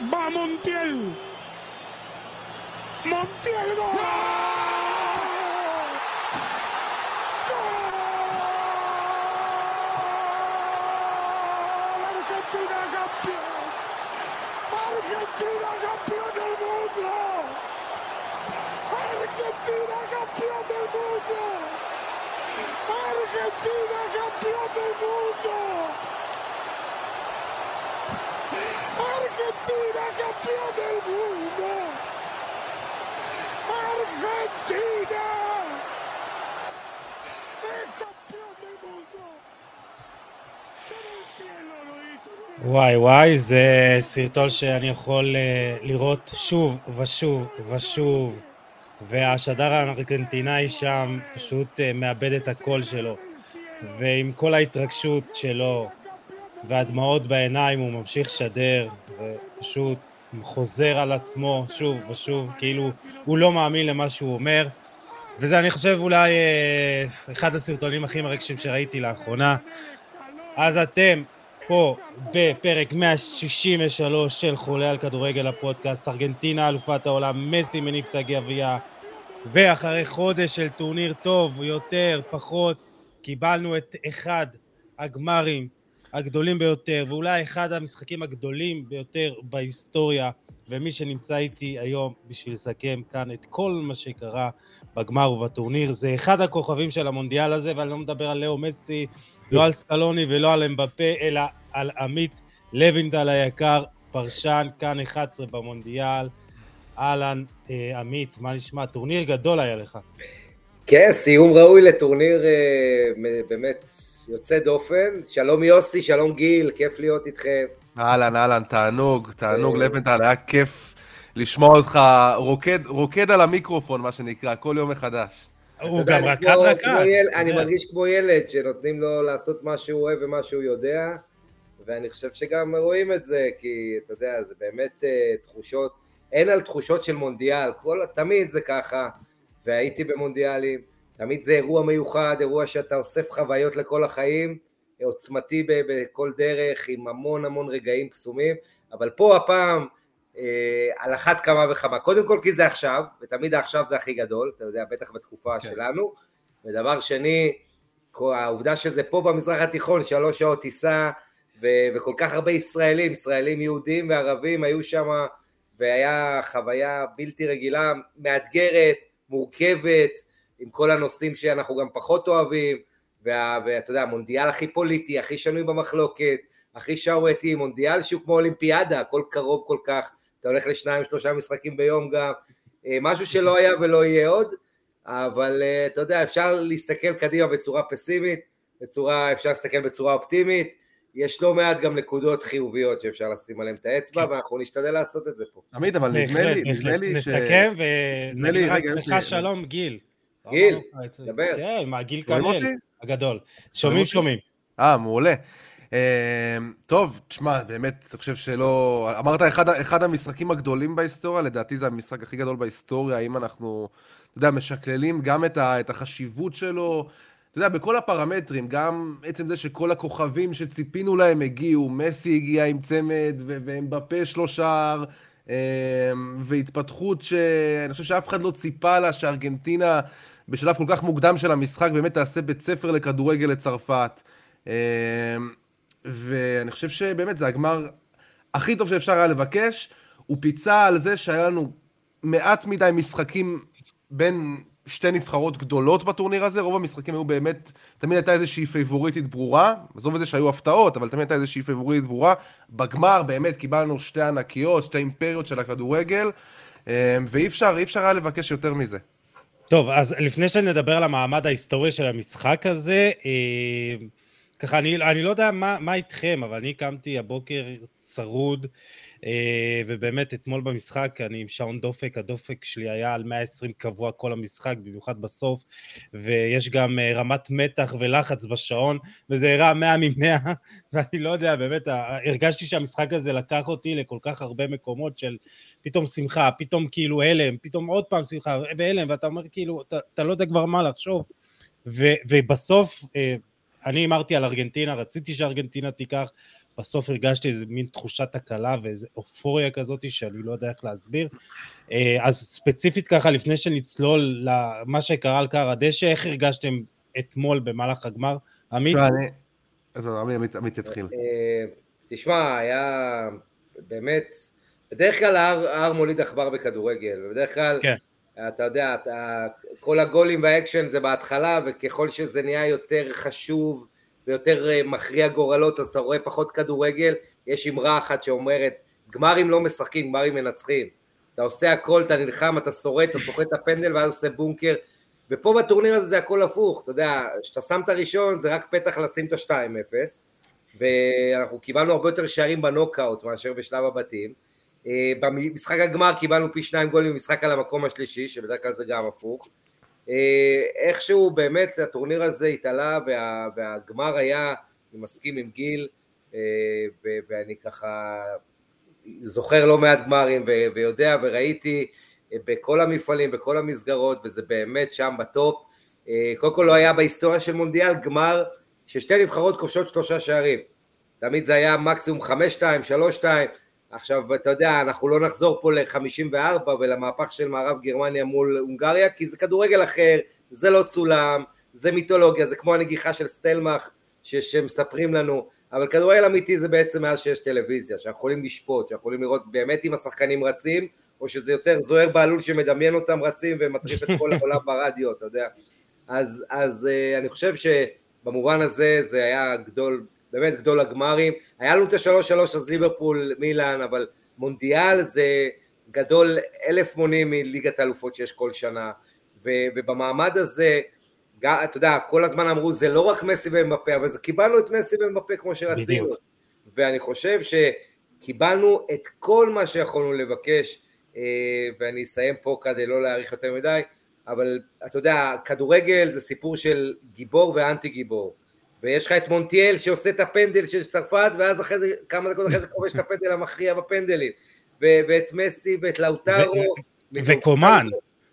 Va Montiel. Montiel gol. Argentina campeón. Argentina campeón del mundo. Argentina campeón del mundo. Argentina campeón del mundo. Argentina campeón del mundo. Argentina. וואי וואי, זה סרטון שאני יכול אה, לראות שוב ושוב ושוב, והשדר הארגנטינאי שם פשוט אה, מאבד את הקול שלו, ועם כל ההתרגשות שלו והדמעות בעיניים הוא ממשיך לשדר, ופשוט חוזר על עצמו שוב ושוב, כאילו הוא לא מאמין למה שהוא אומר, וזה אני חושב אולי אה, אחד הסרטונים הכי מרגשים שראיתי לאחרונה. אז אתם פה בפרק 163 של חולה על כדורגל הפודקאסט, ארגנטינה אלופת העולם, מסי מניף את הגביע, ואחרי חודש של טורניר טוב, יותר, פחות, קיבלנו את אחד הגמרים הגדולים ביותר, ואולי אחד המשחקים הגדולים ביותר בהיסטוריה, ומי שנמצא איתי היום בשביל לסכם כאן את כל מה שקרה בגמר ובטורניר, זה אחד הכוכבים של המונדיאל הזה, ואני לא מדבר על לאו מסי, לא על סקלוני ולא על אמבפה, אלא על עמית לוינדל היקר, פרשן כאן 11 במונדיאל. אהלן, אה, עמית, מה נשמע? טורניר גדול היה לך. כן, סיום ראוי לטורניר אה, באמת יוצא דופן. שלום יוסי, שלום גיל, כיף להיות איתכם. אהלן, אהלן, תענוג, תענוג, אה. לבנטל, היה כיף לשמוע אותך רוקד, רוקד על המיקרופון, מה שנקרא, כל יום מחדש. הוא גם רקד רקד. אני. מרגיש כמו ילד שנותנים לו לעשות מה שהוא אוהב ומה שהוא יודע, ואני חושב שגם רואים את זה, כי אתה יודע, זה באמת אה, תחושות, אין על תחושות של מונדיאל, כל, תמיד זה ככה, והייתי במונדיאלים, תמיד זה אירוע מיוחד, אירוע שאתה אוסף חוויות לכל החיים, עוצמתי בכל דרך, עם המון המון רגעים קסומים, אבל פה הפעם, אה, על אחת כמה וכמה. קודם כל כי זה עכשיו, ותמיד העכשיו זה הכי גדול, אתה יודע, בטח בתקופה כן. שלנו. ודבר שני, העובדה שזה פה במזרח התיכון, שלוש שעות טיסה, ו- וכל כך הרבה ישראלים, ישראלים יהודים וערבים היו שם, והיה חוויה בלתי רגילה, מאתגרת, מורכבת, עם כל הנושאים שאנחנו גם פחות אוהבים, וה- ואתה יודע, המונדיאל הכי פוליטי, הכי שנוי במחלוקת, הכי שערורייתי, מונדיאל שהוא כמו אולימפיאדה, הכל קרוב כל כך, אתה הולך לשניים שלושה משחקים ביום גם, אה, משהו שלא היה ולא יהיה עוד, אבל אה, אתה יודע, אפשר להסתכל קדימה בצורה פסימית, בצורה, אפשר להסתכל בצורה אופטימית, יש לא מעט גם נקודות חיוביות שאפשר לשים עליהם את האצבע, ואנחנו נשתדל לעשות את זה פה. עמית, אבל נדמה לי, נדמה. לי ש... נסכם ונגיד לך שלום, גיל. גיל, לא זה. דבר. כן, מה, גיל כנל? הגדול. שומעים? שומעים. אה, מעולה. אה, טוב, תשמע, באמת, אני חושב שלא... אמרת אחד, אחד המשחקים הגדולים בהיסטוריה, לדעתי זה המשחק הכי גדול בהיסטוריה, האם אנחנו, אתה יודע, משקללים גם את, ה, את החשיבות שלו, אתה יודע, בכל הפרמטרים, גם עצם זה שכל הכוכבים שציפינו להם הגיעו, מסי הגיע עם צמד, ו- ואמבפה שלו שער, אה, והתפתחות שאני חושב שאף אחד לא ציפה לה, שארגנטינה בשלב כל כך מוקדם של המשחק באמת תעשה בית ספר לכדורגל לצרפת. אה, ואני חושב שבאמת זה הגמר הכי טוב שאפשר היה לבקש. הוא פיצה על זה שהיה לנו מעט מדי משחקים בין שתי נבחרות גדולות בטורניר הזה, רוב המשחקים היו באמת, תמיד הייתה איזושהי פייבוריטית ברורה, עזוב את זה שהיו הפתעות, אבל תמיד הייתה איזושהי פייבוריטית ברורה. בגמר באמת קיבלנו שתי ענקיות, שתי אימפריות של הכדורגל, אה, ואי אפשר, אי אפשר היה לבקש יותר מזה. טוב, אז לפני שנדבר על המעמד ההיסטורי של המשחק הזה, אה, ככה, אני, אני לא יודע מה, מה איתכם, אבל אני קמתי הבוקר צרוד, ובאמת אתמול במשחק אני עם שעון דופק, הדופק שלי היה על 120 קבוע כל המשחק, במיוחד בסוף, ויש גם אה, רמת מתח ולחץ בשעון, וזה הראה 100 מ-100, ואני לא יודע, באמת, הרגשתי שהמשחק הזה לקח אותי לכל כך הרבה מקומות של פתאום שמחה, פתאום כאילו הלם, פתאום עוד פעם שמחה והלם, ואתה אומר כאילו, אתה, אתה לא יודע כבר מה לחשוב. ובסוף, אה, אני הימרתי על ארגנטינה, רציתי שארגנטינה תיקח, בסוף הרגשתי איזה מין תחושת הקלה ואיזו אופוריה כזאת שאני לא יודע איך להסביר. אה, אז ספציפית ככה, לפני שנצלול למה שקרה על קר הדשא, איך הרגשתם אתמול במהלך הגמר? עמית? אז לא, עמית- עמית- יתחיל. אה, תשמע, היה באמת, בדרך כלל ההר, ההר מוליד עכבר בכדורגל, ובדרך כלל, כן. אתה יודע, אתה, כל הגולים והאקשן זה בהתחלה, וככל שזה נהיה יותר חשוב ויותר אה, מכריע גורלות, אז אתה רואה פחות כדורגל. יש אמרה אחת שאומרת, גמרים לא משחקים, גמרים מנצחים. אתה עושה הכל, אתה נלחם, אתה שורד, אתה סוחט את הפנדל ואז עושה בונקר. ופה בטורניר הזה זה הכל הפוך, אתה יודע, כשאתה שם את הראשון זה רק פתח לשים את ה-2-0, ואנחנו קיבלנו הרבה יותר שערים בנוקאוט מאשר בשלב הבתים. אה, במשחק הגמר קיבלנו פי שניים גולים במשחק על המקום השלישי, שבדרך כלל זה גם הפוך. אה, איכשהו באמת הטורניר הזה התעלה וה, והגמר היה, אני מסכים עם גיל, אה, ו- ואני ככה זוכר לא מעט גמרים ו- ויודע וראיתי אה, בכל המפעלים, בכל המסגרות, וזה באמת שם בטופ. קודם כל לא היה בהיסטוריה של מונדיאל גמר ששתי נבחרות כובשות שלושה שערים. תמיד זה היה מקסימום חמש שתיים, שלוש שתיים. עכשיו, אתה יודע, אנחנו לא נחזור פה ל-54 ולמהפך של מערב גרמניה מול הונגריה, כי זה כדורגל אחר, זה לא צולם, זה מיתולוגיה, זה כמו הנגיחה של סטלמך ש- שמספרים לנו, אבל כדורגל אמיתי זה בעצם מאז שיש טלוויזיה, שאנחנו יכולים לשפוט, שאנחנו יכולים לראות באמת אם השחקנים רצים, או שזה יותר זוהר בהלול שמדמיין אותם רצים ומטריף את כל העולם ברדיו, אתה יודע. אז, אז uh, אני חושב שבמובן הזה זה היה גדול, באמת גדול הגמרים. היה לנו את השלוש שלוש אז ליברפול, מילאן, אבל מונדיאל זה גדול אלף מונים מליגת האלופות שיש כל שנה. ו, ובמעמד הזה, גם, אתה יודע, כל הזמן אמרו זה לא רק מסי ומבפה, אבל זה, קיבלנו את מסי ומבפה כמו שרצינו. בדיוק. ואני חושב שקיבלנו את כל מה שיכולנו לבקש, אה, ואני אסיים פה כדי לא להאריך יותר מדי, אבל אתה יודע, כדורגל זה סיפור של גיבור ואנטי גיבור. ויש לך את מונטיאל שעושה את הפנדל של צרפת, ואז אחרי זה, כמה דקות אחרי זה כובש את הפנדל המכריע בפנדלים. ו- ואת מסי ואת לאוטרו. וקומן.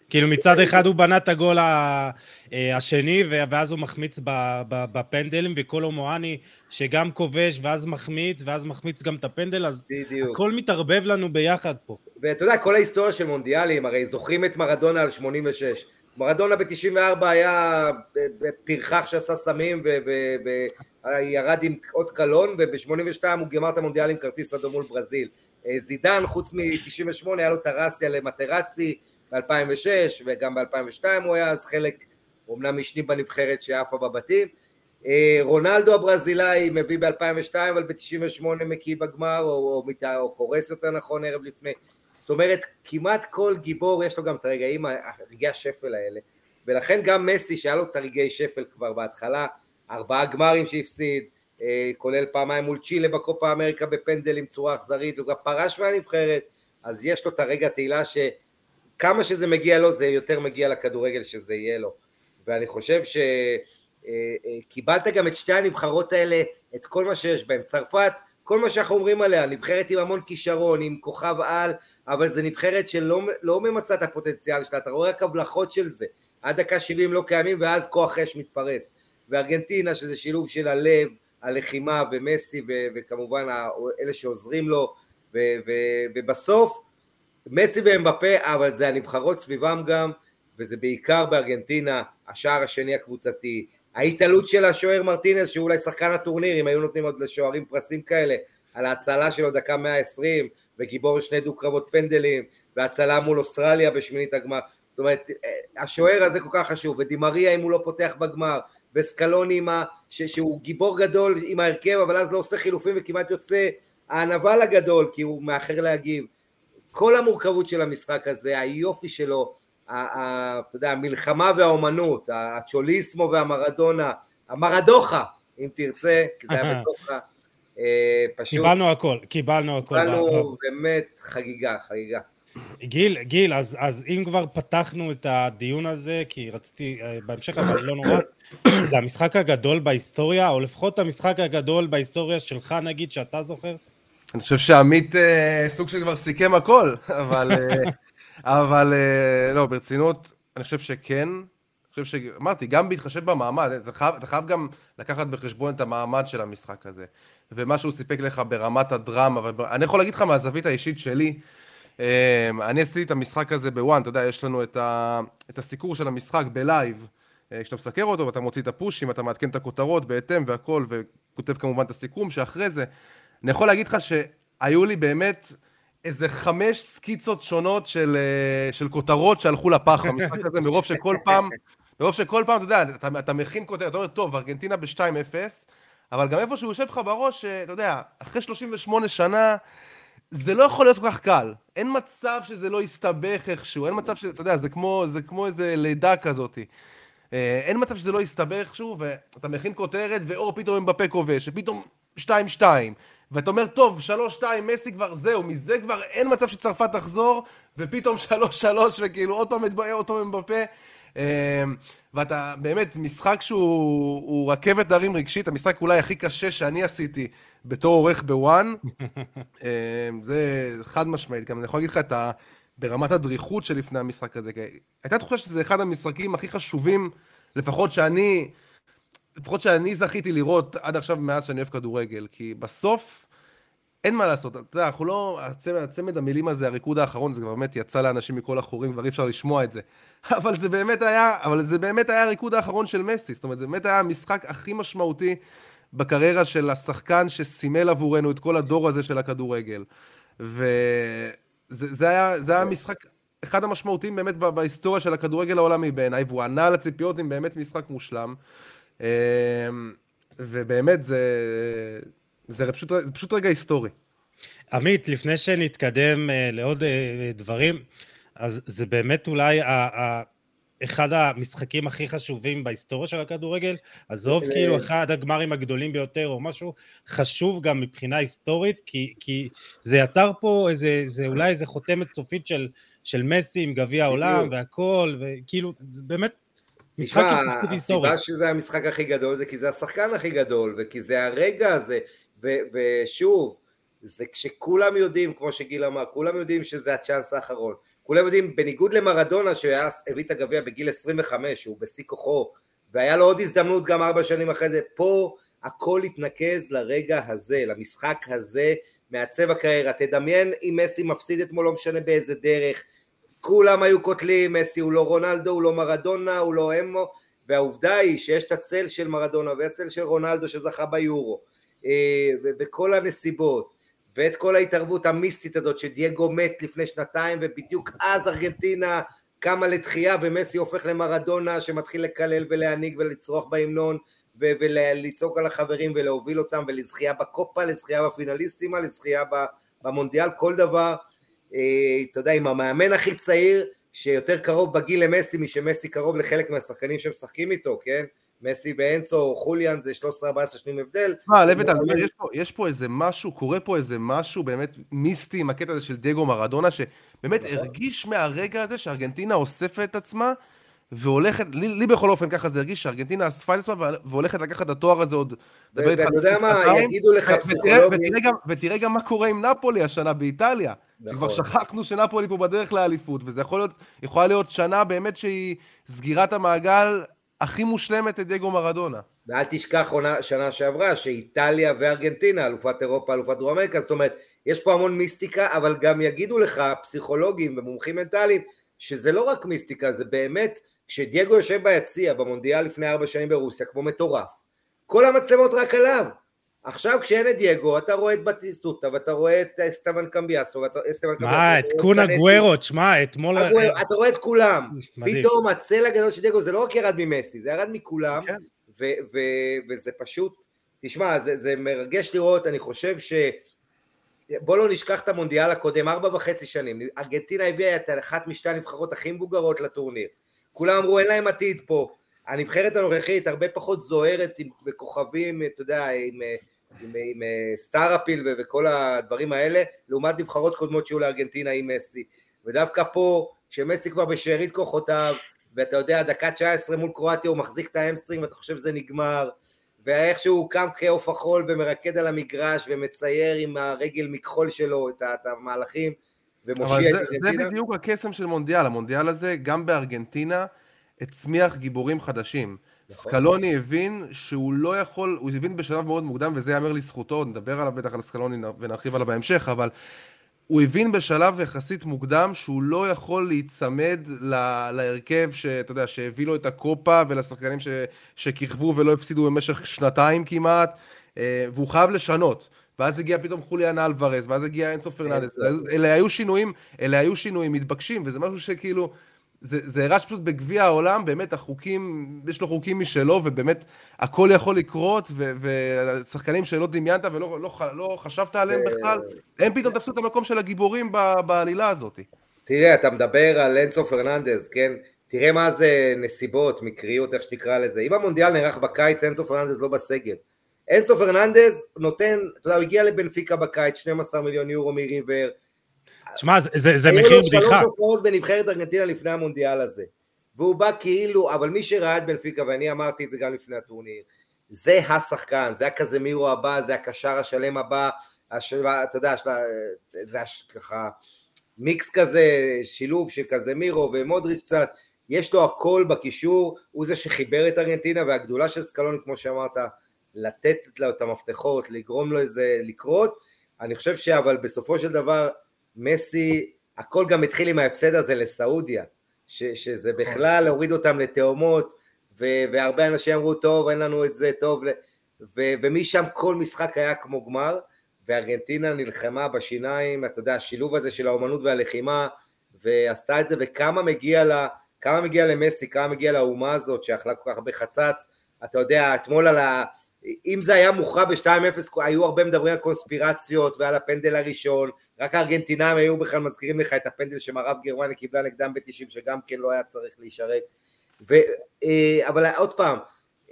כאילו מצד אחד הוא בנה את הגול אה, השני, ואז הוא מחמיץ בפנדלים, וקולו מואני שגם כובש, ואז מחמיץ, ואז מחמיץ גם את הפנדל, אז בדיוק. הכל מתערבב לנו ביחד פה. ואתה יודע, כל ההיסטוריה של מונדיאלים, הרי זוכרים את מרדונה על 86. מרדונה ב-94 היה פרחח שעשה סמים וירד עם אות קלון, וב-82 הוא גמר את המונדיאל עם כרטיס אדום מול ברזיל. אה, זידן, חוץ מ-98, היה לו טרסיה למטרצי ב-2006, וגם ב-2002 הוא היה אז חלק, אומנם משני בנבחרת שעפה בבתים. אה, רונלדו הברזילאי מביא ב-2002, אבל ב-98 מקיא בגמר, או, או, מת- או קורס יותר נכון ערב לפני. אומרת, כמעט כל גיבור יש לו גם את הרגעים, רגעי השפל האלה. ולכן גם מסי, שהיה לו את הרגעי שפל כבר בהתחלה, ארבעה גמרים שהפסיד, אה, כולל פעמיים מול צ'ילה בקופה אמריקה בפנדלים צורה אכזרית, הוא גם פרש מהנבחרת, אז יש לו את הרגע תהילה שכמה שזה מגיע לו, זה יותר מגיע לכדורגל שזה יהיה לו. ואני חושב שקיבלת גם את שתי הנבחרות האלה, את כל מה שיש בהן. צרפת, כל מה שאנחנו אומרים עליה, נבחרת עם המון כישרון, עם כוכב על, אבל זו נבחרת שלא לא ממצה את הפוטנציאל שלה, אתה רואה רק הבלחות של זה. עד דקה 70 לא קיימים, ואז כוח אש מתפרץ. וארגנטינה, שזה שילוב של הלב, הלחימה ומסי, ו- וכמובן אלה שעוזרים לו, ו- ו- ובסוף, מסי ואמבפה, אבל זה הנבחרות סביבם גם, וזה בעיקר בארגנטינה, השער השני הקבוצתי, ההתעלות של השוער מרטינז, שהוא אולי שחקן הטורניר, אם היו נותנים עוד לשוערים פרסים כאלה, על ההצלה שלו דקה 120, וגיבור שני דו קרבות פנדלים, והצלה מול אוסטרליה בשמינית הגמר. זאת אומרת, השוער הזה כל כך חשוב, ודימריה אם הוא לא פותח בגמר, וסקלוני עם ה... ש... שהוא גיבור גדול עם ההרכב, אבל אז לא עושה חילופים וכמעט יוצא הנבל הגדול, כי הוא מאחר להגיב. כל המורכבות של המשחק הזה, היופי שלו, אתה יודע, המלחמה והאומנות, הצ'וליסמו והמרדונה, המרדוחה, אם תרצה, כי זה היה בתוכה, אה, פשוט קיבלנו הכל, קיבלנו הכל. קיבלנו באמת חגיגה, חגיגה. גיל, גיל, אז, אז אם כבר פתחנו את הדיון הזה, כי רציתי אה, בהמשך, אבל לא נורא, זה המשחק הגדול בהיסטוריה, או לפחות המשחק הגדול בהיסטוריה שלך, נגיד, שאתה זוכר? אני חושב שעמית אה, סוג של כבר סיכם הכל, אבל, אה, אבל אה, לא, ברצינות, אני חושב שכן. אני חושב שאמרתי, גם בהתחשב במעמד, אתה חייב, אתה חייב גם לקחת בחשבון את המעמד של המשחק הזה, ומה שהוא סיפק לך ברמת הדרמה, ואני יכול להגיד לך מהזווית האישית שלי, אמ, אני עשיתי את המשחק הזה ב ONE, אתה יודע, יש לנו את, ה, את הסיקור של המשחק בלייב, אה, כשאתה מסקר אותו ואתה מוציא את הפושים, אתה מעדכן את הכותרות בהתאם והכל, וכותב כמובן את הסיכום שאחרי זה. אני יכול להגיד לך שהיו לי באמת איזה חמש סקיצות שונות של, אה, של כותרות שהלכו לפח במשחק הזה, מרוב שכל פעם, מרוב שכל פעם, אתה יודע, אתה, אתה מכין כותרת, אתה אומר, טוב, ארגנטינה ב-2-0, אבל גם איפה שהוא יושב לך בראש, אה, אתה יודע, אחרי 38 שנה, זה לא יכול להיות כל כך קל. אין מצב שזה לא יסתבך איכשהו, אין מצב שזה, אתה יודע, זה כמו, זה כמו איזה לידה כזאת. אה, אין מצב שזה לא יסתבך איכשהו, ואתה מכין כותרת, ואור פתאום עם בפה כובש, ופתאום 2-2, ואתה אומר, טוב, 3-2, מסי כבר זהו, מזה כבר אין מצב שצרפת תחזור, ופתאום 3-3, וכאילו עוד פעם מתבער, עוד פעם בפה. אה, ואתה באמת, משחק שהוא רכבת הרים רגשית, המשחק אולי הכי קשה שאני עשיתי בתור עורך בוואן. אה, זה חד משמעית, גם אני יכול להגיד לך את ה... ברמת הדריכות שלפני המשחק הזה. הייתה תחושה שזה אחד המשחקים הכי חשובים, לפחות שאני, לפחות שאני זכיתי לראות עד עכשיו מאז שאני אוהב כדורגל. כי בסוף, אין מה לעשות, אתה יודע, אנחנו לא, הצמד, הצמד המילים הזה, הריקוד האחרון, זה כבר באמת יצא לאנשים מכל החורים, כבר אי אפשר לשמוע את זה. אבל זה באמת היה, אבל זה באמת היה הריקוד האחרון של מסי, זאת אומרת, זה באמת היה המשחק הכי משמעותי בקריירה של השחקן שסימל עבורנו את כל הדור הזה של הכדורגל. ו... זה, זה, היה, זה היה משחק, אחד המשמעותיים באמת בהיסטוריה של הכדורגל העולמי בעיניי, והוא ענה על הציפיות עם באמת משחק מושלם. אמ, ובאמת זה, זה, פשוט, זה פשוט רגע היסטורי. עמית, לפני שנתקדם אה, לעוד אה, דברים, אז זה באמת אולי אחד המשחקים הכי חשובים בהיסטוריה של הכדורגל, עזוב כאילו אחד הגמרים הגדולים ביותר או משהו חשוב גם מבחינה היסטורית, כי, כי זה יצר פה איזה, זה אולי איזה חותמת סופית של, של מסי עם גביע העולם והכל, וכאילו, זה באמת משחק עם פשוט היסטורי. הסיבה שזה המשחק הכי גדול זה כי זה השחקן הכי גדול, וכי זה הרגע הזה, ו, ושוב, זה כשכולם יודעים, כמו שגיל אמר, כולם יודעים שזה הצ'אנס האחרון. כולם יודעים, בניגוד למרדונה שהביא את הגביע בגיל 25, שהוא בשיא כוחו, והיה לו עוד הזדמנות גם ארבע שנים אחרי זה, פה הכל התנקז לרגע הזה, למשחק הזה, מעצב הקריירה. תדמיין אם מסי מפסיד אתמול, לא משנה באיזה דרך, כולם היו קוטלים, מסי הוא לא רונלדו, הוא לא מרדונה, הוא לא אמו, והעובדה היא שיש את הצל של מרדונה והצל של רונלדו שזכה ביורו, אה, וכל הנסיבות, ואת כל ההתערבות המיסטית הזאת שדייגו מת לפני שנתיים ובדיוק אז ארגנטינה קמה לתחייה ומסי הופך למרדונה שמתחיל לקלל ולהנהיג ולצרוח בהמנון ולצעוק על החברים ולהוביל אותם ולזכייה בקופה, לזכייה בפינליסטימה, לזכייה במונדיאל, כל דבר, אתה יודע, עם המאמן הכי צעיר שיותר קרוב בגיל למסי משמסי קרוב לחלק מהשחקנים שמשחקים איתו, כן? מסי ואנסו או חוליאן זה 13-14 שנים הבדל. מה, לבטל, יש, יש פה איזה משהו, קורה פה איזה משהו באמת מיסטי עם הקטע הזה של דייגו מרדונה, שבאמת נכון. הרגיש מהרגע הזה שארגנטינה אוספת את עצמה, והולכת, לי, לי בכל אופן ככה זה הרגיש שארגנטינה אספה את עצמה והולכת לקחת את התואר הזה עוד... ואתה יודע מה, יגידו לך פסיכולוגים... ותראה, ותראה גם מה קורה עם נפולי השנה באיטליה. נכון. כבר שכחנו שנפולי פה בדרך לאליפות, וזה יכול להיות, יכולה להיות שנה באמת שהיא סגירת המעגל הכי מושלמת את דייגו מרדונה. ואל תשכח עונה, שנה שעברה שאיטליה וארגנטינה, אלופת אירופה, אלופת דרום אמריקה, זאת אומרת, יש פה המון מיסטיקה, אבל גם יגידו לך פסיכולוגים ומומחים מנטליים, שזה לא רק מיסטיקה, זה באמת, כשדייגו יושב ביציע במונדיאל לפני ארבע שנים ברוסיה, כמו מטורף, כל המצלמות רק עליו, עכשיו כשאין את דייגו, אתה רואה את בטיסטוטה, ואתה רואה את אסטבן קמביאסו, אסטבן קמביאסו. מה, את קונה גוורו, תשמע, אתמול... אתה רואה את כולם. פתאום הצל הגדול של דייגו, זה לא רק ירד ממסי, זה ירד מכולם, כן. וזה פשוט, תשמע, זה מרגש לראות, אני חושב ש... בוא לא נשכח את המונדיאל הקודם, ארבע וחצי שנים, ארגנטינה הביאה את אחת משתי הנבחרות הכי מבוגרות לטורניר. כולם אמרו, אין להם עתיד פה. הנבחרת הנוכחית הרבה פחות זוהרת וכוכבים, אתה יודע, עם עם, עם אה, star appeal וכל הדברים האלה, לעומת נבחרות קודמות שהיו לארגנטינה עם מסי. ודווקא פה, כשמסי כבר בשארית כוחותיו, ואתה יודע, דקה 19 מול קרואטיה הוא מחזיק את ה hamstring ואתה חושב שזה נגמר, ואיכשהו הוא קם כעוף החול ומרקד על המגרש ומצייר עם הרגל מכחול שלו את, המהלכים. אבל זה בדיוק הקסם של מונדיאל, המונדיאל הזה, גם בארגנטינה, הצמיח גיבורים חדשים. נכון. סקלוני הבין שהוא לא יכול, הוא הבין בשלב מאוד מוקדם, וזה ייאמר לזכותו, נדבר עליו בטח על סקלוני ונרחיב עליו בהמשך, אבל הוא הבין בשלב יחסית מוקדם שהוא לא יכול להיצמד ל- להרכב שאתה יודע, שהביא לו את הקופה ולשחקנים ש- שכיכבו ולא הפסידו במשך שנתיים כמעט, אה, והוא חייב לשנות. ואז הגיע פתאום חוליאן אלוורז, ואז הגיע אינסו פרננדס, אינסו. אלה היו שינויים, אלה היו שינויים מתבקשים, וזה משהו שכאילו, זה, זה הראה שפשוט בגביע העולם, באמת החוקים, יש לו חוקים משלו, ובאמת הכל יכול לקרות, ושחקנים שלא דמיינת ולא לא, ח- לא חשבת עליהם זה- בכלל, הם פתאום תפסו את המקום של הגיבורים בעלילה הזאת. תראה, אתה מדבר על אינסו פרננדז, כן? תראה מה זה נסיבות, מקריות, איך שתקרא לזה. אם המונדיאל נערך בקיץ, אינסו פרננדז לא בסגל. אינסו פרננדז נותן, אתה יודע, הוא הגיע לבנפיקה בקיץ, 12 מיליון יורו מריבר. שמע, זה- זה זה היו מחיר לו בדיחה. שלוש הופעות בנבחרת ארגנטינה לפני המונדיאל הזה. והוא בא כאילו, אבל מי שראה את בנפיקה, ואני אמרתי את זה גם לפני הטורניר, זה השחקן, זה הקזמירו הבא, זה הקשר השלם הבא, הש... אתה יודע, שלה, זה הש... ככה מיקס כזה, שילוב של קזמירו ומודריץ' קצת, יש לו הכל בקישור, הוא זה שחיבר את ארגנטינה, והגדולה של סקלוני, כמו שאמרת, לתת לו את המפתחות, לגרום לו איזה לקרות, אני חושב שאבל בסופו של דבר, מסי, הכל גם התחיל עם ההפסד הזה לסעודיה, ש, שזה בכלל הוריד אותם לתאומות, ו- והרבה אנשים אמרו, טוב, אין לנו את זה, טוב, ל-" ו- ומשם כל משחק היה כמו גמר, וארגנטינה נלחמה בשיניים, אתה יודע, השילוב הזה של האומנות והלחימה, ועשתה את זה, וכמה מגיע לה, כמה מגיע למסי, כמה מגיע לאומה הזאת, שאכלה כל כך הרבה חצץ, אתה יודע, אתמול על ה... אם זה היה מוכרע ב-2-0, היו הרבה מדברים על קונספירציות ועל הפנדל הראשון, רק הארגנטינאים היו בכלל מזכירים לך את הפנדל שמערב גרמניה קיבלה נגדם ב-90, שגם כן לא היה צריך להישרק. ו, אה, אבל עוד פעם,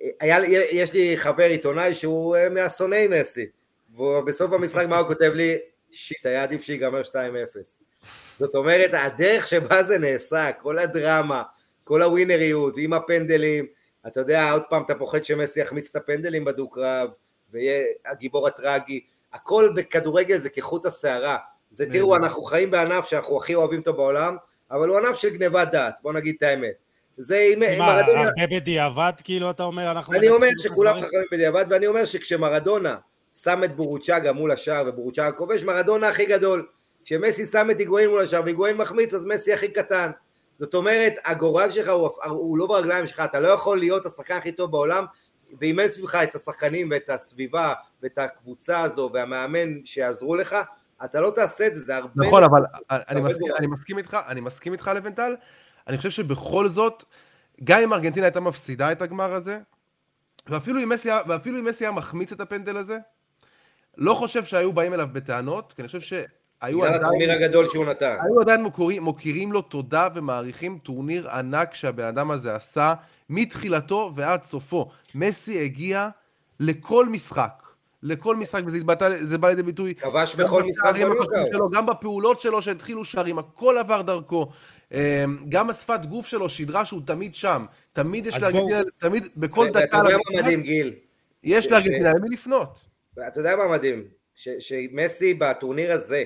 אה, היה, יש לי חבר עיתונאי שהוא אה, מהשונאי מסי, ובסוף המשחק מה הוא כותב לי? שיט, היה עדיף שיגמר 2-0. זאת אומרת, הדרך שבה זה נעשה, כל הדרמה, כל הווינריות, עם הפנדלים, אתה יודע, עוד פעם אתה פוחד שמסי יחמיץ את הפנדלים בדו-קרב, ויהיה הגיבור הטרגי, הכל בכדורגל זה כחוט השערה. זה תראו, אנחנו חיים בענף שאנחנו הכי אוהבים אותו בעולם, אבל הוא ענף של גניבת דעת, בוא נגיד את האמת. זה אם מה. הרבה בדיעבד, כאילו, אתה אומר, אנחנו... אני אומר שכולם? חכמים בדיעבד, ואני אומר שכשמרדונה שם את בורוצ'אגה מול השער ובורוצ'אגה כובש, מרדונה הכי גדול. כשמסי שם את היגואין מול השער והיגואין מחמיץ, אז מסי הכי קטן. זאת אומרת, הגורל שלך הוא, הוא לא ברגליים שלך, אתה לא יכול להיות השחקן הכי טוב בעולם, ואם אין סביבך את השחקנים ואת הסביבה ואת הקבוצה הזו והמאמן שיעזרו לך, אתה לא תעשה את זה, זה הרבה... נכון, אבל אני מסכים-. אני מסכים איתך, אני מסכים איתך לבנטל, אני חושב שבכל זאת, גם אם ארגנטינה הייתה מפסידה את הגמר הזה, ואפילו אם מסי היה- ואפילו אם מסי היה מחמיץ את הפנדל הזה, לא חושב שהיו באים אליו בטענות, כי אני חושב בגלל עדיין... הטורניר הגדול שהוא נתן. היו עדיין מוכרים, מוקירים לו תודה ומעריכים טורניר ענק שהבן אדם הזה עשה מתחילתו ועד סופו. מסי הגיע לכל משחק, לכל משחק, וזה התבטא, זה בא לידי ביטוי כבש בכל משחק. החשובים שלו, גם בפעולות שלו שהתחילו שערים, הכל עבר דרכו. אמ, גם השפת גוף שלו שידרה שהוא תמיד שם. תמיד יש לארגנטינה, תמיד, בכל דקה יודע מה מדהים, גיל? יש לארגנטינה למי לפנות. אתה יודע מה מדהים? שמסי בטורניר הזה,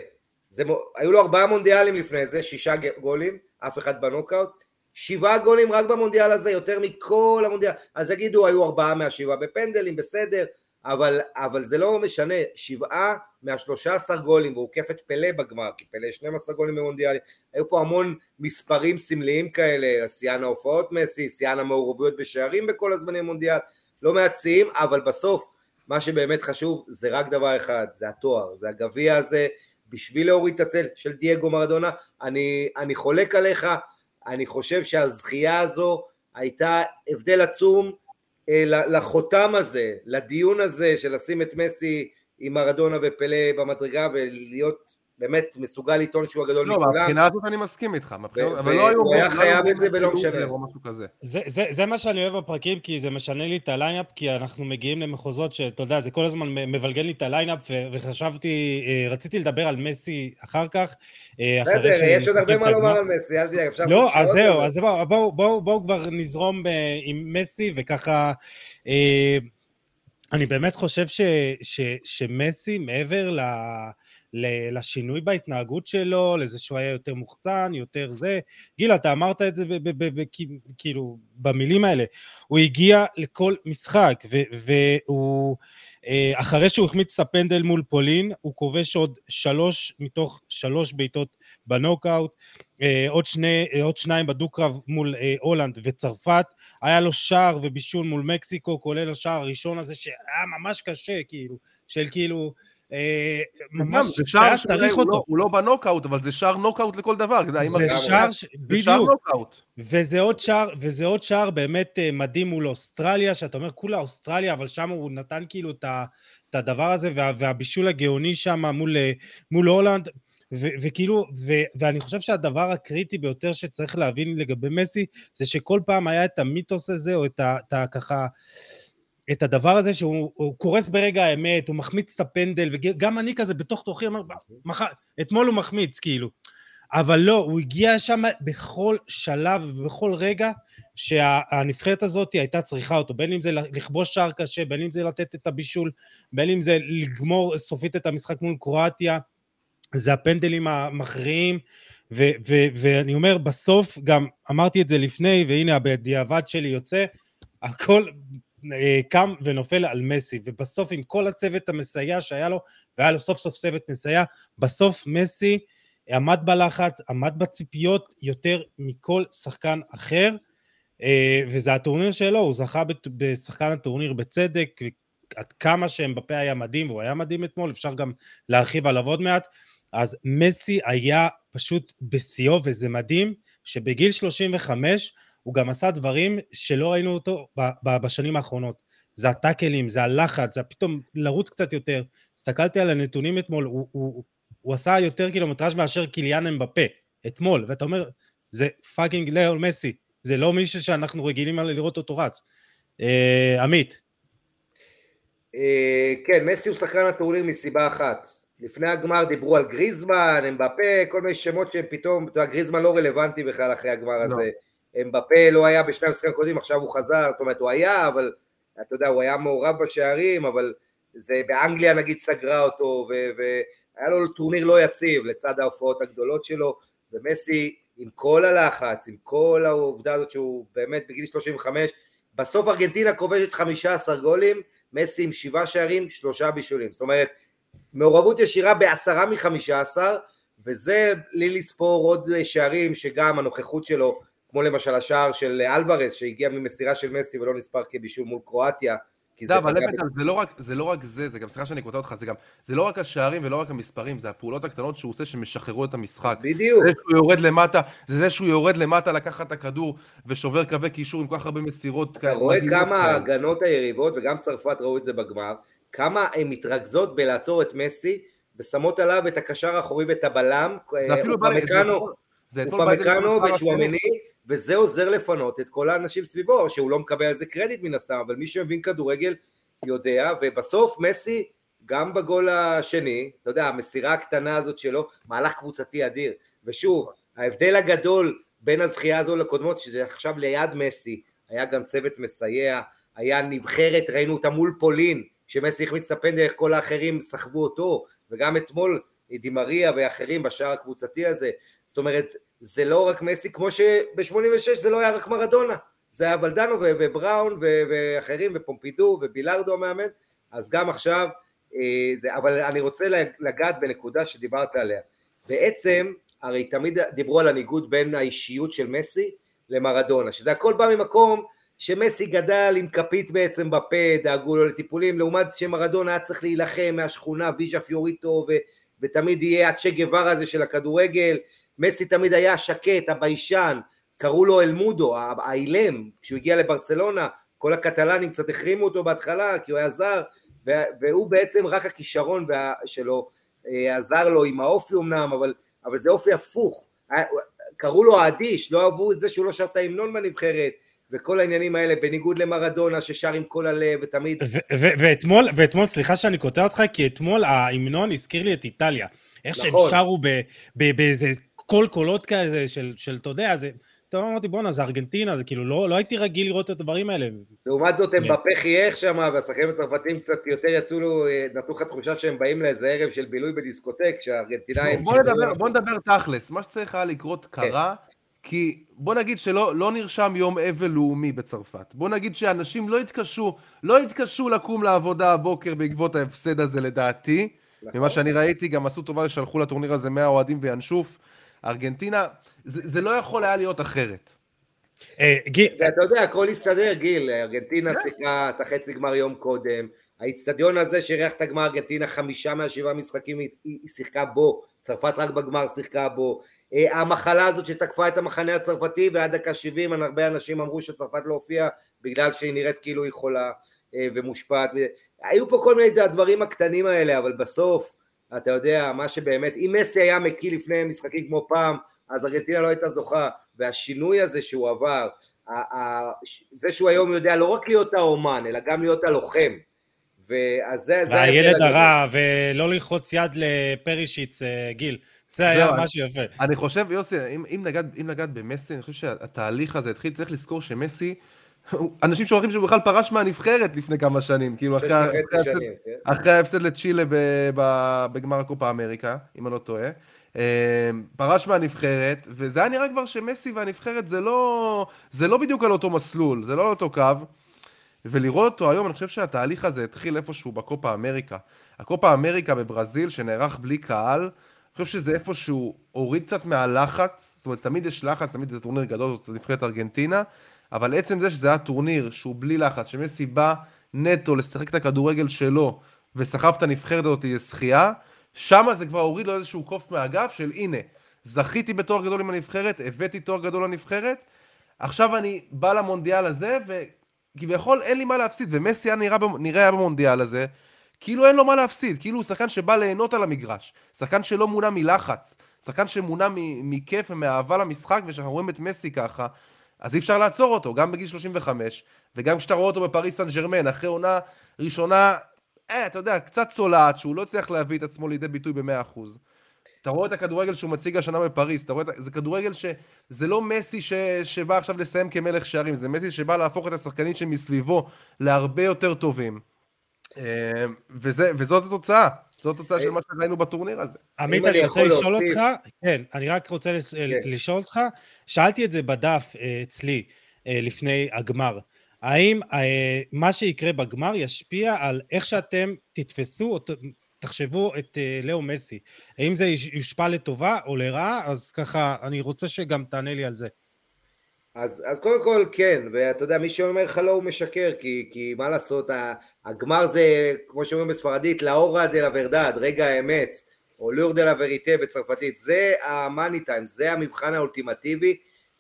זה, היו לו ארבעה מונדיאלים לפני זה, שישה גולים, אף אחד בנוקאוט, שבעה גולים רק במונדיאל הזה, יותר מכל המונדיאל, אז יגידו היו ארבעה מהשבעה בפנדלים, בסדר, אבל, אבל זה לא משנה, שבעה מהשלושה עשר גולים, והוא עוקף את פלא בגמר, כי פלא 12 גולים במונדיאלים, היו פה המון מספרים סמליים כאלה, שיאן ההופעות מסי, שיאן המעורבויות בשערים בכל הזמני המונדיאל, לא מעט אבל בסוף מה שבאמת חשוב זה רק דבר אחד, זה התואר, זה הגביע הזה, בשביל להוריד את הצל של דייגו מרדונה, אני, אני חולק עליך, אני חושב שהזכייה הזו הייתה הבדל עצום אה, לחותם הזה, לדיון הזה של לשים את מסי עם מרדונה ופלא במדרגה ולהיות באמת מסוגל לטעון שהוא הגדול לא, מכולם. מהבחינה הזאת אני מסכים איתך, ו- אבל לא היו... היה לא היו חייב את זה ולא כאילו משנה. או משהו כזה. זה, זה, זה מה שאני אוהב בפרקים, כי זה משנה לי את ה lineup, כי אנחנו מגיעים למחוזות שאתה יודע, זה כל הזמן מבלגן לי את ה lineup, ו- וחשבתי, אה, רציתי לדבר על מסי אחר כך, אה, בסדר, יש עוד הרבה מה. לומר על מסי, אל תדאג, אפשר לא, לעשות אז שעות זהו, על אז בואו כבר נזרום ב- עם מסי, וככה... אה, אני באמת חושב ש, ש, שמסי, מעבר ל, ל- לשינוי בהתנהגות שלו, לזה שהוא היה יותר מוחצן, יותר זה. גיל, אתה אמרת את זה כאילו במילים האלה. הוא הגיע לכל משחק, והוא... אה, אחרי שהוא החמיץ את הפנדל מול פולין, הוא כובש עוד שלוש מתוך שלוש בעיטות בנוקאוט, אה, עוד, שני, אה, עוד שניים בדו-קרב מול הולנד וצרפת, היה לו שער ובישול מול מקסיקו, כולל השער הראשון הזה שהיה ממש קשה, כאילו, של כאילו... ממש, זה שער צריך אותו. הוא לא בנוקאוט, אבל זה שער נוקאוט לכל דבר. זה שער, בדיוק. וזה עוד שער, וזה עוד שער באמת מדהים מול אוסטרליה, שאתה אומר כולה אוסטרליה, אבל שם הוא נתן כאילו את, הדבר הזה, וה, והבישול הגאוני שם מול, מול הולנד, ו, וכאילו, ו, ואני חושב שהדבר הקריטי ביותר שצריך להבין לגבי מסי, זה שכל פעם היה את המיתוס הזה, או את ה... את ה ככה... את הדבר הזה שהוא קורס ברגע האמת, הוא מחמיץ את הפנדל, וגם אני כזה בתוך תוכי אומר. אתמול הוא מחמיץ כאילו. אבל לא, הוא הגיע שם בכל שלב ובכל רגע שהנבחרת הזאת הייתה צריכה אותו, בין אם זה לכבוש שער קשה, בין אם זה לתת את הבישול, בין אם זה לגמור סופית את המשחק מול קרואטיה, זה הפנדלים המכריעים, ואני אומר בסוף, גם אמרתי את זה לפני, והנה הבדיעבד שלי יוצא, הכל קם ונופל על מסי, ובסוף עם כל הצוות המסייע שהיה לו, והיה לו סוף סוף צוות מסייע, בסוף מסי עמד בלחץ, עמד בציפיות יותר מכל שחקן אחר, אה, וזה הטורניר שלו, הוא זכה בשחקן הטורניר בצדק, עד כמה שאמבפה היה מדהים, והוא היה מדהים אתמול, אפשר גם להרחיב עליו עוד מעט, אז מסי היה פשוט בשיאו, וזה מדהים שבגיל 35 הוא גם עשה דברים שלא ראינו אותו בשנים האחרונות. זה הטאקלים, זה הלחץ, זה פתאום לרוץ קצת יותר. הסתכלתי על הנתונים אתמול, הוא, הוא, הוא עשה יותר קילומטראז' מאשר קיליאן אמבפה, אתמול, ואתה אומר, זה fucking לאו מסי, זה לא מישהו שאנחנו רגילים לראות אותו רץ. אה, עמית. אה, כן, מסי הוא שחקן הטורניר מסיבה אחת. לפני הגמר דיברו על גריזמן, אמבפה, כל מיני שמות שהם פתאום, אתה יודע, גריזמן לא רלוונטי בכלל אחרי הגמר לא. הזה. אמבפה לא היה בשני המשחקים הקודמים, עכשיו הוא חזר, זאת אומרת הוא היה, אבל אתה יודע, הוא היה מעורב בשערים, אבל זה באנגליה נגיד סגרה אותו, והיה לו טורניר לא יציב לצד ההופעות הגדולות שלו, ומסי עם כל הלחץ, עם כל העובדה הזאת שהוא באמת בגיל 35, בסוף ארגנטינה כובשת 15 גולים, מסי עם שבעה שערים, שלושה בישולים, זאת אומרת מעורבות ישירה בעשרה מחמישה עשר, וזה לי לספור עוד שערים שגם הנוכחות שלו כמו למשל השער של אלוורז שהגיע ממסירה של מסי ולא נספר כבישול מול קרואטיה זה, אבל לבטל, זה, לא רק, זה לא רק זה, זה גם, סליחה שאני קוטע אותך, זה גם, זה לא רק השערים ולא רק המספרים, זה הפעולות הקטנות שהוא עושה שמשחררו את המשחק. בדיוק. זה שהוא יורד למטה, זה זה שהוא יורד למטה לקחת את הכדור ושובר קווי קישור עם כל כך הרבה מסירות. אתה רואה כמה ההגנות היריבות, וגם צרפת ראו את זה בגמר, כמה הן מתרכזות בלעצור את מסי, ושמות עליו את הקשר האחורי ואת הבלם. זה אפילו בא... זה אתמול פמקנו וצ'ואמני, וזה עוזר לפנות את כל האנשים סביבו, שהוא לא מקבל על זה קרדיט מן הסתם, אבל מי שמבין כדורגל יודע, ובסוף מסי, גם בגול השני, אתה יודע, המסירה הקטנה הזאת שלו, מהלך קבוצתי אדיר, ושוב, ההבדל הגדול בין הזכייה הזו לקודמות, שזה עכשיו ליד מסי, היה גם צוות מסייע, היה נבחרת, ראינו אותה מול פולין, שמסי החמיץ את הפנדל, איך כל האחרים סחבו אותו, וגם אתמול דימריה ואחרים בשער הקבוצתי הזה, זאת אומרת, זה לא רק מסי, כמו שב-86 זה לא היה רק מרדונה, זה היה ולדנו ובראון ואחרים ופומפידו ובילארדו המאמן, אז גם עכשיו, אה, זה, אבל אני רוצה לגעת בנקודה שדיברת עליה. בעצם, הרי תמיד דיברו על הניגוד בין האישיות של מסי למרדונה, שזה הכל בא ממקום שמסי גדל עם כפית בעצם בפה, דאגו לו לטיפולים, לעומת שמרדונה היה צריך להילחם מהשכונה, ויז'ה פיוריטו, ו, ותמיד יהיה הצ'ה גווארה הזה של הכדורגל, מסי תמיד היה שקט, הביישן, קראו לו el mudo, האילם, כשהוא הגיע לברצלונה, כל הקטלנים קצת החרימו אותו בהתחלה, כי הוא היה זר, והוא בעצם רק הכישרון שלו אה, עזר לו עם האופי אמנם, אבל, אבל זה אופי הפוך. קראו לו האדיש, לא אהבו את זה שהוא לא שר את ההמנון בנבחרת, וכל העניינים האלה, בניגוד למרדונה ששר עם כל הלב ותמיד... ואתמול, ואתמול, סליחה שאני קוטע אותך, כי אתמול ההמנון הזכיר לי את איטליה. איך נכון. שהם שרו באיזה קול קולות כזה של, של, אתה יודע, זה, פתאום אמרתי, בואנה, זה ארגנטינה, זה כאילו, לא, לא הייתי רגיל לראות את הדברים האלה. לעומת זאת, הם כן. בפה חייך שם, והשחקנים הצרפתים קצת יותר יצאו לו, אה, נתנו לך תחושה שהם באים לאיזה ערב של בילוי בדיסקוטק, שהארגנטינאים... בוא נדבר, בוא נדבר תכלס, מה שצריך היה לקרות קרה, כי בוא נגיד שלא לא נרשם יום אבל לאומי בצרפת. בוא נגיד שאנשים לא התקשו, לא התקשו לקום לעבודה הבוקר בעקבות ההפסד הזה לדעתי. נכון. ממה שאני ראיתי, גם עשו טובה ששלחו לטורניר הזה 100 אוהדים וינשוף. ארגנטינה, זה, זה לא יכול היה להיות אחרת. אה, גיל, ואתה יודע, הכל הסתדר, גיל, ארגנטינה שיחקה את החצי גמר יום קודם, האיצטדיון הזה שאירח את הגמר ארגנטינה, חמישה מהשבעה משחקים היא שיחקה בו, צרפת רק בגמר שיחקה בו, אה, המחלה הזאת שתקפה את המחנה הצרפתי ועד דקה 70 הרבה אנשים אמרו שצרפת לא הופיעה בגלל שהיא נראית כאילו היא חולה אה, ומושפעת, היו פה כל מיני הדברים הקטנים האלה, אבל בסוף, אתה יודע, מה שבאמת, אם מסי היה מקיא לפני משחקים כמו פעם, אז ארגנטינה לא הייתה זוכה, והשינוי הזה שהוא עבר, זה שהוא היום יודע לא רק להיות האומן, אלא גם להיות הלוחם, ואז זה, והילד. הרע, ולא ללחוץ יד לפרישיץ, אה, גיל. זה היה משהו יפה. אני חושב, יוסי, אם, נגעת, במסי, אני חושב שהתהליך הזה התחיל, צריך לזכור שמסי, אנשים שוכחים שהוא בכלל פרש מהנבחרת לפני כמה שנים, כאילו אחרי, אחרי, שנים, כן? אחרי ההפסד לצ'ילה בגמר הקופה אמריקה, אם אני לא טועה. אה, פרש מהנבחרת, וזה היה נראה כבר שמסי והנבחרת זה לא, זה לא בדיוק על אותו מסלול, זה לא על אותו קו. ולראות אותו היום, אני חושב שהתהליך הזה התחיל איפשהו בקופה אמריקה. הקופה אמריקה בברזיל, שנערך בלי קהל, אני חושב שזה איפשהו הוריד קצת מהלחץ, זאת אומרת, תמיד יש לחץ, תמיד זה טורניר גדול, זאת נבחרת ארגנטינה, אבל עצם זה שזה היה טורניר שהוא בלי לחץ, שמסי בא נטו לשחק את הכדורגל שלו, וסחב את הנבחרת הזאת לזכייה, שמה זה כבר הוריד לו איזשהו קוף מהגב של הנה, זכיתי בתואר גדול עם הנבחרת, הבאתי תואר גדול לנבחרת, עכשיו אני בא למונדיאל הזה, וכביכול אין לי מה להפסיד, ומסי היה נראה, נראה במונדיאל הזה, כאילו אין לו מה להפסיד, כאילו הוא שחקן שבא ליהנות על המגרש, שחקן שלא מונע מלחץ, שחקן שמונע מכיף ומאהבה למשחק, וכשאנחנו רואים את מסי ככה, אז אי אפשר לעצור אותו, גם בגיל 35, וגם כשאתה רואה אותו בפריס סן ג'רמן, אחרי עונה ראשונה, אה, אתה יודע, קצת צולעת, שהוא לא הצליח להביא את עצמו לידי ביטוי ב-100%. אתה רואה את הכדורגל שהוא מציג השנה בפריז, אתה רואה את... זה כדורגל שזה לא מסי ש... שבא עכשיו לסיים כמלך שערים, זה מסי שבא להפוך את השחקנים שמסביבו להרבה יותר טובים. אה, וזה, וזאת התוצאה, זאת התוצאה של מה שראינו בטורניר הזה. עמית, אני רוצה לשאול אותך, כן, אני רק רוצה כן. לשאול אותך, שאלתי את זה בדף אה, אצלי אה, לפני הגמר. האם אה, מה שיקרה בגמר ישפיע על איך שאתם תתפסו או תחשבו את לאו מסי? האם זה יושפע לטובה או לרעה? אז ככה, אני רוצה שגם תענה לי על זה. אז, אז קודם כל כן, ואתה יודע, מי שאומר לך לא הוא משקר, כי, כי מה לעשות, הגמר זה, כמו שאומרים בספרדית, לאורה דה לה רגע האמת, או l'heure de la vérité בצרפתית, זה ה money time, זה המבחן האולטימטיבי,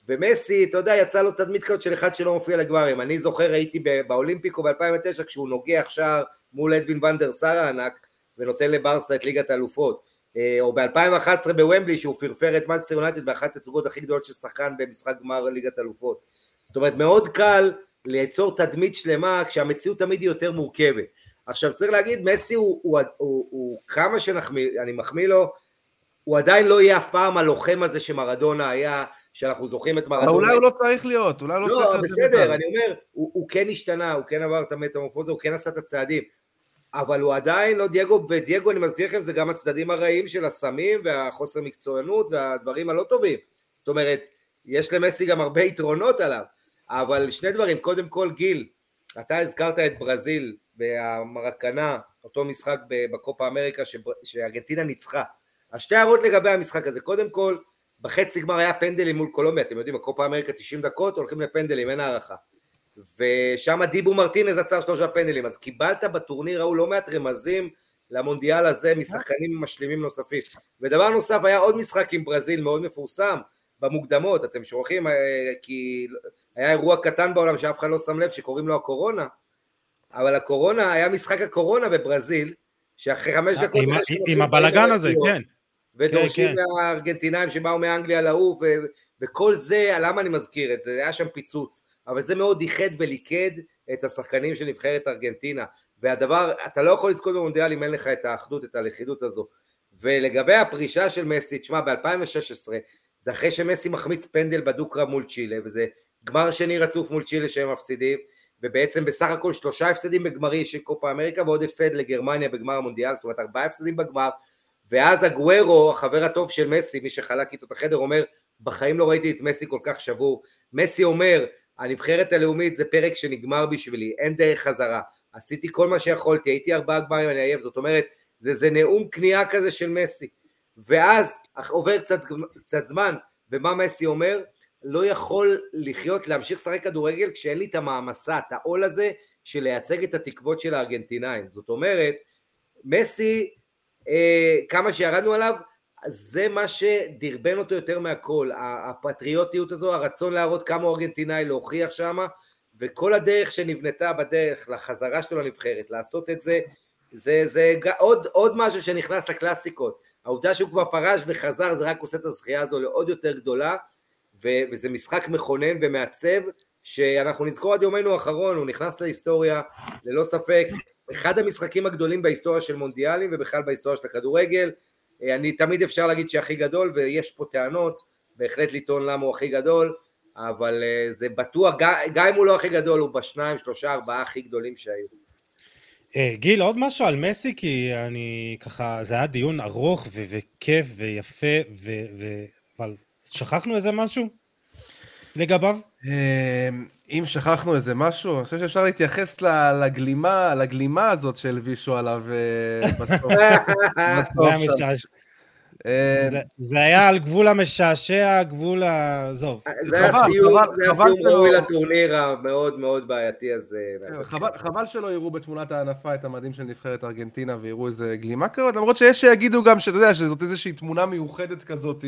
ומסי, אתה יודע, יצא לו תדמית כזאת של אחד שלא מופיע לגמרים, אני זוכר, הייתי באולימפיקו ב-2009, כשהוא נוגח שער מול אדווין ון דר סאר הענק, ונותן לברסה את ליגת האלופות. אה, או ב-2011 בוומבלי שהוא פרפר את מנצ'סטר יונייטד באחת התצוגות הכי גדולות של שחקן במשחק גמר ליגת אלופות. זאת אומרת מאוד קל ליצור תדמית שלמה כשהמציאות תמיד היא יותר מורכבת. עכשיו צריך להגיד מסי הוא, הוא, הוא, הוא, הוא כמה שאני מחמיא לו הוא עדיין לא יהיה אף פעם הלוחם הזה שמרדונה היה שאנחנו זוכרים את מרדונה. אולי הוא לא צריך להיות, אולי הוא לא צריך לא, להיות... זה בסדר. אני אומר, הוא, הוא כן השתנה, הוא כן עבר את המטמורפוזה, הוא כן עשה את הצעדים, אבל הוא עדיין לא דייגו, ודייגו אני מזכיר לכם זה גם הצדדים הרעים של הסמים והחוסר מקצוענות והדברים הלא טובים, זאת אומרת, יש למסי גם הרבה יתרונות עליו, אבל שני דברים, קודם כל גיל, אתה הזכרת את ברזיל והמרקנה, אותו משחק בקופה אמריקה שארגנטינה ניצחה, אז שתי הערות לגבי המשחק הזה, קודם כל, בחצי גמר היה פנדלים מול קולומביה, אתם יודעים, הקופה אמריקה 90 דקות, הולכים לפנדלים, אין הערכה. ושם דיבו מרטינז עצר שלושה פנדלים, אז קיבלת בטורניר ההוא לא מעט רמזים למונדיאל הזה משחקנים משלימים נוספים. ודבר נוסף, היה עוד משחק עם ברזיל מאוד מפורסם, במוקדמות, אתם שוכחים, אה, כי היה אירוע קטן בעולם שאף אחד לא שם לב שקוראים לו הקורונה, אבל הקורונה, היה משחק הקורונה בברזיל, שאחרי חמש דקות... עם עם הבלגן הזה. כן. ודורשים כן. מהארגנטינאים שבאו מאנגליה לעוף, וכל זה, למה אני מזכיר את זה? היה שם פיצוץ, אבל זה מאוד איחד וליכד את השחקנים של נבחרת ארגנטינה, והדבר, אתה לא יכול לזכות במונדיאל אם אין לך את האחדות, את הלכידות הזו. ולגבי הפרישה של מסי, תשמע, ב-2016, זה אחרי שמסי מחמיץ פנדל בדו-קרב מול צ'ילה, וזה גמר שני רצוף מול צ'ילה שהם מפסידים, ובעצם בסך הכל שלושה הפסדים בגמרי של קופה אמריקה ועוד הפסד לגרמניה בגמר המונדיאל, זאת אומרת ארבעה הפסדים בגמר, ואז הגוורו, החבר הטוב של מסי, מי שחלק איתו את החדר, אומר, בחיים לא ראיתי את מסי כל כך שבור. מסי אומר, הנבחרת הלאומית זה פרק שנגמר בשבילי, אין דרך חזרה. עשיתי כל מה שיכולתי, הייתי ארבעה גמרים, אני עייף, זאת אומרת, זה, זה נאום כניעה כזה של מסי. ואז עובר קצת, קצת זמן, ומה מסי אומר? לא יכול לחיות, להמשיך לשחק כדורגל כשאין לי את המעמסה, את העול הזה של לייצג את התקוות של הארגנטינאים. זאת אומרת, מסי, אה, כמה שירדנו עליו, זה מה שדרבן אותו יותר מהכל, הפטריוטיות הזו, הרצון להראות כמה הוא ארגנטינאי, להוכיח שמה, וכל הדרך שנבנתה בדרך לחזרה שלו לנבחרת, לעשות את זה, זה, זה עוד, עוד משהו שנכנס לקלאסיקות. העובדה שהוא כבר פרש וחזר, זה רק עושה את הזכייה הזו לעוד יותר גדולה, ו- וזה משחק מכונן ומעצב, שאנחנו נזכור עד יומנו האחרון, הוא נכנס להיסטוריה, ללא ספק, אחד המשחקים הגדולים בהיסטוריה של מונדיאלים ובכלל בהיסטוריה של הכדורגל, אני תמיד אפשר להגיד שהכי גדול ויש פה טענות, בהחלט לטעון למה הוא הכי גדול, אבל אה, זה בטוח, גם אם הוא לא הכי גדול, הוא בשניים, שלושה, ארבעה הכי גדולים שהיו. אה, גיל, עוד משהו על מסי, כי אני ככה, זה היה דיון ארוך ו- וכיף ויפה, ו- ו- אבל שכחנו איזה משהו לגביו? אמ, אם שכחנו איזה משהו, אני חושב שאפשר להתייחס לגלימה, לגלימה הזאת שהלבישו עליו אה, בסוף. אה, זה היה על גבול המשעשע, גבול ה... עזוב. זה היה סיום ראוי לטורניר המאוד מאוד בעייתי הזה. חבל שלא יראו בתמונת ההנפה את המדים של נבחרת ארגנטינה ויראו איזה גלימה כזאת, למרות שיש שיגידו גם שאתה יודע שזאת איזושהי תמונה מיוחדת כזאת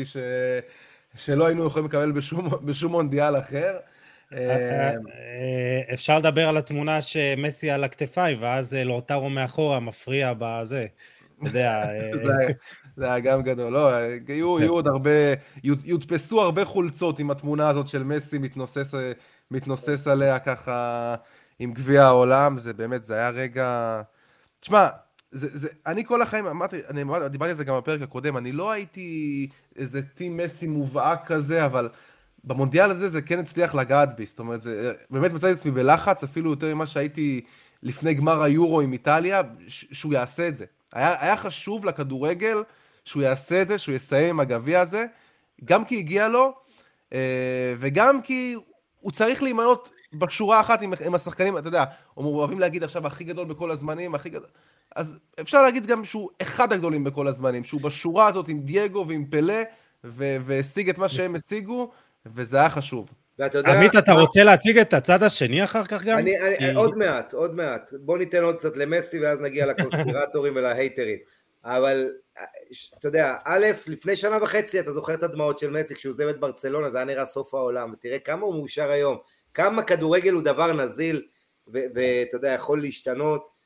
שלא היינו יכולים לקבל בשום מונדיאל אחר. אה, אפשר לדבר על התמונה שמסי על הכתפיים, ואז לאוטרו מאחורה מפריע בזה. אתה יודע... זה היה גם גדול, לא, יהיו, יהיו עוד הרבה, יודפסו הרבה חולצות עם התמונה הזאת של מסי מתנוסס, מתנוסס עליה ככה עם גביע העולם, זה באמת, זה היה רגע... תשמע, זה, זה, אני כל החיים, אמרתי, אני דיברתי על זה גם בפרק הקודם, אני לא הייתי איזה טים מסי מובהק כזה, אבל במונדיאל הזה זה כן הצליח לגעת בי, זאת אומרת, זה באמת מצאתי את עצמי בלחץ, אפילו יותר ממה שהייתי לפני גמר היורו עם איטליה, שהוא יעשה את זה. היה, היה חשוב לכדורגל שהוא יעשה את זה, שהוא יסיים עם הגביע הזה, גם כי הגיע לו, אה, וגם כי הוא צריך להימנות בשורה אחת עם, עם השחקנים, אתה יודע, אוהבים להגיד עכשיו הכי גדול בכל הזמנים, הכי גדול... אז אפשר להגיד גם שהוא אחד הגדולים בכל הזמנים, שהוא בשורה הזאת עם דייגו ועם פלא, והשיג את מה שהם השיגו, וזה היה חשוב. ואתה יודע... עמית, אתה רוצה להציג את הצד השני אחר כך גם? אני, אני, כי... עוד מעט, עוד מעט. בוא ניתן עוד קצת למסי ואז נגיע לקונספירטורים ולהייטרים. אבל אתה יודע, א', לפני שנה וחצי אתה זוכר את הדמעות של מסי כשהוא עוזב את ברצלונה, זה היה נראה סוף העולם, ותראה כמה הוא מאושר היום, כמה כדורגל הוא דבר נזיל, ואתה יודע, יכול להשתנות,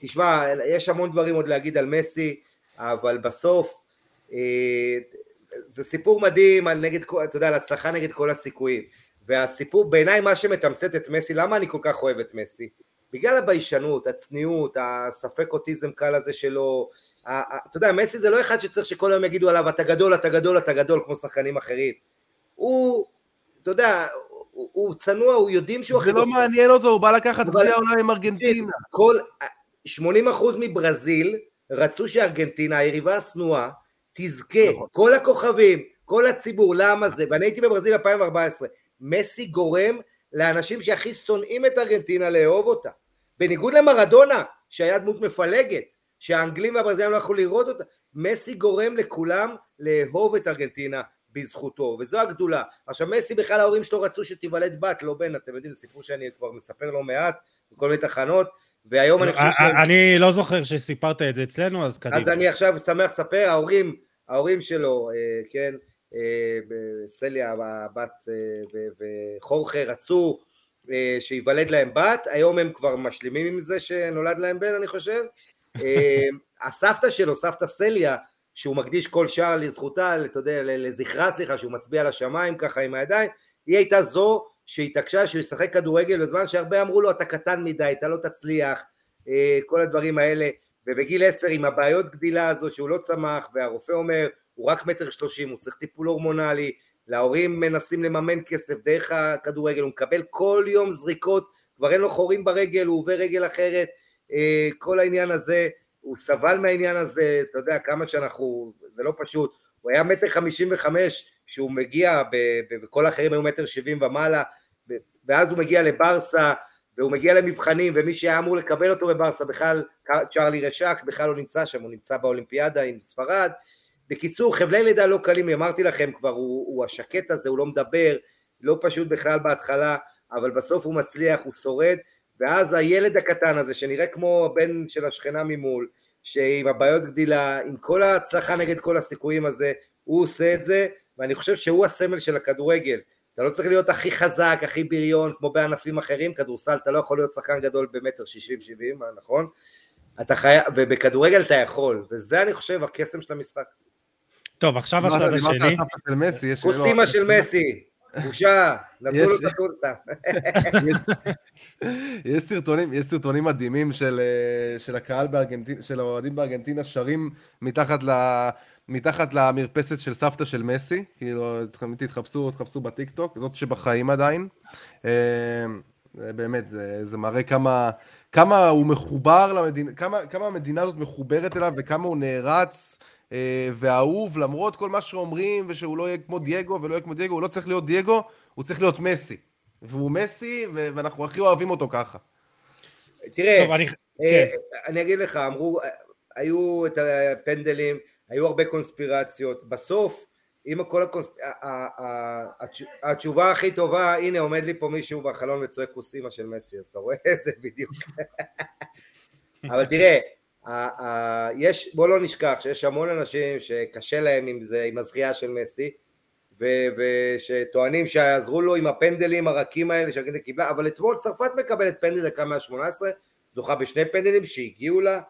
ותשמע, יש המון דברים עוד להגיד על מסי, אבל בסוף, אה, זה סיפור מדהים על נגד, אתה יודע, על הצלחה נגד כל הסיכויים, והסיפור, בעיניי מה שמתמצת את מסי, למה אני כל כך אוהב את מסי? בגלל הביישנות, הצניעות, הספק אוטיזם קל הזה שלו, אתה יודע, מסי זה לא אחד שצריך שכל היום יגידו עליו אתה גדול, אתה גדול, אתה גדול, כמו שחקנים אחרים. הוא, אתה יודע, הוא, הוא צנוע, הוא יודעים שהוא הכי... זה לא מעניין אותו, הוא בא לקחת גביע העולם עם ארגנטינה. כל, 80% מברזיל רצו שארגנטינה, היריבה השנואה, תזכה, נכון. כל הכוכבים, כל הציבור, למה זה? ואני הייתי בברזיל 2014, מסי גורם לאנשים שהכי שונאים את ארגנטינה לאהוב אותה. בניגוד למרדונה, שהיה דמות מפלגת, שהאנגלים והברזילים לא יכלו לראות אותה, מסי גורם לכולם לאהוב את ארגנטינה בזכותו, וזו הגדולה. עכשיו מסי בכלל ההורים שלו רצו שתיוולד בת, לא בן, אתם יודעים, זה סיפור שאני כבר מספר לא מעט, בכל מיני תחנות, והיום אני חושב ש... אני לא זוכר שסיפרת את זה אצלנו, אז קדימה. אז אני עכשיו שמח לספר, ההורים, ההורים שלו, אה, כן, אה, סליה הבת אה, וחורכה רצו שייוולד להם בת, היום הם כבר משלימים עם זה שנולד להם בן אני חושב. הסבתא שלו, סבתא סליה, שהוא מקדיש כל שער לזכותה, אתה יודע, לזכרה סליחה, שהוא מצביע לשמיים ככה עם הידיים, היא הייתה זו שהתעקשה שהוא ישחק כדורגל בזמן שהרבה אמרו לו אתה קטן מדי, אתה לא תצליח, כל הדברים האלה, ובגיל עשר עם הבעיות גדילה הזו שהוא לא צמח והרופא אומר הוא רק מטר שלושים, הוא צריך טיפול הורמונלי, להורים מנסים לממן כסף דרך הכדורגל, הוא מקבל כל יום זריקות, כבר אין לו חורים ברגל, הוא עובר רגל אחרת, אה, כל העניין הזה, הוא סבל מהעניין הזה, אתה יודע כמה שאנחנו, זה לא פשוט, הוא היה מטר חמישים וחמש כשהוא מגיע, וכל האחרים היו מטר שבעים ומעלה, ואז הוא מגיע לברסה, והוא מגיע למבחנים, ומי שהיה אמור לקבל אותו בברסה בכלל, צ'ארלי רשק, בכלל לא נמצא שם, הוא נמצא באולימפיאדה עם ספרד. בקיצור, חבלי לידה לא קלים, אמרתי לכם כבר, הוא, הוא השקט הזה, הוא לא מדבר, לא פשוט בכלל בהתחלה, אבל בסוף הוא מצליח, הוא שורד, ואז הילד הקטן הזה, שנראה כמו הבן של השכנה ממול, שעם הבעיות גדילה, עם כל ההצלחה נגד כל הסיכויים הזה, הוא עושה את זה, ואני חושב שהוא הסמל של הכדורגל. אתה לא צריך להיות הכי חזק, הכי בריון, כמו בענפים אחרים, כדורסל אתה לא יכול להיות שחקן גדול במטר שישים שבעים, נכון? אתה חייב, ובכדורגל אתה יכול, וזה אני חושב הקסם של המשחק. טוב, עכשיו הצד השני. כוסימה של מסי, בושה, נתנו לו את הקורסה. יש סרטונים, יש סרטונים מדהימים של, אה, של הקהל בארגנטינה, של האוהדים בארגנטינה שרים מתחת, ל, מתחת למרפסת של סבתא של מסי, כאילו, תתחפשו, תתחפשו בטיקטוק, זאת שבחיים עדיין. אה, באמת, זה, זה מראה כמה, כמה הוא מחובר למדינה, כמה, כמה המדינה הזאת מחוברת אליו וכמה הוא נערץ. אה, ואהוב למרות כל מה שאומרים ושהוא לא יהיה כמו דייגו ולא יהיה כמו דייגו, הוא לא צריך להיות דייגו, הוא צריך להיות מסי. והוא מסי ואנחנו הכי אוהבים אותו ככה. תראה, טוב, אני... אה, כן. אני אגיד לך, אמרו, היו את הפנדלים, היו הרבה קונספירציות, בסוף עם כל הקונספירציות, התשובה הכי טובה, הנה עומד לי פה מישהו בחלון וצועק כוסימה של מסי, אז אתה רואה? זה בדיוק. אבל תראה, יש, בוא לא נשכח שיש המון אנשים שקשה להם עם זה, עם הזכייה של מסי, ושטוענים שיעזרו לו עם הפנדלים הרכים האלה שהגנדה קיבלה, אבל אתמול צרפת מקבלת פנדל דקה 118, זוכה בשני פנדלים שהגיעו לה.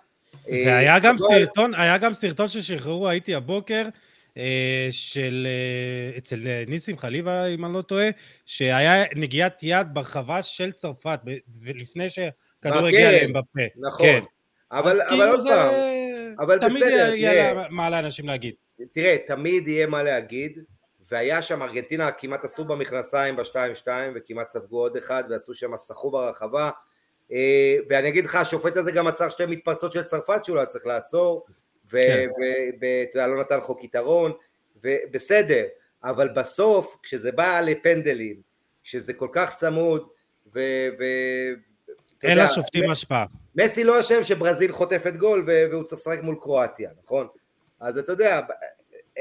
אה, והיה גם סרטון, היה גם סרטון ששחררו, הייתי הבוקר, אה, של, אה, אצל ניסים חליבה, אם אני לא טועה, שהיה נגיעת יד ברחבה של צרפת, ולפני שכדור הגיע להם בפה. נכון. כן. אבל, אבל כאילו עוד פעם, אבל תמיד בסדר, תמיד יהיה תראה, מה לאנשים להגיד. תראה, תמיד יהיה מה להגיד, והיה שם ארגנטינה, כמעט עשו במכנסיים ב-2-2, וכמעט ספגו עוד אחד, ועשו שם, סחו ברחבה, אה, ואני אגיד לך, השופט הזה גם עצר שתי מתפרצות של צרפת שהוא לא צריך לעצור, כן. יודע, לא נתן חוק יתרון, ובסדר, אבל בסוף, כשזה בא לפנדלים, כשזה כל כך צמוד, ו... ו אין לשופטים השפעה. מסי לא אשם שברזיל חוטפת גול והוא צריך לשחק מול קרואטיה, נכון? אז אתה יודע,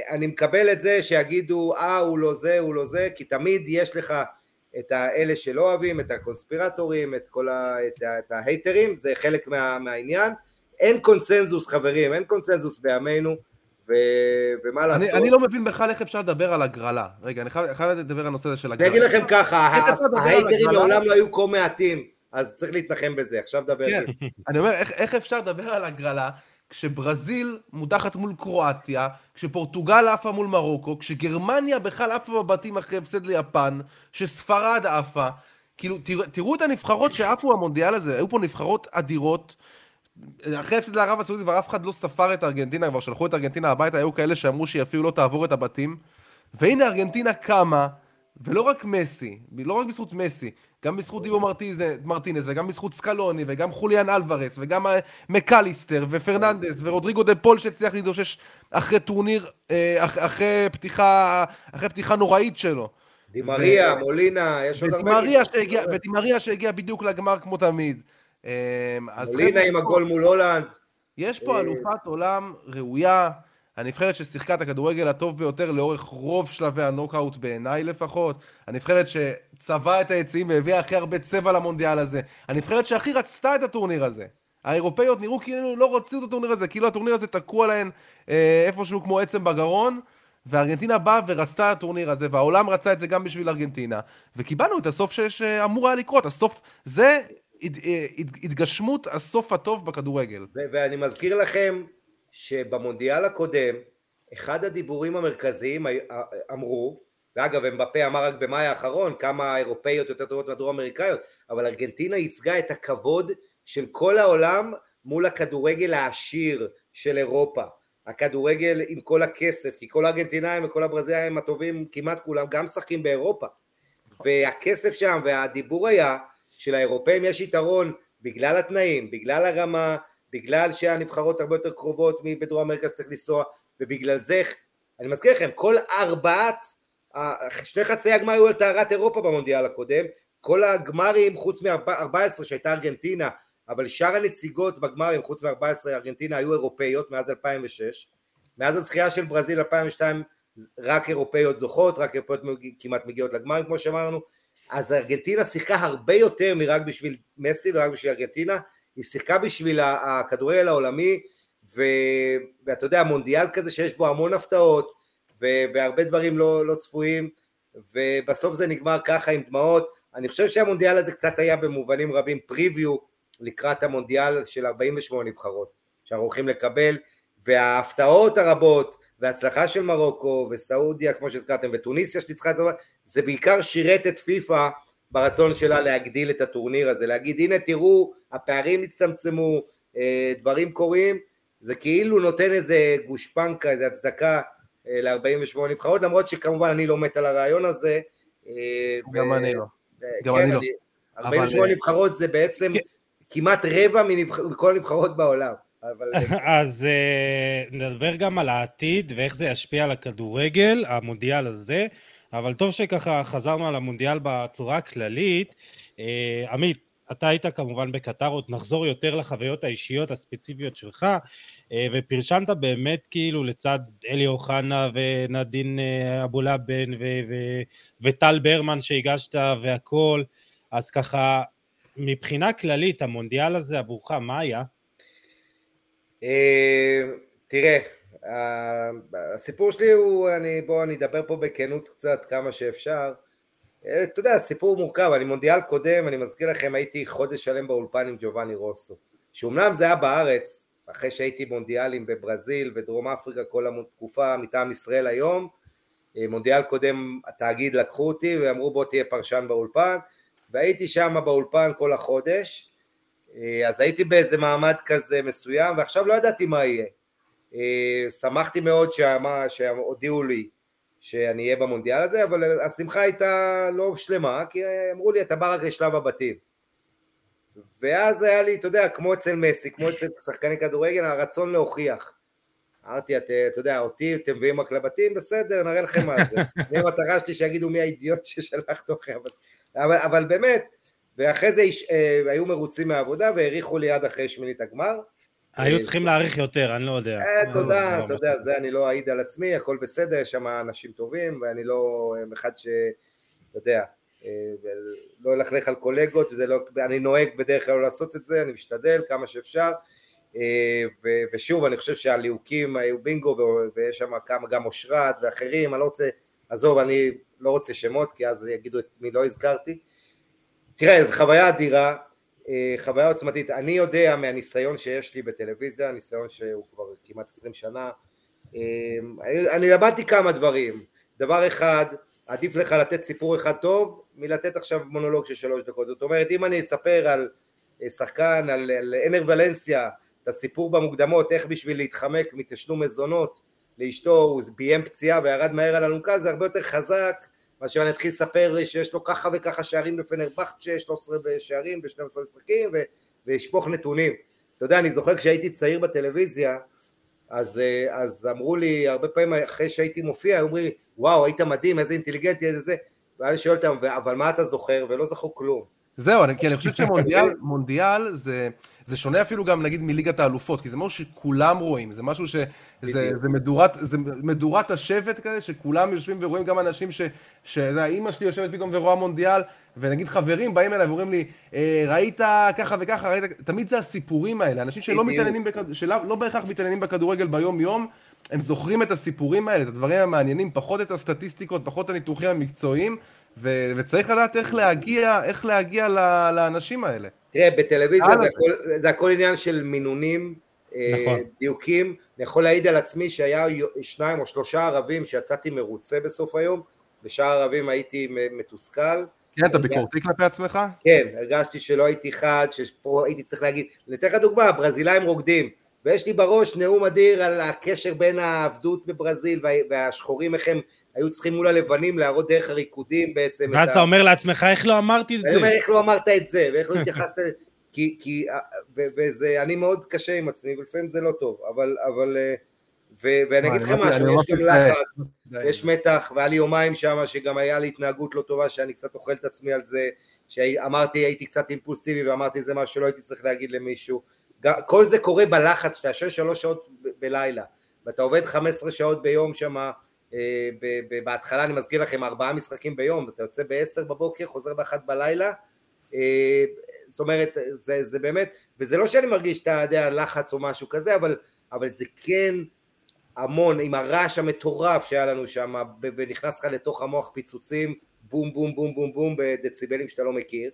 אני מקבל את זה שיגידו אה הוא לא זה, הוא לא זה, כי תמיד יש לך את האלה שלא אוהבים, את הקונספירטורים, את כל ה... את, ה... את ההייטרים, זה חלק מה... מהעניין. אין קונסנזוס חברים, אין קונסנזוס בימינו, ו... ומה לעשות. אני, אני לא מבין בכלל איך אפשר לדבר על הגרלה. רגע, אני חייב, חייב לדבר על הנושא הזה של הגרלה. אני אגיד לכם ככה, ההייטרים מעולם לא היו כה מעטים. אז צריך להתנחם בזה, עכשיו דבר. כן, אני אומר, איך, איך אפשר לדבר על הגרלה כשברזיל מודחת מול קרואטיה, כשפורטוגל עפה מול מרוקו, כשגרמניה בכלל עפה בבתים אחרי הפסד ליפן, שספרד עפה, כאילו, תראו, תראו את הנבחרות שעפו במונדיאל הזה, היו פה נבחרות אדירות. אחרי הפסד לערב הסעודית כבר אף אחד לא ספר את ארגנטינה, כבר שלחו את ארגנטינה הביתה, היו כאלה שאמרו שהיא אפילו לא תעבור את הבתים. והנה ארגנטינה קמה, ולא רק מסי, לא רק בזכות מסי, גם בזכות דיבו מרטינס, וגם בזכות סקלוני, וגם חוליאן אלוורס, וגם אה, מקליסטר, ופרננדס, ורודריגו דה פול שהצליח להתאושש אחרי טורניר, אה, אחרי פתיחה, אחרי פתיחה נוראית שלו. די מריה, ו... מולינה, יש עוד הרבה... ודי מריה שהגיע בדיוק לגמר כמו תמיד. אה, מולינה עם הגול מול הולנד. יש פה אלופת עולם ראויה. הנבחרת ששיחקה את הכדורגל הטוב ביותר לאורך רוב שלבי הנוקאוט בעיניי לפחות, הנבחרת שצבעה את היציעים והביאה הכי הרבה צבע למונדיאל הזה, הנבחרת שהכי רצתה את הטורניר הזה. האירופאיות נראו כאילו לא רצו את הטורניר הזה, כאילו הטורניר הזה תקוע להן אה, איפשהו כמו עצם בגרון, וארגנטינה באה ורצתה את הטורניר הזה, והעולם רצה את זה גם בשביל ארגנטינה, וקיבלנו את הסוף שאמור היה לקרות, הסוף, זה אה, הת, התגשמות הסוף הטוב בכדורגל. ואני מזכיר לכם שבמונדיאל הקודם, אחד הדיבורים המרכזיים אמרו, ואגב אמבפה אמר רק במאי האחרון כמה אירופאיות יותר טובות מהדרום אמריקאיות, אבל ארגנטינה ייצגה את הכבוד של כל העולם מול הכדורגל העשיר של אירופה. הכדורגל עם כל הכסף, כי כל הארגנטינאים וכל הברזילאים הטובים, כמעט כולם, גם משחקים באירופה. והכסף שם, והדיבור היה שלאירופאים יש יתרון בגלל התנאים, בגלל הרמה, בגלל שהנבחרות הרבה יותר קרובות מבדרום אמריקה שצריך לנסוע, ובגלל זה, אני מזכיר לכם, כל ארבעת, שני חצי הגמר היו על טהרת אירופה במונדיאל הקודם, כל הגמרים חוץ מ-14 שהייתה ארגנטינה, אבל שאר הנציגות בגמרים חוץ מ-14 ארגנטינה היו אירופאיות מאז 2006, מאז הזכייה של ברזיל 2002 רק אירופאיות זוכות, רק אירופאיות כמעט מגיעות לגמרים כמו שאמרנו, אז ארגנטינה שיחקה הרבה יותר מרק בשביל מסי ורק בשביל ארגנטינה, היא שיחקה בשביל הכדורגל העולמי, ו... ואתה יודע, מונדיאל כזה שיש בו המון הפתעות, ו... והרבה דברים לא, לא צפויים, ובסוף זה נגמר ככה עם דמעות. אני חושב שהמונדיאל הזה קצת היה במובנים רבים פריוויו לקראת המונדיאל של 48 נבחרות שאנחנו הולכים לקבל, וההפתעות הרבות, וההצלחה של מרוקו וסעודיה כמו שהזכרתם וטוניסיה שניצחה את זה, זה בעיקר שירת את פיפ"א ברצון שלה להגדיל את הטורניר הזה, להגיד הנה תראו הפערים הצטמצמו, אה, דברים קורים, זה כאילו נותן איזה גושפנקה, איזה הצדקה אה, ל-48 נבחרות, למרות שכמובן אני לא מת על הרעיון הזה. אה, גם ו... אני לא. גם כן, אני לא. 48 אבל... נבחרות זה בעצם כן. כמעט רבע מכל הנבחרות בעולם. אבל... אז uh, נדבר גם על העתיד ואיך זה ישפיע על הכדורגל, המונדיאל הזה, אבל טוב שככה חזרנו על המונדיאל בצורה הכללית. Uh, עמית, אתה היית כמובן בקטר, עוד נחזור יותר לחוויות האישיות הספציפיות שלך, uh, ופרשנת באמת כאילו לצד אלי אוחנה ונדין אבולאבן וטל ברמן שהגשת והכל, אז ככה, מבחינה כללית, המונדיאל הזה עבורך, מה היה? אה, תראה, הסיפור שלי הוא, אני, בוא אני אדבר פה בכנות קצת כמה שאפשר. אה, אתה יודע, סיפור מורכב, אני מונדיאל קודם, אני מזכיר לכם, הייתי חודש שלם באולפן עם ג'ובאני רוסו. שאומנם זה היה בארץ, אחרי שהייתי מונדיאלים בברזיל ודרום אפריקה כל התקופה מטעם ישראל היום, אה, מונדיאל קודם התאגיד לקחו אותי ואמרו בוא תהיה פרשן באולפן, והייתי שם באולפן כל החודש, אה, אז הייתי באיזה מעמד כזה מסוים ועכשיו לא ידעתי מה יהיה. אה, שמחתי מאוד שהודיעו לי שאני אהיה במונדיאל הזה, אבל השמחה הייתה לא שלמה, כי אמרו לי אתה בא רק לשלב הבתים. ואז היה לי, אתה יודע, כמו אצל מסי, כמו אצל שחקני כדורגל, הרצון להוכיח. אמרתי, אתה, יודע, אותי אתם מביאים רק לבתים, בסדר, נראה לכם מה זה. זה המטרה שלי שיגידו מי האידיוט ששלח אתכם. אבל, אבל באמת, ואחרי זה אה, היו מרוצים מהעבודה והאריכו לי עד אחרי שמינית הגמר. היו אה, צריכים להאריך יותר, אני לא יודע. אה, תודה, לא, אתה יודע, זה אני לא אעיד על עצמי, הכל בסדר, יש שם אנשים טובים, ואני לא אחד ש... אתה יודע, לא אלכלך על קולגות, לא, אני נוהג בדרך כלל לא לעשות את זה, אני משתדל כמה שאפשר, ושוב, אני חושב שהליהוקים היו בינגו, ויש שם כמה, גם אושרת ואחרים, אני לא רוצה, עזוב, אני לא רוצה שמות, כי אז יגידו את מי לא הזכרתי, תראה, זו חוויה אדירה, אה, חוויה עוצמתית. אני יודע מהניסיון שיש לי בטלוויזיה, ניסיון שהוא כבר כמעט עשרים שנה, אה, אני, אני למדתי כמה דברים. דבר אחד, עדיף לך לתת סיפור אחד טוב מלתת עכשיו מונולוג של שלוש דקות. זאת אומרת, אם אני אספר על אה, שחקן, על, על אנר ולנסיה, את הסיפור במוקדמות, איך בשביל להתחמק מתשלום מזונות לאשתו הוא ביים פציעה וירד מהר על אלונקה, זה הרבה יותר חזק מאשר אני אתחיל לספר שיש לו ככה וככה שערים בפנרבכצ'ה, 13 שערים ב-12 משחקים וישפוך נתונים. אתה יודע, אני זוכר כשהייתי צעיר בטלוויזיה, אז, אה, אז אמרו לי, הרבה פעמים אחרי שהייתי מופיע, אמרו לי, וואו, היית מדהים, איזה אינטליגנטי, איזה זה, ואז אני שואל אותם, אבל מה אתה זוכר? ולא זכו כלום. זהו, כי אני חושב שמונדיאל זה, זה שונה אפילו גם נגיד מליגת האלופות, כי זה משהו שכולם רואים, זה משהו ש... זה, זה, מדורת, זה מדורת השבט כזה, שכולם יושבים ורואים גם אנשים ש... שהאימא שלי יושבת פתאום ורואה מונדיאל, ונגיד חברים באים אליי ואומרים לי, אה, ראית ככה וככה, ראית... תמיד זה הסיפורים האלה, אנשים שלא מתעניינים, בכד... שלא לא בהכרח מתעניינים בכדורגל ביום-יום, הם זוכרים את הסיפורים האלה, את הדברים המעניינים, פחות את הסטטיסטיקות, פחות את הניתוחים המקצועיים, ו... וצריך לדעת איך להגיע, איך להגיע לאנשים האלה. תראה, בטלוויזיה זה הכל, זה הכל עניין של מינונים, אה, נכון. דיוקים. אני יכול להעיד על עצמי שהיה שניים או שלושה ערבים שיצאתי מרוצה בסוף היום, בשאר הערבים הייתי מתוסכל. כן, אתה ביקורתי כלפי עצמך? כן, הרגשתי שלא הייתי חד, שפה הייתי צריך להגיד, אני אתן לך דוגמה, הברזילאים רוקדים, ויש לי בראש נאום אדיר על הקשר בין העבדות בברזיל וה- והשחורים, איך הם היו צריכים מול הלבנים להראות דרך הריקודים בעצם. ואז את אתה אומר לעצמך, איך לא אמרתי את אני זה? אומר, איך לא אמרת את זה, ואיך לא התייחסת לזה, כי, כי, ו- וזה, אני מאוד קשה עם עצמי, ולפעמים זה לא טוב, אבל, אבל, אה, ו- ואני אגיד אני לכם ממש- משהו, אני יש גם. לחץ, יש מתח, והיה לי יומיים שם שגם היה לי התנהגות לא טובה, שאני קצת אוכל את עצמי על זה, שאמרתי, הייתי קצת אימפולסיבי, ואמרתי זה משהו שלא הייתי צריך להגיד למישהו, כל זה קורה בלחץ, שאתה ישן שלוש שעות בלילה, ואתה עובד 15 שעות ביום ב- בהתחלה אני מזכיר לכם ארבעה משחקים ביום, אתה יוצא בעשר בבוקר, חוזר באחת בלילה, אה, זאת אומרת, זה, זה באמת, וזה לא שאני מרגיש, אתה יודע, לחץ או משהו כזה, אבל, אבל זה כן המון, עם הרעש המטורף שהיה לנו שם, ונכנס לך לתוך המוח פיצוצים, בום בום בום בום בום בדציבלים שאתה לא מכיר.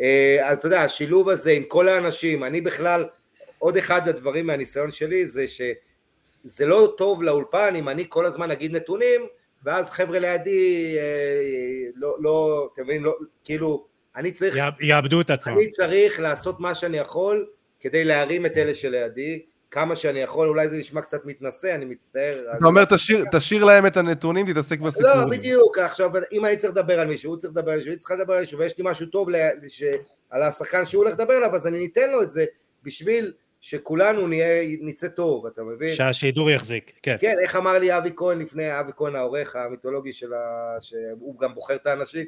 אה, אז אתה יודע, השילוב הזה עם כל האנשים, אני בכלל, עוד אחד הדברים מהניסיון שלי זה שזה לא טוב לאולפן אם אני כל הזמן אגיד נתונים, ואז חבר'ה לידי, אה, לא, לא, אתם מבינים, לא, כאילו, אני צריך, יאב- יאבדו את עצמם. אני צריך לעשות מה שאני יכול כדי להרים את אלה שלידי, כמה שאני יכול, אולי זה נשמע קצת מתנשא, אני מצטער. אתה אומר, "תשאיר- תשאיר להם את הנתונים, תתעסק בסיפורים. לא, בדיוק, עכשיו, אם אני צריך לדבר על מישהו, הוא צריך לדבר על מישהו, היא צריכה לדבר על מישהו, ויש לי משהו טוב ל- ש- על השחקן שהוא הולך לדבר עליו, אז אני ניתן לו את זה, בשביל שכולנו נהיה, נצא טוב, אתה מבין? שהשידור יחזיק, כן. כן, איך אמר לי אבי כהן לפני, אבי כהן העורך המיתולוגי של ה... שהוא גם בוחר את האנשים,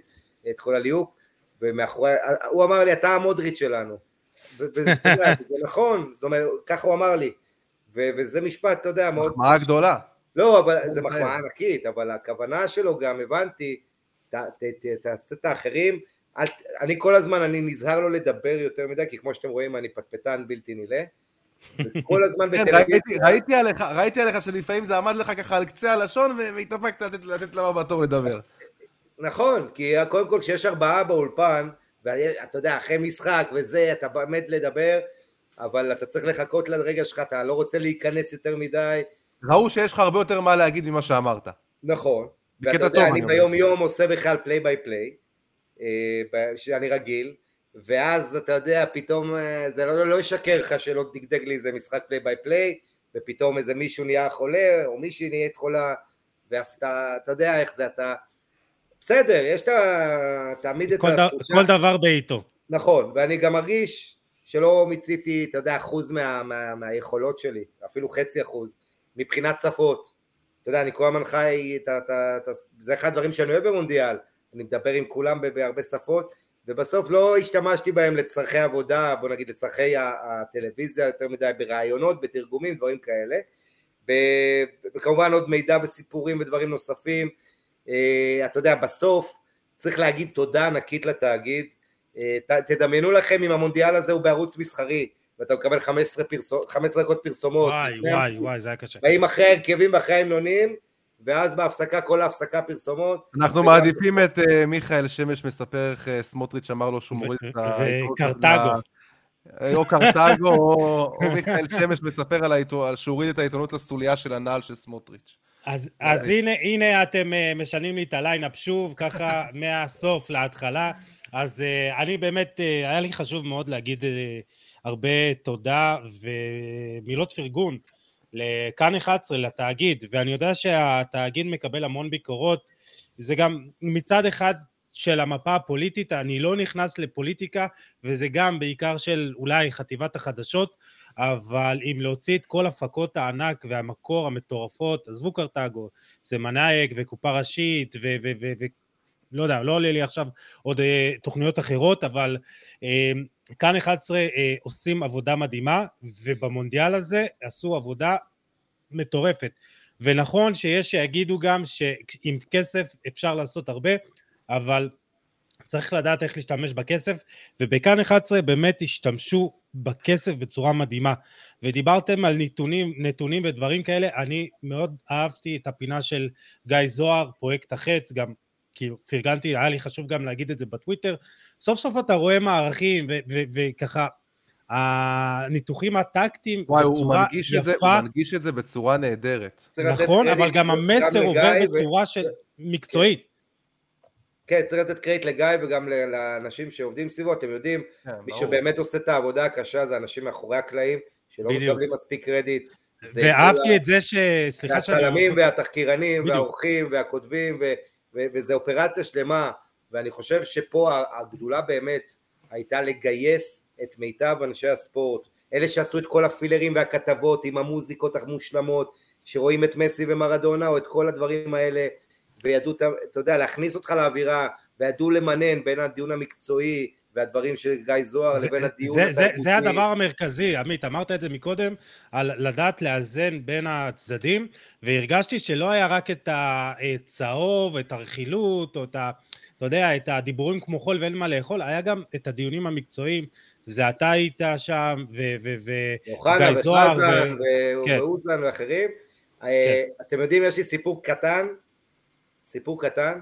את כל הליהוק, ומאחורי, הוא אמר לי, אתה המודריץ' שלנו. וזה נכון, זאת אומרת, ככה הוא אמר לי. ו- וזה משפט, אתה יודע, מאוד... מחמאה גדולה. לא, אבל זה מחמאה. ענקית, אבל הכוונה שלו גם, הבנתי, ת- ת- ת- תעשה את האחרים, אל, אני כל הזמן, אני נזהר לא לדבר יותר מדי, כי כמו שאתם רואים, אני פטפטן בלתי נלאה, וכל הזמן כן, בטלוויזיה, ראיתי- עליך, ראיתי עליך שלפעמים זה עמד לך ככה על קצה הלשון, והתאפקת לתת- לבא בתור לדבר. נכון, כי קודם כל כשיש ארבעה באולפן, ואתה יודע, אחרי משחק וזה, אתה באמת לדבר, אבל אתה צריך לחכות לרגע שלך, אתה לא רוצה להיכנס יותר מדי, ראו שיש לך הרבה יותר מה להגיד ממה שאמרת. נכון. בקטע ואתה טוב, יודע, אני. ביום יום עושה בכלל play by play, שאני רגיל, ואז אתה יודע, פתאום אה, זה לא, לא ישקר לך שלא דגדג לי איזה משחק play by play, ופתאום איזה מישהו נהיה חולה, או מישהי נהיית חולה, ואתה אתה יודע איך זה, אתה... בסדר, יש את ה... תעמיד את. התחושה. כל דבר בעיתו. נכון, ואני גם מרגיש שלא מיציתי, אתה יודע, אחוז מה, מה, מהיכולות שלי, אפילו חצי אחוז, מבחינת שפות. אתה יודע, אני כל הזמן חי, זה אחד הדברים שאני אוהב במונדיאל, אני מדבר עם כולם בהרבה שפות, ובסוף לא השתמשתי בהם לצרכי עבודה, בוא נגיד לצרכי הטלוויזיה יותר מדי, ברעיונות, בתרגומים, דברים כאלה. וכמובן עוד מידע וסיפורים ודברים נוספים. אה, אתה יודע, בסוף צריך להגיד תודה ענקית לתאגיד. אה, תדמיינו לכם אם המונדיאל הזה הוא בערוץ מסחרי, ואתה מקבל 15, פרסו, 15 דקות פרסומות. וואי, וואי, וואי, זה היה קשה. באים אחרי ההרכבים ואחרי ההמנונים, ואז בהפסקה, כל ההפסקה פרסומות. אנחנו מעדיפים את אה, מיכאל שמש מספר איך אה, סמוטריץ' אמר לו שהוא מוריד את העיתונות וקרתגו. ל- או קרתגו, או מיכאל שמש מספר שהוא הוריד את העיתונות לסוליה של הנעל של סמוטריץ'. אז, אז הנה, הנה אתם אה, משנים לי את ה lineup שוב, ככה מהסוף להתחלה. אז uh, אני באמת, uh, היה לי חשוב מאוד להגיד uh, הרבה תודה ומילות פרגון לכאן 11, לתאגיד, ואני יודע שהתאגיד מקבל המון ביקורות, זה גם מצד אחד של המפה הפוליטית, אני לא נכנס לפוליטיקה, וזה גם בעיקר של אולי חטיבת החדשות, אבל אם להוציא את כל הפקות הענק והמקור המטורפות, עזבו קרתגו, זה מנאייק וקופה ראשית ו... לא יודע, לא עולה לי עכשיו עוד אה, תוכניות אחרות, אבל אה, כאן 11 אה, עושים עבודה מדהימה, ובמונדיאל הזה עשו עבודה מטורפת. ונכון שיש שיגידו גם שעם כסף אפשר לעשות הרבה, אבל צריך לדעת איך להשתמש בכסף, ובכאן 11 באמת השתמשו בכסף בצורה מדהימה. ודיברתם על נתונים, נתונים ודברים כאלה, אני מאוד אהבתי את הפינה של גיא זוהר, פרויקט החץ, גם כאילו פרגנתי, היה לי חשוב גם להגיד את זה בטוויטר, סוף סוף אתה רואה מערכים ו- ו- וככה הניתוחים הטקטיים וואי, הוא בצורה מנגיש את זה, הוא יפה, מנגיש את זה בצורה נהדרת. נכון, אבל גם המסר לגיא עובר ו- בצורה של מקצועית. כן, צריך לתת קרדיט לגיא וגם לאנשים שעובדים סביבו, אתם יודעים, כן, מי ברור. שבאמת עושה את העבודה הקשה זה אנשים מאחורי הקלעים, שלא בדיוק. מקבלים מספיק קרדיט. ואהבתי את זה ש... סליחה שאני... הצלמים והתחקירנים. והעורכים והכותבים, ו- ו- וזו אופרציה שלמה, ואני חושב שפה הגדולה באמת הייתה לגייס את מיטב אנשי הספורט, אלה שעשו את כל הפילרים והכתבות עם המוזיקות המושלמות, שרואים את מסי ומרדונה או את כל הדברים האלה, וידעו, אתה יודע, להכניס אותך לאווירה, וידעו למנן בין הדיון המקצועי והדברים של גיא זוהר לבין הדיון זה, זה. זה הדבר המרכזי, עמית, אמרת את זה מקודם, על לדעת לאזן בין הצדדים, והרגשתי שלא היה רק את הצהוב, את הרכילות, או את ה... אתה יודע, את הדיבורים כמו חול ואין מה לאכול, היה גם את הדיונים המקצועיים, זה אתה היית שם, ו... ו, ו אוחנה גיא זוהר, כן. ואוזן ואחרים. אה, אתם יודעים, יש לי סיפור קטן, סיפור קטן,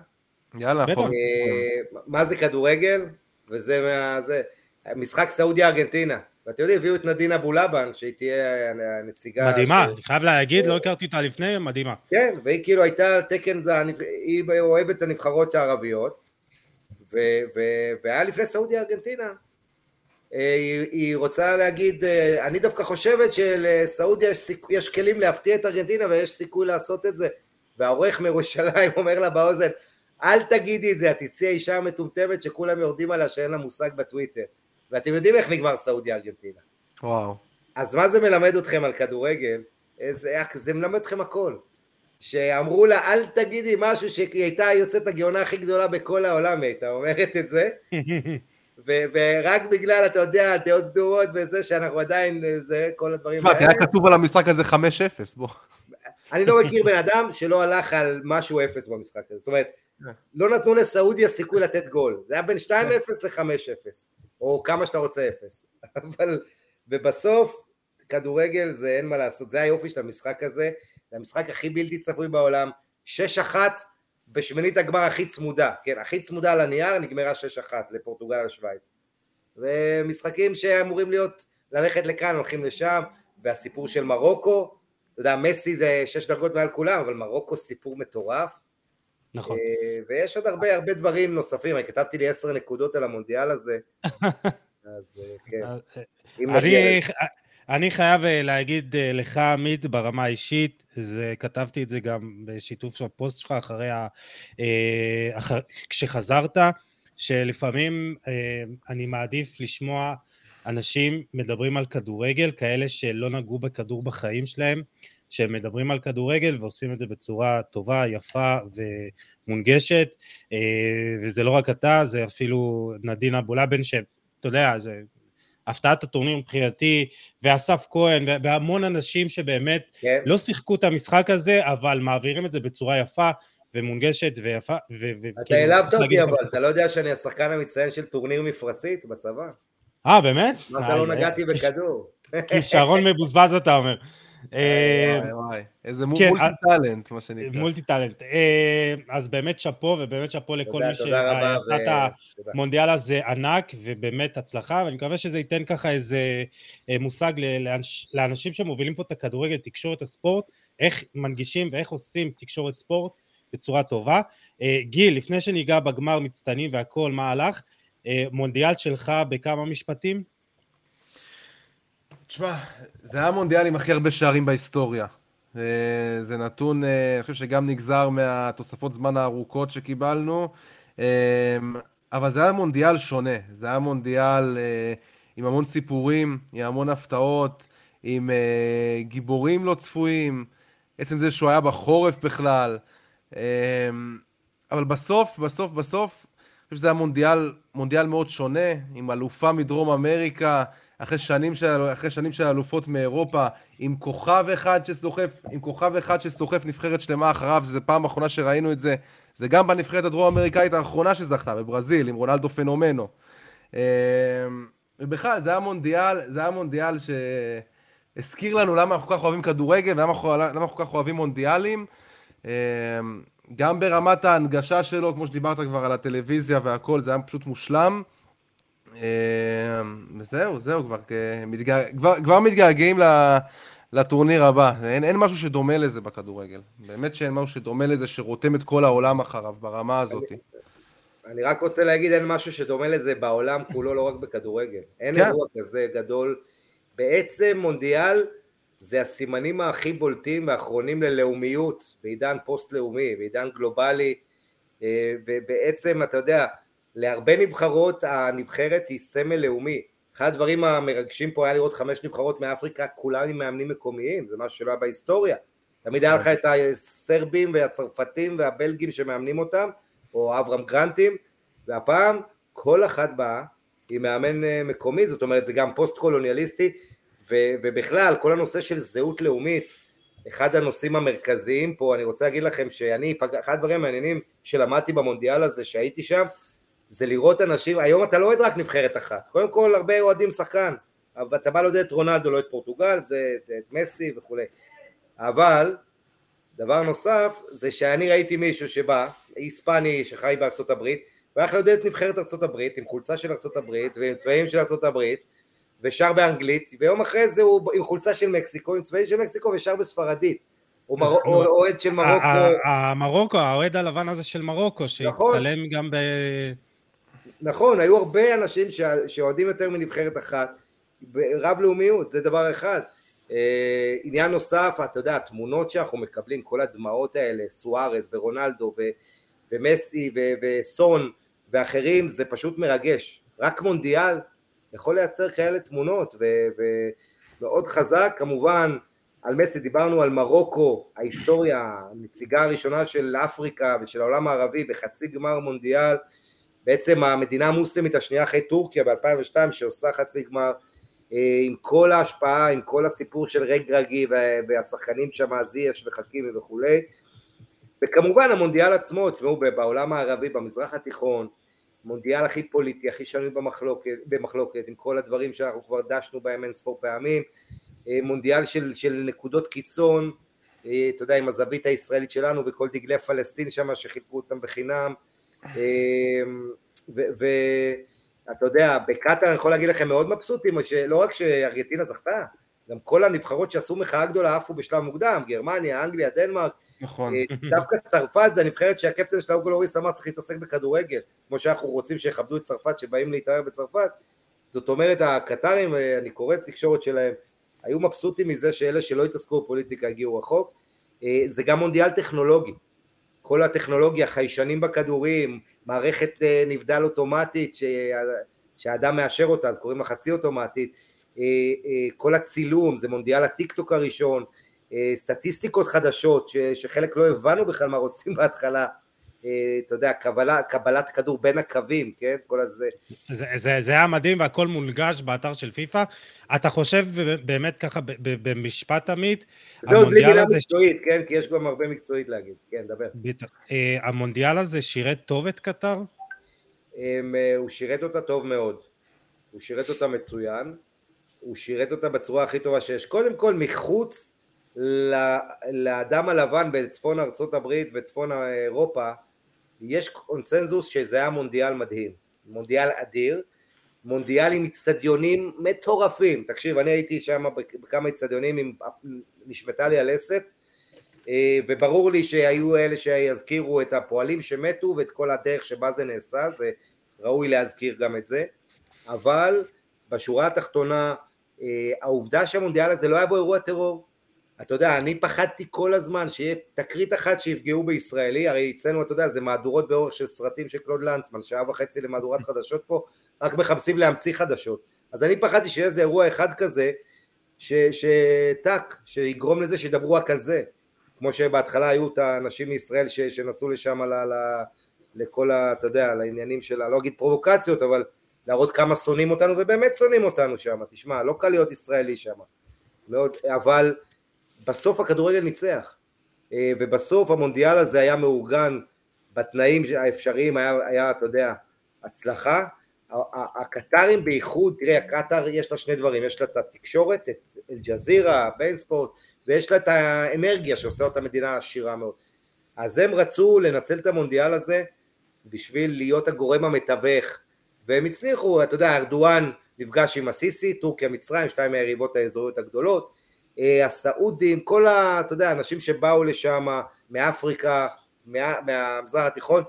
יאללה. אה, מה זה כדורגל, וזה מה... זה, משחק סעודיה-ארגנטינה. ואתם יודעים, הביאו את נדינה בולבן, שהיא תהיה הנציגה... מדהימה, אני חייב להגיד, לא הכרתי אותה לפני, מדהימה. כן, והיא כאילו הייתה על תקן, היא אוהבת את הנבחרות הערביות, ו, ו, והיה לפני סעודיה ארגנטינה. אה, היא, רוצה להגיד, אה, אני דווקא חושבת שלסעודיה. יש כלים להפתיע את ארגנטינה ויש סיכוי לעשות את זה. והעורך מירושלים אומר לה באוזן, אל תגידי את זה, את תצאי האישה המטומטמת שכולם יורדים עליה שאין לה מושג בטוויטר. ואתם יודעים איך נגמר סעודיה ארגנטינה. וואו. אז מה זה מלמד אתכם על כדורגל? זה, זה מלמד אתכם הכל. שאמרו לה, אל תגידי משהו שהיא הייתה יוצאת הגאונה הכי גדולה בכל העולם, היא הייתה אומרת את זה, ו- ורק בגלל, אתה יודע, דעות קדומות וזה, שאנחנו עדיין, אה, זה, כל הדברים תשמע, כי היה כתוב על המשחק הזה 5-0, בוא. אני לא מכיר בן אדם שלא הלך על משהו אפס במשחק הזה. זאת אומרת. לא נתנו לסעודיה סיכוי לתת גול. זה היה בין 2-0 ל-5-0, או כמה שאתה רוצה אפס. אבל, ובסוף, כדורגל זה אין מה לעשות, זה היופי של המשחק הזה, זה המשחק הכי בלתי צפוי בעולם, 6-1 בשמינית הגמר הכי צמודה, כן, הכי צמודה על הנייר, נגמרה 6-1 לפורטוגל על שווייץ. ומשחקים שאמורים להיות, ללכת לכאן, הולכים לשם, והסיפור של מרוקו, אתה יודע, מסי זה שש דרגות מעל כולם, אבל מרוקו סיפור מטורף. נכון. אה, ויש עוד הרבה הרבה דברים נוספים, אני כתבתי לי עשר נקודות על המונדיאל הזה, אז אה, כן, נגיע אני. אני חייב אה, להגיד אה, לך, עמית, ברמה האישית, זה, כתבתי את זה גם בשיתוף של הפוסט שלך אחרי ה... אה, אחר, כשחזרת, שלפעמים אה, אני מעדיף לשמוע אנשים מדברים על כדורגל, כאלה שלא נגעו בכדור בחיים שלהם, שהם מדברים על כדורגל ועושים את זה בצורה טובה, יפה ומונגשת, אה, וזה לא רק אתה, זה אפילו נדין אבולאבן, שאתה יודע, זה הפתעת הטורניר מבחינתי, ואסף כהן, והמון אנשים שבאמת כן, לא שיחקו את המשחק הזה, אבל מעבירים את זה בצורה יפה ומונגשת ויפה. ו- אתה העלבת אותי אבל, אתה לא יודע שאני השחקן המצטיין של טורניר מפרסית בצבא? אה, באמת? אתה לא נגעתי בכדור? כישרון מבוזבז אתה אומר. אה. איזה כן, מולטי טאלנט, מה שנקרא. מולטי טאלנט. אה, אז באמת שאפו, ובאמת שאפו לכל מי שעשה את. המונדיאל הזה ענק, ובאמת הצלחה, ואני מקווה שזה ייתן ככה איזה אה, מושג לאנשים שמובילים פה את הכדורגל, תקשורת הספורט, איך מנגישים ואיך עושים תקשורת ספורט בצורה טובה. גיל, לפני שניגע בגמר מצטיינים והכל, מה הלך? מונדיאל שלך בכמה משפטים? תשמע, זה היה המונדיאל עם הכי הרבה שערים בהיסטוריה. אה, זה נתון, אה, אני חושב שגם נגזר מהתוספות זמן הארוכות שקיבלנו, אה, אבל זה היה מונדיאל שונה. זה היה מונדיאל עם המון סיפורים, עם המון הפתעות, עם גיבורים לא צפויים, עצם זה שהוא היה בחורף בכלל. אבל בסוף, בסוף, בסוף, אני חושב שזה היה מונדיאל, מונדיאל מאוד שונה, עם אלופה מדרום אמריקה, אחרי שנים של, אחרי שנים של אלופות מאירופה, עם כוכב אחד שסוחף, עם כוכב אחד שסוחף נבחרת שלמה אחריו, זו פעם אחרונה שראינו את זה, זה גם בנבחרת הדרום אמריקאית האחרונה שזכתה, בברזיל, עם רונלדו פנומנו. אה, ובכלל, זה היה מונדיאל, זה היה מונדיאל שהזכיר לנו למה אנחנו כל כך אוהבים כדורגל, ולמה אנחנו, כל כך אוהבים מונדיאלים. אה, גם ברמת ההנגשה שלו, כמו שדיברת כבר על הטלוויזיה והכל, זה היה פשוט מושלם. וזהו, זהו, כבר, אה, מתגע... כבר, כבר מתגעגעים לטורניר הבא. אין, אין משהו שדומה לזה בכדורגל. באמת שאין משהו שדומה לזה שרותם את כל העולם אחריו ברמה הזאת. אני רק רוצה להגיד, אין משהו שדומה לזה בעולם כולו, לא רק בכדורגל. אין כן. אירוע כזה גדול, בעצם מונדיאל זה הסימנים הכי בולטים ואחרונים ללאומיות בעידן פוסט-לאומי, בעידן גלובלי, אה, ובעצם אתה יודע, להרבה נבחרות הנבחרת היא סמל לאומי. אחד הדברים המרגשים פה היה לראות חמש נבחרות מאפריקה, כולם עם מאמנים מקומיים, זה משהו שלא היה בהיסטוריה. תמיד היה לך את הסרבים והצרפתים והבלגים שמאמנים אותם, או אברהם גרנטים, והפעם כל אחת באה עם מאמן אה, מקומי, זאת אומרת זה גם פוסט קולוניאליסטי, ו- ובכלל כל הנושא של זהות לאומית, אחד הנושאים המרכזיים פה, אני רוצה להגיד לכם שאני, אחד הדברים המעניינים שלמדתי במונדיאל הזה שהייתי שם, זה לראות אנשים, היום אתה לא אוהד רק נבחרת אחת, קודם כל הרבה אוהדים שחקן, אבל אתה בא לעודד את רונלדו, לא את פורטוגל, זה את מסי וכולי, אבל דבר נוסף זה שאני ראיתי מישהו שבא, היספני שחי בארצות הברית, והלך לעודד את נבחרת ארצות הברית עם חולצה של ארצות הברית ועם צבעים של ארצות הברית ושר באנגלית, ויום אחרי זה הוא עם חולצה של מקסיקו, עם צבעים של מקסיקו ושר בספרדית. או אוהד של מרוקו. המרוקו, האוהד הלבן הזה של מרוקו, נכון. שהצטלם גם ב... נכון, היו הרבה אנשים שאוהדים יותר מנבחרת אחת, רב לאומיות, זה דבר אחד. אה, עניין נוסף, אתה יודע, התמונות שאנחנו מקבלים, כל הדמעות האלה, סוארז ורונלדו ומסי וסון ואחרים, זה פשוט מרגש. רק מונדיאל יכול לייצר כאלה תמונות, ומאוד חזק, כמובן, על מסי דיברנו על מרוקו, ההיסטוריה, הנציגה הראשונה של אפריקה ושל העולם הערבי בחצי גמר מונדיאל, בעצם המדינה המוסלמית השנייה אחרי טורקיה ב-2002 שעושה חצי גמר, אה, עם כל ההשפעה, עם כל הסיפור של רג רגי והשחקנים שם, זייש וחכימי וכולי, וכמובן המונדיאל עצמו, תשמעו, בעולם הערבי, במזרח התיכון, מונדיאל הכי פוליטי, הכי שנוי במחלוקת, במחלוקת, עם כל הדברים שאנחנו כבר דשנו בהם אין ספור פעמים, אה, מונדיאל של, של נקודות קיצון, אה, אתה יודע, עם הזווית הישראלית שלנו וכל דגלי פלסטין שם שחילקו אותם בחינם, ואתה יודע, בקטאר יכול להגיד לכם מאוד מבסוטים, שלא רק שארגנטינה זכתה, גם כל הנבחרות שעשו מחאה גדולה עפו בשלב מוקדם, גרמניה, אנגליה, דנמרק, נכון. אה, דווקא צרפת זה הנבחרת שהקפטן שלה אוגו לוריס אמר צריך להתעסק בכדורגל, כמו שאנחנו רוצים שיכבדו את צרפת שבאים להתאר בצרפת, זאת אומרת הקטרים, אה, אני קורא את התקשורת שלהם, היו מבסוטים מזה שאלה שלא התעסקו בפוליטיקה הגיעו רחוק, אה, זה גם מונדיאל טכנולוגי, כל הטכנולוגיה, חיישנים בכדורים, מערכת נבדל אוטומטית שהאדם מאשר אותה, אז קוראים לה חצי אוטומטית, כל הצילום, זה מונדיאל הטיק טוק הראשון, אה, סטטיסטיקות חדשות ש, שחלק לא הבנו בכלל מה רוצים בהתחלה, אה, אתה יודע, קבלה, קבלת כדור בין הקווים, כן? כל הזה. זה, זה, זה היה מדהים והכל מונגש באתר של פיפא. אתה חושב באמת ככה במשפט עמית, זה עוד בלי מילה הזה... מקצועית, כן? כי יש גם הרבה מקצועית להגיד. כן, דבר. בטח. אה, המונדיאל הזה שירת טוב את קטר? הוא שירת אותה טוב מאוד. הוא שירת אותה מצוין. הוא שירת אותה בצורה הכי טובה שיש. קודם כל, מחוץ לאדם הלבן בצפון ארצות הברית וצפון אירופה יש קונצנזוס שזה היה מונדיאל מדהים, מונדיאל אדיר, מונדיאל עם אצטדיונים מטורפים, תקשיב אני הייתי שם בכמה אצטדיונים. נשמטה לי הלסת אה, וברור לי שהיו אלה שיזכירו את הפועלים שמתו ואת כל הדרך שבה זה נעשה, זה ראוי להזכיר גם את זה, אבל בשורה התחתונה אה, העובדה שהמונדיאל הזה לא היה בו אירוע טרור אתה יודע, אני פחדתי כל הזמן שיהיה תקרית אחת שיפגעו בישראלי, הרי אצלנו, אתה יודע, זה מהדורות באורך של סרטים של קלוד לנצמן, שעה וחצי למהדורת חדשות פה, רק מחפשים להמציא חדשות. אז אני פחדתי שיהיה איזה אירוע אחד כזה, שטאק, שיגרום לזה שידברו רק על זה. כמו שבהתחלה היו את האנשים מישראל ש, שנסעו לשם ל, ל, לכל ה... אתה יודע, לעניינים של, לא אגיד פרובוקציות, אבל להראות כמה שונאים אותנו, ובאמת שונאים אותנו שם, תשמע, לא קל להיות ישראלי שם. מאוד, אבל בסוף הכדורגל ניצח, אה, ובסוף המונדיאל הזה היה מאורגן בתנאים האפשריים, היה, היה אתה יודע, הצלחה. הקטרים בייחוד, תראה, הקטר יש לה שני דברים, יש לה את התקשורת, את אל-ג'זירה, בין ספורט, ויש לה את האנרגיה שעושה אותה מדינה עשירה מאוד. אז הם רצו לנצל את המונדיאל הזה בשביל להיות הגורם המתווך, והם הצליחו, אתה יודע, ארדואן נפגש עם הסיסי, טורקיה, מצרים, שתיים מהיריבות האזוריות הגדולות, הסעודים, כל ה... אתה יודע, אנשים שבאו לשם מאפריקה, מה, מהמזרח התיכון,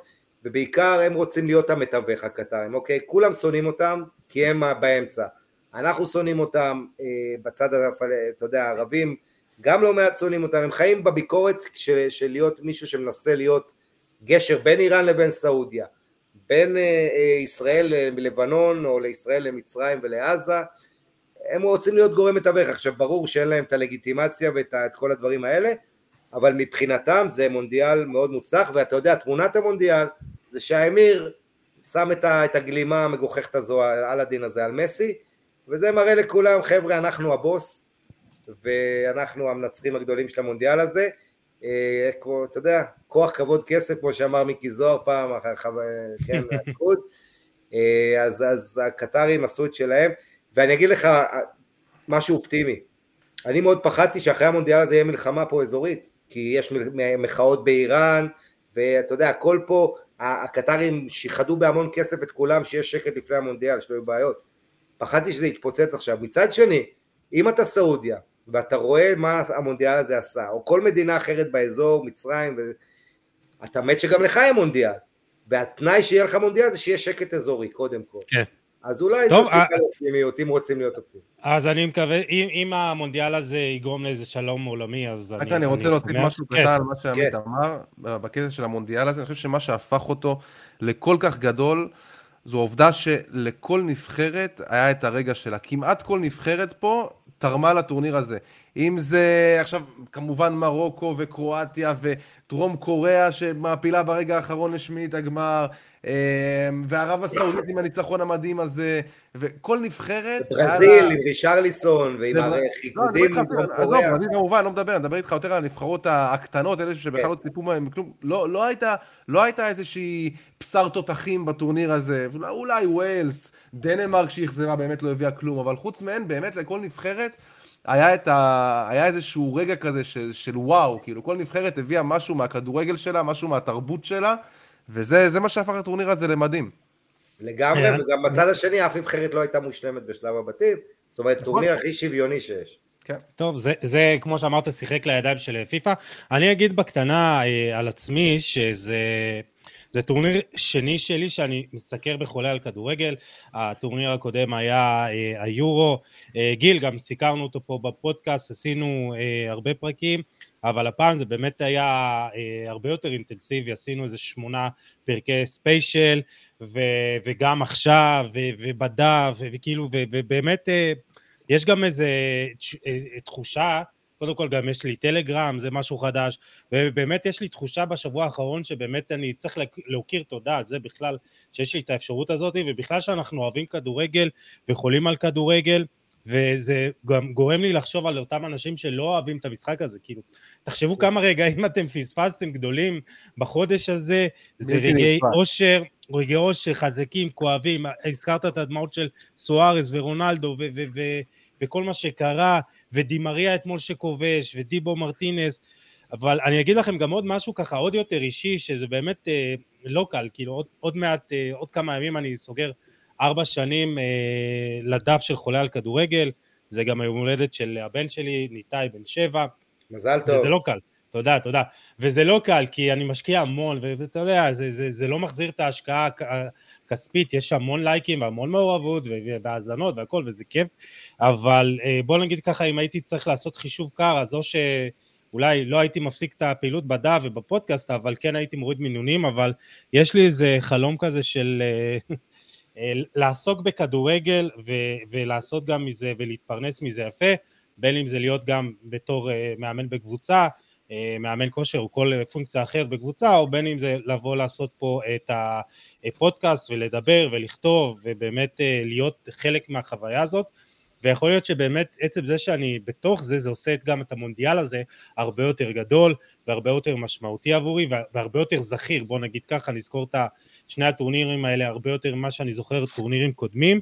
ובעיקר הם רוצים להיות המתווך הקטרים, אוקיי? כולם שונאים אותם כי הם באמצע. אנחנו שונאים אותם אה, בצד, הפל... אתה יודע, הערבים גם לא מעט שונאים אותם, הם חיים בביקורת של, של להיות מישהו שמנסה להיות גשר בין איראן לבין סעודיה, בין אה, אה, ישראל ללבנון או לישראל למצרים ולעזה, הם רוצים להיות גורם מתווך. עכשיו ברור שאין להם את הלגיטימציה ואת את כל הדברים האלה, אבל מבחינתם זה מונדיאל מאוד מוצלח, ואתה יודע, תמונת המונדיאל זה שהאמיר שם את, ה, את הגלימה המגוחכת הזו על הדין הזה על מסי, וזה מראה לכולם, חבר'ה, אנחנו הבוס, ואנחנו המנצחים הגדולים של המונדיאל הזה. אה, כמו, אתה יודע, כוח, כבוד, כסף, כמו שאמר מיקי זוהר פעם, כן, מהליכוד. אה, אז, אז הקטרים עשו את שלהם, ואני אגיד לך משהו אופטימי. אני מאוד פחדתי שאחרי המונדיאל הזה יהיה מלחמה פה אזורית, כי יש מחאות באיראן, ואתה יודע, הכל פה, הקטרים שיחדו בהמון כסף את כולם, שיש שקט לפני המונדיאל, שלא יהיו בעיות. פחדתי שזה יתפוצץ עכשיו. מצד שני, אם אתה סעודיה, ואתה רואה מה המונדיאל הזה עשה, או כל מדינה אחרת באזור, מצרים, ו... אתה מת שגם לך יהיה מונדיאל. והתנאי שיהיה לך מונדיאל זה שיהיה שקט אזורי, קודם כל. כן. אז אולי טוב, זה סיבה אה, לאופטימיות, אם רוצים להיות אופטימיים. אז אני מקווה, אם, אם המונדיאל הזה יגרום לאיזה שלום עולמי, אז אני... רק אני רוצה להוסיף משהו כן. קטן על מה שעמית כן. אמר, בקטע של המונדיאל הזה, אני חושב שמה שהפך אותו לכל כך גדול, זו העובדה שלכל נבחרת היה את הרגע שלה. כמעט כל נבחרת פה תרמה לטורניר הזה. אם זה עכשיו כמובן מרוקו וקרואטיה ודרום קוריאה שמעפילה ברגע האחרון לשמינית הגמר, אמ, וערב הסעודית עם הניצחון המדהים הזה, וכל נבחרת... ברזיל עם רישרליסון ועם הריקודים קוריאה. עזוב, ברזיל כמובן, לא מדבר, אני מדבר איתך יותר על הנבחרות הקטנות, אלה שבכלל כן. לא ציפו מהם כלום. לא, לא, לא הייתה איזושהי בשר תותחים בטורניר הזה, אולי ווילס, דנמרק שהחזרה באמת לא הביאה כלום, אבל חוץ מהן, באמת לכל נבחרת היה, את ה... היה איזשהו רגע כזה של, של וואו, כאילו כל נבחרת הביאה משהו מהכדורגל שלה, משהו מהתרבות שלה, וזה מה שהפך את הטורניר הזה למדהים. לגמרי, כן. וגם בצד השני אף נבחרת לא הייתה מושלמת בשלב הבתים, זאת אומרת, נכון. טורניר הכי שוויוני שיש. כן. טוב, זה, זה כמו שאמרת, שיחק לידיים של פיפ"א. אני אגיד בקטנה אה, על עצמי, שזה... זה טורניר שני שלי שאני מסקר בחולה על כדורגל, הטורניר הקודם היה אה, היורו, אה, גיל, גם סיקרנו אותו פה בפודקאסט, עשינו אה, הרבה פרקים, אבל הפעם זה באמת היה אה, הרבה יותר אינטנסיבי, עשינו איזה שמונה פרקי ספיישל, ו- וגם עכשיו, ו- ובדף, וכאילו, ו- ובאמת אה, יש גם איזה אה, תחושה קודם כל גם יש לי טלגרם, זה משהו חדש, ובאמת יש לי תחושה בשבוע האחרון שבאמת אני צריך להכיר תודה על זה בכלל, שיש לי את האפשרות הזאת, ובכלל שאנחנו אוהבים כדורגל וחולים על כדורגל, וזה גם גורם לי לחשוב על אותם אנשים שלא אוהבים את המשחק הזה, כאילו, תחשבו כמה רגעים אתם פספסתם גדולים בחודש הזה, זה רגעי אושר, רגעי אושר חזקים, כואבים, הזכרת את הדמעות של סוארס ורונלדו ו- ו- ו- וכל מה שקרה, ודימריה אתמול שכובש, ודיבו מרטינס, אבל אני אגיד לכם גם עוד משהו ככה עוד יותר אישי, שזה באמת אה, לא קל, כאילו עוד, עוד מעט, אה, עוד כמה ימים אני סוגר ארבע שנים אה, לדף של חולה על כדורגל, זה גם היום הולדת של הבן שלי, ניתאי בן שבע. מזל טוב. וזה לא קל. תודה, תודה. וזה לא קל, כי אני משקיע המון, ואתה יודע, זה, זה, זה לא מחזיר את ההשקעה הכספית, יש המון לייקים והמון מעורבות והאזנות והכל, וזה כיף, אבל אה, בוא נגיד ככה, אם הייתי צריך לעשות חישוב קר, אז או שאולי לא הייתי מפסיק את הפעילות בדף ובפודקאסט, אבל כן הייתי מוריד מינונים, אבל יש לי איזה חלום כזה של... אה, אה, לעסוק בכדורגל ו- ולעשות גם מזה ולהתפרנס מזה יפה, בין אם זה להיות גם בתור מאמן בקבוצה, מאמן כושר או כל פונקציה אחרת בקבוצה, או בין אם זה לבוא לעשות פה את הפודקאסט ולדבר ולכתוב ובאמת אה, להיות חלק מהחוויה הזאת. ויכול להיות שבאמת עצם זה שאני בתוך זה, זה עושה גם את המונדיאל הזה הרבה יותר גדול והרבה יותר משמעותי עבורי והרבה יותר זכיר, בוא נגיד ככה, נזכור את שני הטורנירים האלה הרבה יותר ממה שאני זוכר טורנירים קודמים.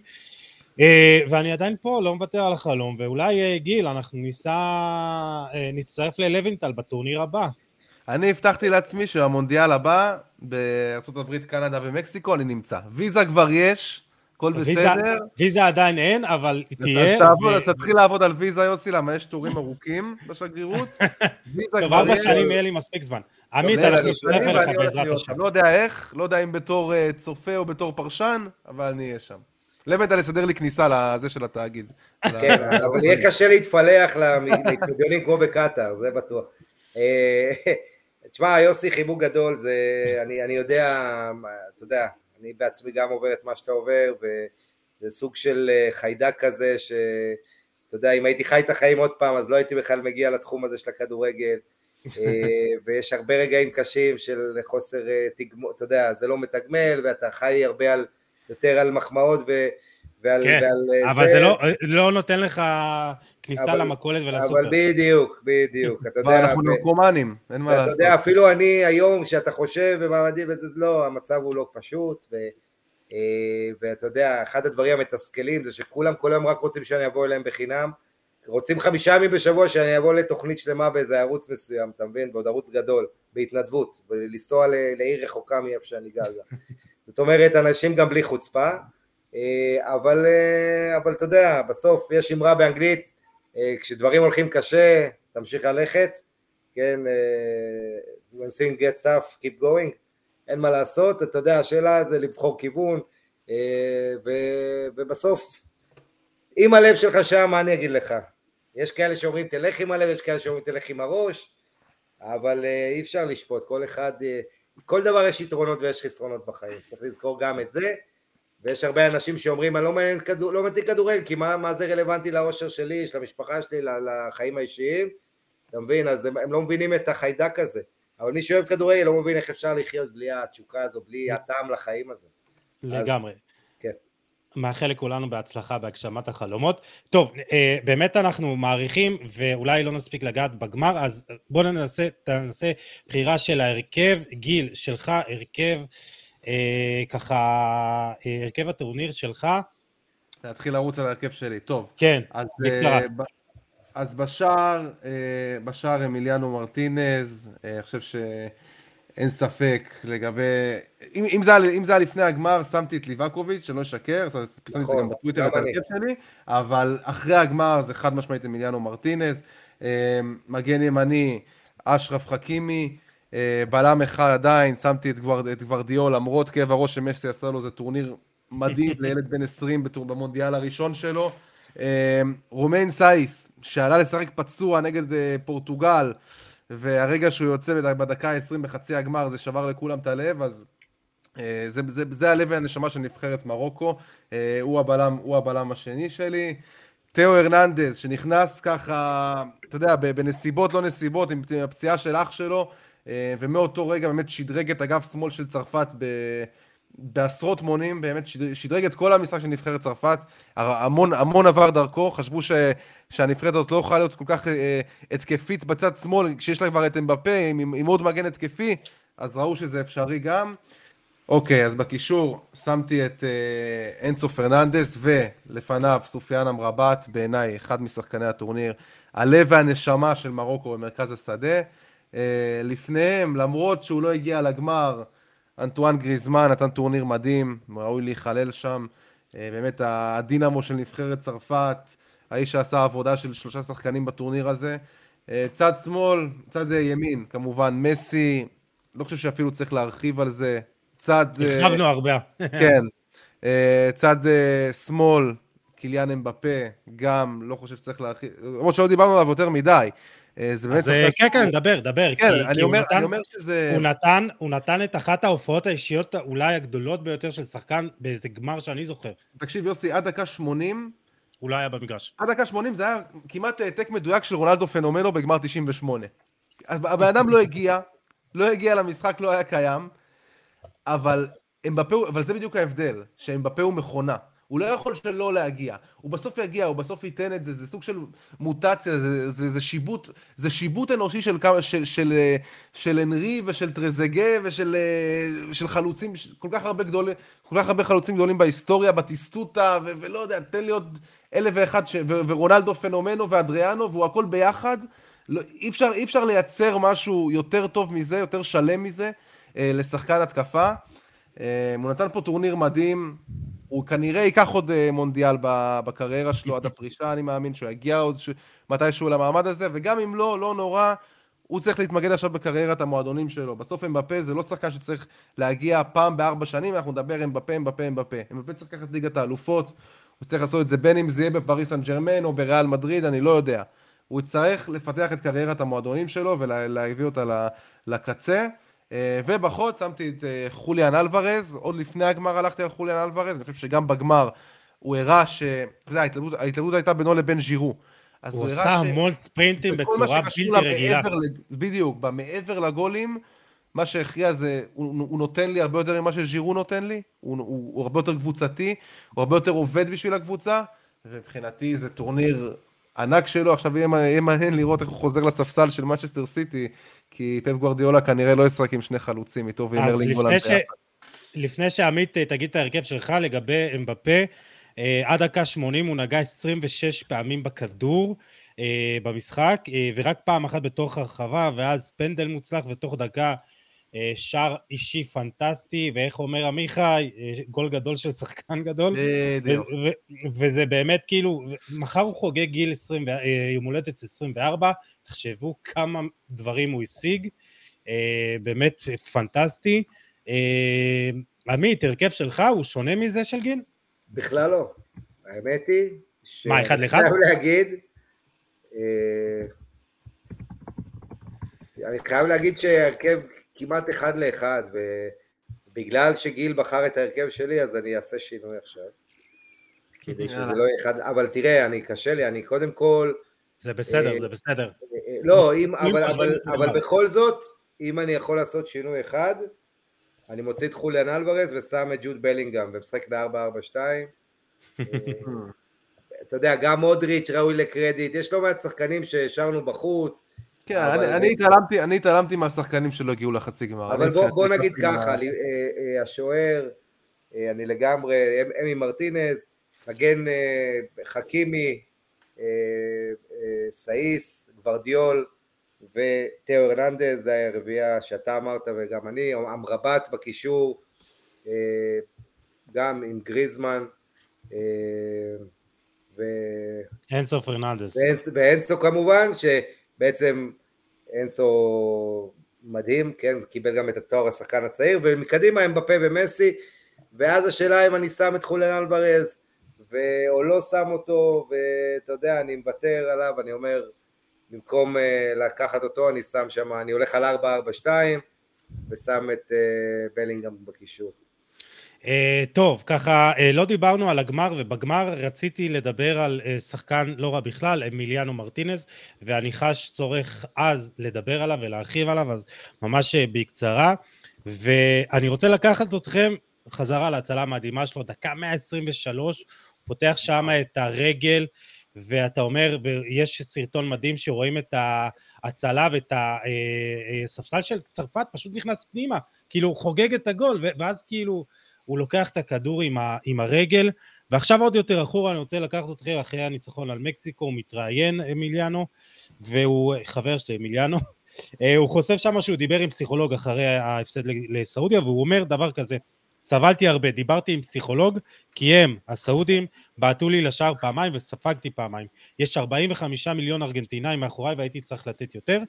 אה, ואני עדיין פה, לא מוותר על החלום, ואולי אה, גיל, אנחנו ניסע, אה, נצטרף ללוינטל בטורניר הבא. אני הבטחתי לעצמי שהמונדיאל הבא, בארה"ב, קנדה ומקסיקו, אני נמצא. ויזה כבר יש, הכל בסדר. ויזה עדיין אין, אבל תהיה. אז תעבוד, אז תתחיל לעבוד על ויזה, יוסי, למה יש תורים ארוכים בשגרירות. טוב, ארבע שנים יהיה לי מספיק זמן. עמית, אנחנו נצטרף אליך בעזרת השם. לא יודע איך, לא יודע אם בתור צופה או בתור פרשן, אבל אני אהיה שם. לבנטל יסדר לי כניסה לזה של התאגיד. כן, אבל יהיה קשה להתפלח לאצטדיונים כמו בקטאר, זה בטוח. אה, תשמע, יוסי, חיבוק גדול, זה, אני, אני יודע, אתה יודע, אני בעצמי גם עובר את מה שאתה עובר, וזה סוג של אה, חיידק כזה, שאתה יודע, אם הייתי חי את החיים עוד פעם, אז לא הייתי בכלל מגיע לתחום הזה של הכדורגל, אה, ויש הרבה רגעים קשים של חוסר תגמול, אתה יודע, זה לא מתגמל, ואתה חי הרבה על, יותר על מחמאות, ו... ועל, כן, ועל אבל זה לא, לא נותן לך כניסה אבל- למכולת ולסופר. אבל בדיוק, בדיוק, אתה יודע, אנחנו ו- נרקומנים, אין מה לעשות. יודע, אפילו אני היום, שאתה חושב ומעמדי וזה, לא, המצב הוא לא פשוט, ו, אה, ואתה יודע, אחד הדברים המתסכלים זה שכולם כל היום רק רוצים שאני אבוא אליהם בחינם, רוצים חמישה ימים בשבוע שאני אבוא לתוכנית שלמה באיזה ערוץ מסוים, אתה מבין? ועוד ערוץ גדול, בהתנדבות, ולנסוע לעיר רחוקה מאיפה שאני גר. זאת אומרת, אנשים גם בלי חוצפה, אה, אבל, אה, אבל אתה יודע, בסוף יש אמרה באנגלית, אה, כשדברים הולכים קשה, תמשיך ללכת, כן, when things get tough, keep going, אין מה לעשות, אתה יודע, השאלה זה לבחור כיוון, ו- ובסוף, אם הלב שלך שם, מה אני אגיד לך? יש כאלה שאומרים תלך עם הלב, יש כאלה שאומרים תלך עם הראש, אבל אי אפשר לשפוט, כל אחד, כל דבר יש יתרונות ויש חסרונות בחיים, צריך לזכור גם את זה, ויש הרבה אנשים שאומרים, אני לא מעניין כדור, לא מתאים כדורגל, כי מה, מה זה רלוונטי לאושר שלי, של המשפחה שלי, לחיים האישיים, אתה מבין? אז הם, הם לא מבינים את החיידק הזה. אבל מי שאוהב כדורגל לא מבין איך אפשר לחיות בלי התשוקה הזו, בלי הטעם לחיים הזה. לגמרי. כן. מאחל לכולנו בהצלחה בהגשמת החלומות. טוב, אה, באמת אנחנו מעריכים, ואולי לא נספיק לגעת בגמר, אז בואו ננסה, תנסה בחירה של ההרכב, גיל, שלך, הרכב, אה, ככה, אה, הרכב הטורניר שלך, להתחיל לרוץ על ההרכב שלי. טוב. כן, אז, בקצרה. אה, ב- אז בשער, אה, בשער אמיליאנו מרטינז, אה, אני חושב שאין ספק לגבי... אם, אם, זה, אם זה היה לפני הגמר, שמתי את ליבקוביץ', שאני לא אשקר, פרסמתי את זה נכון, גם בטוויטר, את אני. ההרכב שלי, אבל אחרי הגמר זה חד משמעית אמיליאנו מרטינז, אה, מגן ימני, אשרף חכימי, אה, בלם אחד עדיין, שמתי את, גוור, את גוורדיאול, למרות כאב הראש שמסי עשה לו, זה טורניר מדהים לילד בן 20 בטור- במונדיאל הראשון שלו. אה, רומיין סייס, שעלה לשחק פצוע נגד פורטוגל, והרגע שהוא יוצא בד- בדקה ה-20 בחצי הגמר זה שבר לכולם את הלב, אז אה, זה, זה, זה הלב והנשמה של נבחרת מרוקו, אה, הוא הבלם, הוא הבלם השני שלי. תאו הרננדז, שנכנס ככה, אתה יודע, בנסיבות לא נסיבות, עם הפציעה של אח שלו, אה, ומאותו רגע באמת שדרג את אגף שמאל של צרפת ב... בעשרות מונים, באמת שדרג, את כל המשחק של נבחרת צרפת, המון, המון עבר דרכו, חשבו ש, שהנבחרת הזאת לא יכולה להיות כל כך אה, התקפית בצד שמאל, כשיש לה כבר את אמבפה עם, עם, עם עוד מגן התקפי, אז ראו שזה אפשרי גם. אוקיי, אז בקישור שמתי את אה, אנצו פרננדס, ולפניו סופיאן אמרבת, בעיניי אחד משחקני הטורניר, הלב והנשמה של מרוקו במרכז השדה. אה, לפניהם, למרות שהוא לא הגיע לגמר, אנטואן גריזמן נתן טורניר מדהים, ראוי להיכלל שם. אה, באמת הדינמו של נבחרת צרפת, האיש שעשה עבודה של שלושה שחקנים בטורניר הזה. אה, צד שמאל, צד ימין, כמובן, מסי, לא חושב שאפילו צריך להרחיב על זה. צד... אה, הרחבנו הרבה. כן. צד שמאל, קיליאן אמבפה, גם לא חושב שצריך להרחיב, למרות שלא דיברנו עליו יותר מדי. אה, זה באמת אז אה, כן, כן, דבר, דבר. כן, כי- אני כי אומר- נתן- אני אומר שזה... הוא נתן, הוא נתן את אחת ההופעות האישיות אולי הגדולות ביותר של שחקן באיזה גמר שאני זוכר. תקשיב יוסי, עד דקה 80, הוא לא היה במגרש. עד דקה 80 זה היה כמעט העתק מדויק של רונלדו פנומנו בגמר 98. אז הבן אדם לא הגיע, לא הגיע למשחק, לא היה קיים, אבל אמבפה, הוא- אבל זה בדיוק ההבדל, שאמבפה הוא מכונה. הוא לא יכול שלא להגיע. הוא בסוף יגיע, הוא בסוף ייתן את זה, זה סוג של מוטציה, זה, זה, זה שיבוט, זה שיבוט אנושי של, כמה- של, של, של הנרי ושל טרזגה ושל של חלוצים, כל כך הרבה גדולים, כל כך הרבה חלוצים גדולים בהיסטוריה, בטיסטוטה, ו- ולא יודע, תן לי עוד אלף ואחד, ש- ו- ורונלדו פנומנו ואדריאנו, והוא הכל ביחד. לא, אי, אפשר, אי אפשר לייצר משהו יותר טוב מזה, יותר שלם מזה, אה, לשחקן התקפה. אה, הוא נתן פה טורניר מדהים, הוא כנראה ייקח עוד אה, מונדיאל בקריירה שלו עד הפרישה, אני מאמין שהוא יגיע עוד ש... מתישהו למעמד הזה, וגם אם לא, לא נורא, הוא צריך להתמקד עכשיו בקריירת המועדונים שלו. בסוף אמבפה זה לא שחקן שצריך להגיע פעם בארבע שנים, אנחנו נדבר אמבפה, אמבפה, אמבפה. אמבפה צריך לקחת ליגת האלופות, הוא צריך לעשות את זה בין אם זה יהיה בפריס סן ג'רמן או בריאל מדריד, אני לא יודע. הוא יצטרך לפתח את קריירת המועדונים שלו ולהביא אותה לקצה. אה, ובחוץ שמתי את אה, חוליאן אלוורז, עוד לפני הגמר הלכתי על חוליאן אלוורז, אני חושב שגם בגמר הוא הראה ש... אתה יודע, ההתלבטות, ההתלבטות הייתה בינו לבין ז'ירו. הוא, הוא עשה המון ספרינטים בצורה בלתי רגילה. בדיוק, במעבר לגולים, מה שהכריע זה, הוא, הוא נותן לי הרבה יותר ממה שז'ירו נותן לי, הוא, הוא, הוא הרבה יותר קבוצתי, הוא הרבה יותר עובד בשביל הקבוצה, ומבחינתי זה טורניר ענק שלו, עכשיו יהיה מעניין לראות איך הוא חוזר לספסל של מנצ'סטר סיטי, כי פפ גוורדיאולה כנראה לא ישחק עם שני חלוצים, איתו ועם ארלינג הולאנד. ש... לפני שעמית אה, תגיד את ההרכב שלך לגבי אמבפה, אה, עד דקה 80 הוא נגע 26 פעמים בכדור אה, במשחק, ורק פעם אחת בתוך הרחבה, ואז פנדל מוצלח, ותוך דקה אה, שער אישי פנטסטי, ואיך אומר עמיחי, אה, גול גדול של שחקן גדול. בדיוק. וזה באמת כאילו, מחר הוא חוגג גיל 20, אה, יום הולדת 24, תחשבו כמה דברים הוא השיג, באמת פנטסטי. עמית, הרכב שלך הוא שונה מזה של גיל? בכלל לא. האמת היא ש... מה, אחד לאחד? אני להגיד, אני חייב להגיד שהרכב כמעט אחד לאחד, ובגלל שגיל בחר את ההרכב שלי, אז אני אעשה שינוי עכשיו. כדי שזה לא יהיה אחד, אבל תראה, אני קשה לי, אני קודם כל... זה בסדר, אה, זה בסדר. לא, אם, אבל, אבל, אבל בכל זאת, אם אני יכול לעשות שינוי אחד, אני מוציא את חוליאן אלוורז ושם את ג'וד בלינגהם ומשחק ב-4-4-2. אה, אתה יודע, גם מודריץ' ראוי לקרדיט, יש לא מעט שחקנים שהשארנו בחוץ, כן, אני, אני, התעלמתי, אני התעלמתי מהשחקנים שלא הגיעו לחצי גמר. אבל בוא, בוא נגיד ככה, מה... אה, אה, השוער, אה, אני לגמרי, אמי מרטינז, מגן חכימי, סאיס, גוורדיול ותאו הרננדז, זה הרביעייה שאתה אמרת וגם אני, אמרבת בקישור, גם עם גריזמן. ו... אנסו פרננדס. ואנסו כמובן, ש... בעצם אנסו מדהים, כן, קיבל גם את התואר השחקן הצעיר, ומקדימה אמבפה ומסי, ואז השאלה אם אני שם את חולן אלברז. או לא שם אותו, ואתה יודע, אני מוותר עליו, אני אומר, במקום uh, לקחת אותו, אני שם שם, אני הולך על 4-4-2, ושם את uh, בלינגהם בקישור. Uh, טוב, ככה uh, לא דיברנו על הגמר, ובגמר רציתי לדבר על uh, שחקן לא רע בכלל, אמיליאנו מרטינז, ואני חש צורך אז לדבר עליו ולהרחיב עליו, אז ממש uh, בקצרה. ואני רוצה לקחת אתכם חזרה להצלה המדהימה שלו, דקה 123, הוא פותח שם את הרגל, ואתה אומר, ויש סרטון מדהים שרואים את ההצלה ואת הספסל של צרפת, פשוט נכנס פנימה, כאילו חוגג את הגול, ואז כאילו... הוא לוקח את הכדור עם, ה, עם הרגל, ועכשיו עוד יותר אחורה אני רוצה לקחת אתכם אחרי הניצחון על מקסיקו, הוא מתראיין אמיליאנו, והוא חבר שלי אמיליאנו, אה, הוא חושף שם שהוא דיבר עם פסיכולוג אחרי ההפסד לסעודיה, והוא אומר דבר כזה, סבלתי הרבה, דיברתי עם פסיכולוג, כי הם, הסעודים, בעטו לי לשער פעמיים וספגתי פעמיים. יש 45 מיליון ארגנטינאים מאחוריי והייתי צריך לתת יותר.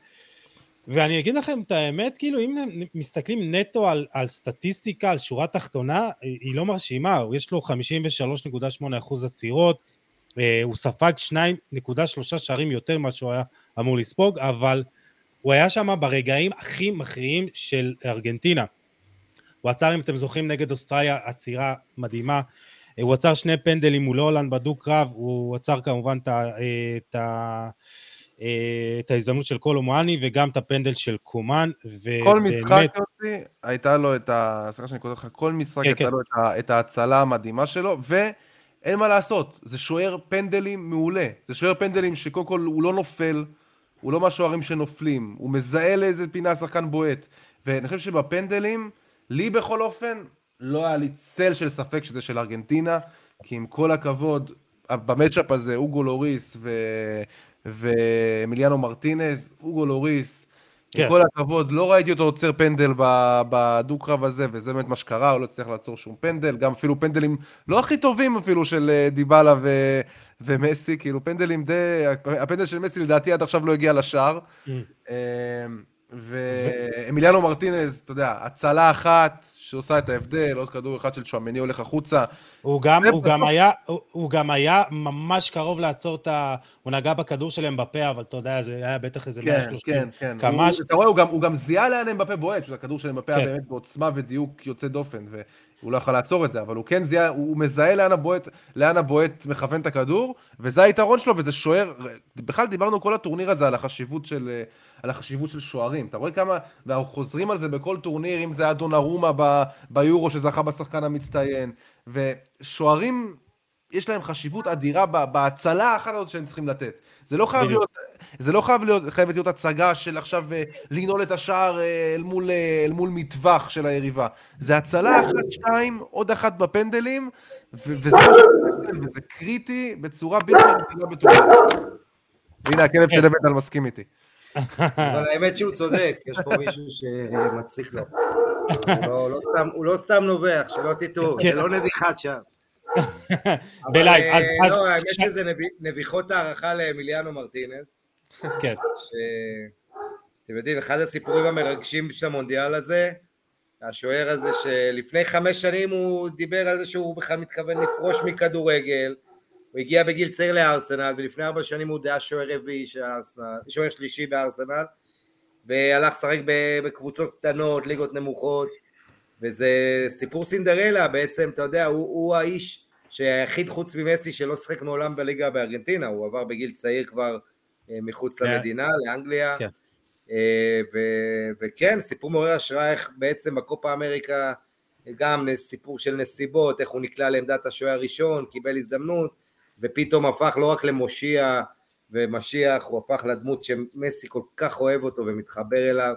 ואני אגיד לכם את האמת, כאילו אם מסתכלים נטו על, על סטטיסטיקה, על שורה תחתונה, היא לא מרשימה, יש לו 53.8 אחוז עצירות, אה, הוא ספג 2.3 שערים יותר ממה שהוא היה אמור לספוג, אבל הוא היה שם ברגעים הכי מכריעים של ארגנטינה. הוא עצר, אם אתם זוכרים, נגד אוסטרליה, עצירה מדהימה. אה, הוא עצר שני פנדלים מול הולנד בדו-קרב, הוא עצר כמובן את ה... אה, את ההזדמנות של קולו מואני וגם את הפנדל של קומן. כל משחק יוסי, הייתה לו את ה... סליחה שאני כותב לך, כל משחק כן, הייתה כן. לו את, ה... את ההצלה המדהימה שלו, ואין מה לעשות, זה שוער פנדלים מעולה. זה שוער פנדלים שקודם כל הוא לא נופל, הוא לא מהשוערים שנופלים, הוא מזהה לאיזה פינה השחקן בועט. ואני חושב שבפנדלים, לי בכל אופן, לא היה לי צל של ספק שזה של ארגנטינה, כי עם כל הכבוד, במצ'אפ הזה, אוגו לוריס ו... ואמיליאנו מרטינז, אוגו לוריס, כן. עם כל הכבוד, לא ראיתי אותו עוצר פנדל בדו-קרב הזה, וזה באמת מה שקרה, הוא לא הצליח לעצור שום פנדל, גם אפילו פנדלים לא הכי טובים אפילו של אה, דיבלה ו... ומסי, כאילו פנדלים די... הפנדל של מסי לדעתי עד עכשיו לא הגיע לשער. Mm. אה, ואמיליאנו מרטינז, אתה יודע, הצלה אחת שעושה את ההבדל, עוד כדור אחד של שועמני הולך החוצה. הוא גם, הוא, גם היה, הוא, הוא גם היה ממש קרוב לעצור את ה... הוא נגע בכדור שלהם בפה, אבל אתה יודע, זה היה בטח איזה כן, 130 כן, כן. קמ"ש. הוא- אתה רואה, הוא גם- הוא גם זיהה לאן אמבפה בועט, פשוט הכדור של אמבפה היה כן. באמת בעוצמה ודיוק יוצא דופן, והוא לא יכול לעצור את זה, אבל הוא כן זיהה, הוא מזהה לאן הבועט, לאן הבועט מכוון את הכדור, וזה היתרון שלו, וזה שוער, בכלל דיברנו כל הטורניר הזה על החשיבות של... על החשיבות של שוערים, אתה רואה כמה, ואנחנו חוזרים על זה בכל טורניר, אם זה היה דונרומה ב- ביורו שזכה בשחקן המצטיין, ושוערים, יש להם חשיבות אדירה בהצלה האחת הזאת שהם צריכים לתת. זה לא חייב. להיות, זה לא חייב להיות, חייבת להיות הצגה של עכשיו אה, לנעול את השער אה, אל מול, אה, אל מול מטווח של היריבה. זה הצלה אחת, שתיים, עוד אחת בפנדלים, ו- וזה, וזה קריטי בצורה בלתי רגילה בטורניר. והנה הכלב של אבנדל מסכים איתי. אבל האמת שהוא צודק, יש פה מישהו שמציק לו. הוא לא- לא סתם- הוא לא סתם נובח, שלא תטעו, כן. זה לא נביחת סתם. ב live, אז... אה, אז- לא, האמת שזה נבי- נביחות הערכה לאמיליאנו מרטינז, כן, שאתם יודעים, אחד הסיפורים המרגשים של המונדיאל הזה, השוער הזה שלפני חמש שנים הוא דיבר על זה שהוא בכלל מתכוון לפרוש מכדורגל, הוא הגיע בגיל צעיר לארסנל, ולפני ארבע שנים הוא היה שוער רביעי של ארסנל, שוער שלישי בארסנל, והלך לשחק בקבוצות קטנות, ליגות נמוכות, וזה סיפור סינדרלה בעצם, אתה יודע, הוא, הוא האיש שהיחיד חוץ ממסי שלא שיחק מעולם בליגה בארגנטינה, הוא עבר בגיל צעיר כבר אה, מחוץ כן. למדינה, לאנגליה, כן. אה, ו- וכן, סיפור מעורר השראה איך בעצם בקופה אמריקה גם סיפור של נסיבות, איך הוא נקלע לעמדת השוער הראשון, קיבל הזדמנות, ופתאום הפך לא רק למושיע ומשיח, הוא הפך לדמות שמסי כל כך אוהב אותו ומתחבר אליו,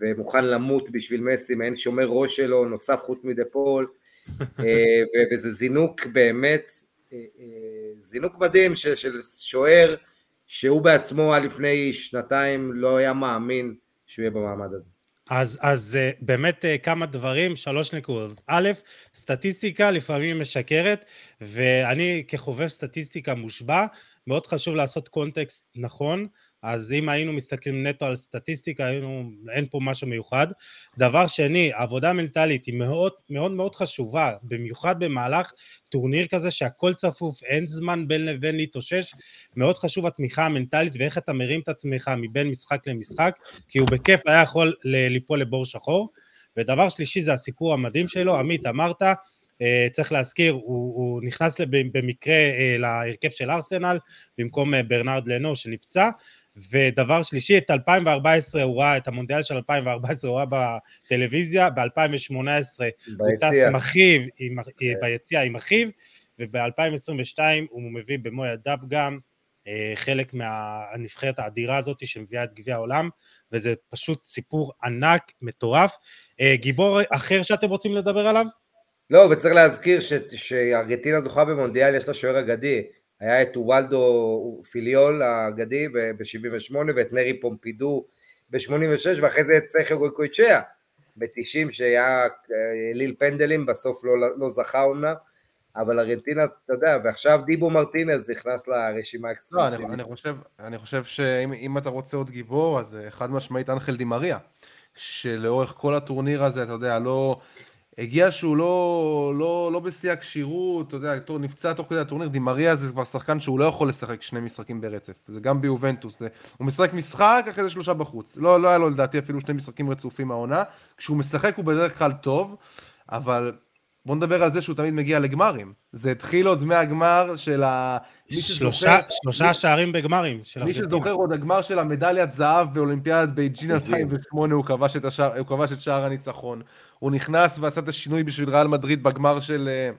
ומוכן למות בשביל מסי, מעין שומר ראש שלו, נוסף חוץ מדה פול, אה, וזה זינוק באמת, אה, אה, זינוק מדהים של, של שוער, שהוא בעצמו עד לפני שנתיים לא היה מאמין שהוא יהיה במעמד הזה. אז, אז אה, באמת אה, כמה דברים, שלוש נקודות. א', סטטיסטיקה לפעמים משקרת, ואני כחובב סטטיסטיקה מושבע, מאוד חשוב לעשות קונטקסט נכון, אז אם היינו מסתכלים נטו על סטטיסטיקה, היינו, אין פה משהו מיוחד. דבר שני, עבודה מנטלית היא מאוד מאוד מאוד חשובה, במיוחד במהלך טורניר כזה שהכל צפוף, אין זמן בין לבין להתאושש, מאוד חשוב התמיכה המנטלית ואיך אתה מרים את עצמך מבין משחק למשחק, כי הוא בכיף היה יכול ליפול לבור שחור. ודבר שלישי זה הסיפור המדהים שלו, עמית אמרת, אה, צריך להזכיר, הוא, הוא נכנס במקרה אה, להרכב של ארסנל במקום אה, ברנרד לנו שנפצע, ודבר שלישי, את 2014 הוא ראה, את המונדיאל של 2014 הוא ראה בטלוויזיה, ב-2018 הוא טס. עם אחיו, עם, אה, ביציע עם אחיו, וב-2022 הוא מביא במו ידיו גם אה, חלק מהנבחרת האדירה הזאת שמביאה את גביע העולם, וזה פשוט סיפור ענק, מטורף. אה, גיבור אחר שאתם רוצים לדבר עליו? לא, וצריך להזכיר ש- שארגנטינה זוכה במונדיאל, יש לה שוער אגדי. היה את וולדו פיליול האגדי ב-78 ואת נרי פומפידו ב-86 ואחרי זה את סכר גויקויצ'יה ב-90 שהיה אה, ליל פנדלים, בסוף לא, לא זכה אומנם, אבל ארגנטינה, אתה יודע, ועכשיו דיבו מרטינז נכנס לרשימה לא, האקסקלוסיבית. אני, אני חושב, אני חושב שאם אם אתה רוצה עוד גיבור, אז אה, חד משמעית אנחל דימריה, שלאורך כל הטורניר הזה, אתה יודע, לא... הגיע שהוא לא, לא, לא בשיא הכשירות, אתה יודע, נפצע תוך כדי הטורניר, דימריה זה כבר שחקן שהוא לא יכול לשחק שני משחקים ברצף, זה גם ביובנטוס, זה, הוא משחק משחק, אחרי זה שלושה בחוץ, לא, לא היה לו לדעתי אפילו שני משחקים רצופים מהעונה, כשהוא משחק הוא בדרך כלל טוב, אבל בוא נדבר על זה שהוא תמיד מגיע לגמרים, זה התחיל עוד מהגמר של ה... שלושה, שזוכר- שלושה שערים בגמרים מי ארגנטינה. שזוכר עוד הגמר של המדליית זהב באולימפיאד בייג'ין בייג'ין. 2008, הוא כבש את, השער, הוא כבש את שער הניצחון. הוא נכנס ועשה את השינוי בשביל ריאל מדריד בגמר של... אה,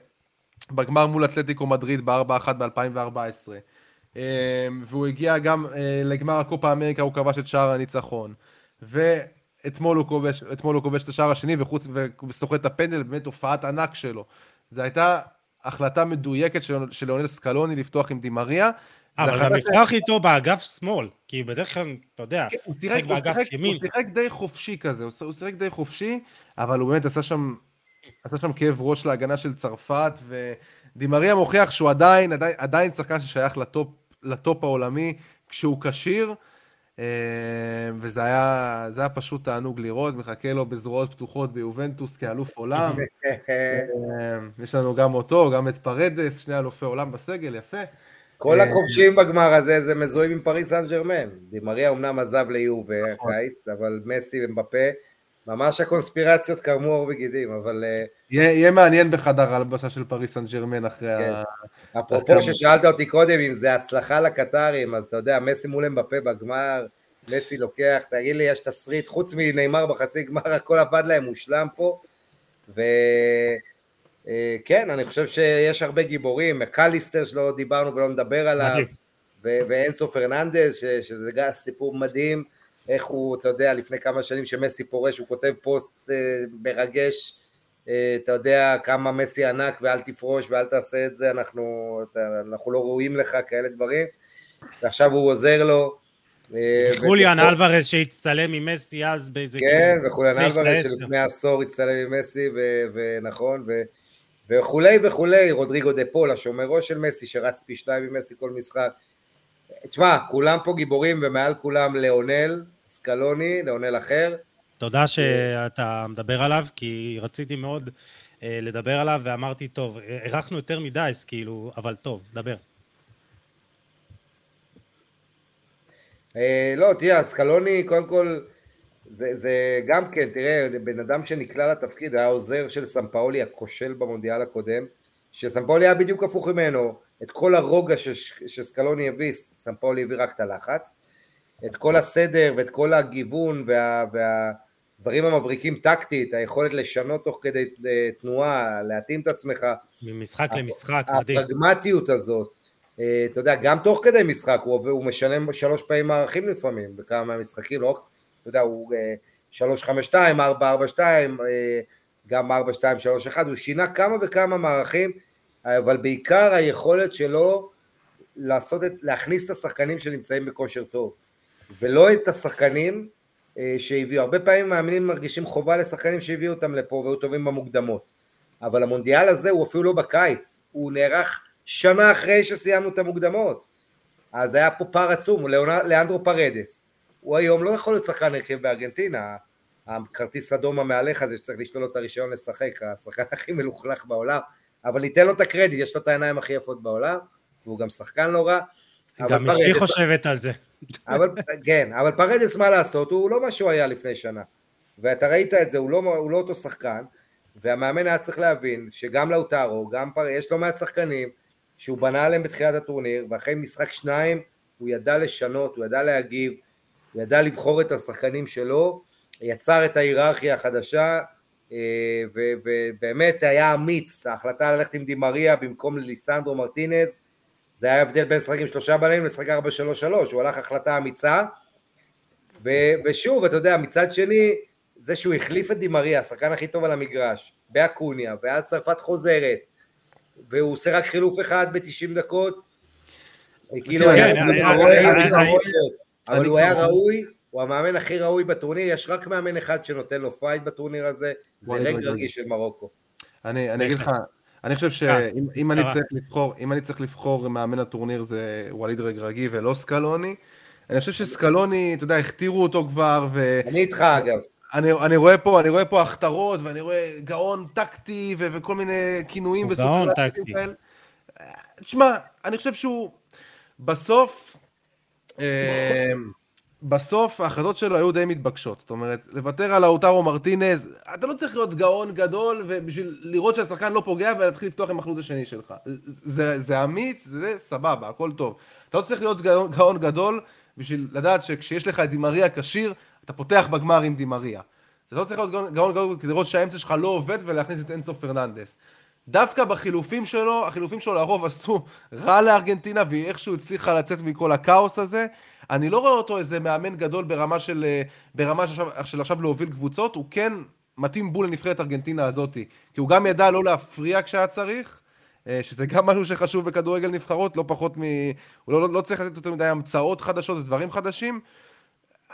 בגמר מול אתלטיקו מדריד ב-4-1 ב-2014. והוא הגיע גם אה, לגמר הקופה אמריקה, הוא כבש את שער הניצחון. ואתמול הוא כובש, הוא כובש את השער השני וסוחט את הפנדל, באמת הופעת ענק שלו. זו הייתה החלטה מדויקת של, של ליאונל סקלוני לפתוח עם דימריה, אבל גם ש- לפתוח איתו באגף שמאל, כי בדרך כלל, אתה יודע, כן, הוא שיחק באגף ימין. הוא שיחק די חופשי כזה, הוא, שיחק די חופשי, אבל הוא באמת עשה שם, עשה שם כאב ראש להגנה של צרפת, ודי מריה מוכיח שהוא עדיין, עדיין, עדיין שחקן ששייך לטופ, לטופ העולמי כשהוא כשיר, וזה היה, זה היה פשוט תענוג לראות, מחכה לו בזרועות פתוחות ביובנטוס כאלוף עולם. אה, יש לנו גם אותו, גם את פרדס, שני אלופי עולם בסגל, יפה. כל אה, הכובשים בגמר הזה זה מזוהים עם פריס סן ג'רמן. די מריה אמנם עזב ליובה נכון. הקיץ, אבל מסי ואמבפה, ממש הקונספירציות קרמו עור וגידים, אבל אה, יהיה, יהיה מעניין בחדר ההלבשה של פריס סן ג'רמן אחרי כן. ה... אפרופו ששאלת אותי קודם אם זה הצלחה לקטרים, אז אתה יודע, מסי מול אמבפה בגמר, מסי לוקח, תגיד לי, יש תסריט, חוץ מניימאר בחצי גמר, הכל עבד להם מושלם פה, וכן, אני חושב שיש הרבה גיבורים, מקליסטר שלא דיברנו ולא נדבר עליו, מדהים. ו- ואנסו פרננדז, ש- שזה גם סיפור מדהים, איך הוא, אתה יודע, לפני כמה שנים שמסי פורש, הוא כותב פוסט אה, מרגש, אה, אתה יודע כמה מסי ענק ואל תפרוש ואל תעשה את זה, אנחנו, אתה, אנחנו לא ראויים לך, כאלה דברים, ועכשיו הוא עוזר לו. אה, חוליאן ופה- אלוורז שהצטלם עם מסי אז באיזה... כן, וחוליאן אלוורז. שלפני עשור הצטלם עם מסי, ונכון, וכולי וכולי, רודריגו דה פול, השומר ראש של מסי, שרץ פי שניים עם מסי כל משחק. תשמע, כולם פה גיבורים, ומעל כולם ליאונל, סקלוני, ליאונל אחר. תודה שאתה מדבר עליו, כי רציתי מאוד אה, לדבר עליו, ואמרתי, טוב, הארכנו יותר מדי, אז כאילו, אבל טוב, דבר. אה, לא, תראה, סקלוני, קודם כל, זה, זה גם כן, תראה, בן אדם שנקלע לתפקיד, היה עוזר של סמפאולי הכושל במונדיאל הקודם, שסמפאולי היה בדיוק הפוך ממנו, את כל הרוגע שסקלוני הביא, סמפאולי הביא רק את הלחץ, את כל הסדר ואת כל הגיוון וה, והדברים המבריקים טקטית, היכולת לשנות תוך כדי אה, תנועה, להתאים את עצמך, ממשחק הפ- למשחק, מדהים. הפרגמטיות הזאת, אה, אתה יודע, גם תוך כדי משחק הוא, הוא משלם שלוש פעמים מערכים לפעמים, בכמה מהמשחקים, לא רק, אתה יודע, הוא אה, שלוש חמש שתיים, ארבע ארבע שתיים, גם ארבע שתיים שלוש אחד, הוא שינה כמה וכמה מערכים, אבל בעיקר היכולת שלו לעשות את, להכניס את השחקנים שנמצאים בכושר טוב, ולא את השחקנים אה, שהביאו, הרבה פעמים מאמנים מרגישים חובה לשחקנים שהביאו אותם לפה והיו טובים במוקדמות, אבל המונדיאל הזה הוא אפילו לא בקיץ, הוא נערך שנה אחרי שסיימנו את המוקדמות. אז היה פה פער עצום, לאנדרו פרדס. הוא היום לא יכול להיות שחקן הרכב בארגנטינה, הכרטיס אדום המהלך הזה שצריך לשלול לו את הרישיון לשחק, השחקן הכי מלוכלך בעולם, אבל ניתן לו את הקרדיט, יש לו את העיניים הכי יפות בעולם, והוא גם שחקן לא רע. גם אשתי חושבת על זה. אבל כן, אבל פרדס מה לעשות, הוא לא מה שהוא היה לפני שנה. ואתה ראית את זה, הוא לא, הוא לא אותו שחקן, והמאמן היה צריך להבין שגם לאוטרו, גם פר... יש לא מעט שחקנים שהוא בנה עליהם בתחילת הטורניר, ואחרי משחק שניים הוא ידע לשנות, הוא ידע להגיב, הוא ידע לבחור את השחקנים שלו, יצר את ההיררכיה החדשה, אה, ובאמת היה אמיץ, ההחלטה ללכת עם דימריה במקום ליסנדרו מרטינז, זה היה הבדל בין לשחק עם שלושה בלמים לשחק 4-3-3, הוא הלך החלטה אמיצה, ו- ושוב, אתה יודע, מצד שני, זה שהוא החליף את דימריה, השחקן הכי טוב על המגרש, באקוניה, ואז צרפת חוזרת, והוא עושה רק חילוף אחד ב-90 דקות, כאילו, אבל הוא היה ראוי, הוא המאמן הכי ראוי בטורניר, יש רק מאמן אחד שנותן לו פייט בטורניר הזה, זה רגרגי של מרוקו. אני, אגיד לך. אני חושב אה, שאם אם אני. צריך לבחור, אם אני צריך לבחור מאמן הטורניר זה ווליד רגרגי ולא סקלוני. אני חושב שסקלוני, אתה יודע, הכתירו אותו כבר, ואני אני איתך אגב, אני רואה פה, אני רואה פה הכתרות, ואני רואה גאון טקטי ו- וכל מיני כינויים גאון טקטי. תשמע, אני חושב שהוא בסוף, אה, בסוף ההחלטות שלו היו די מתבקשות. זאת אומרת, לוותר על לאוטרו מרטינז, אתה לא צריך להיות גאון גדול ובשביל לראות שהשחקן לא פוגע ולהתחיל לפתוח עם החלוץ השני שלך. זה, זה אמיץ, זה סבבה, הכל טוב. אתה לא צריך להיות גאון, גאון גדול בשביל לדעת שכשיש לך את די מריה כשיר, אתה פותח בגמר עם די מריה. אתה לא צריך להיות גאון, גאון גדול כדי לראות שהאמצע שלך לא עובד ולהכניס את אנסו פרננדס. דווקא בחילופים שלו, החילופים שלו לרוב עשו רע לארגנטינה והיא איכשהו הצליחה לצאת מכל הכאוס הזה. אני לא רואה אותו איזה מאמן גדול ברמה של, אה, ברמה של, עכשיו- של עכשיו להוביל קבוצות, הוא כן מתאים בול לנבחרת ארגנטינה הזאתי. כי הוא גם ידע לא להפריע כשהיה צריך, אה, שזה גם משהו שחשוב בכדורגל נבחרות, לא פחות מ... הוא לא, לא צריך לתת יותר מדי המצאות חדשות ודברים חדשים.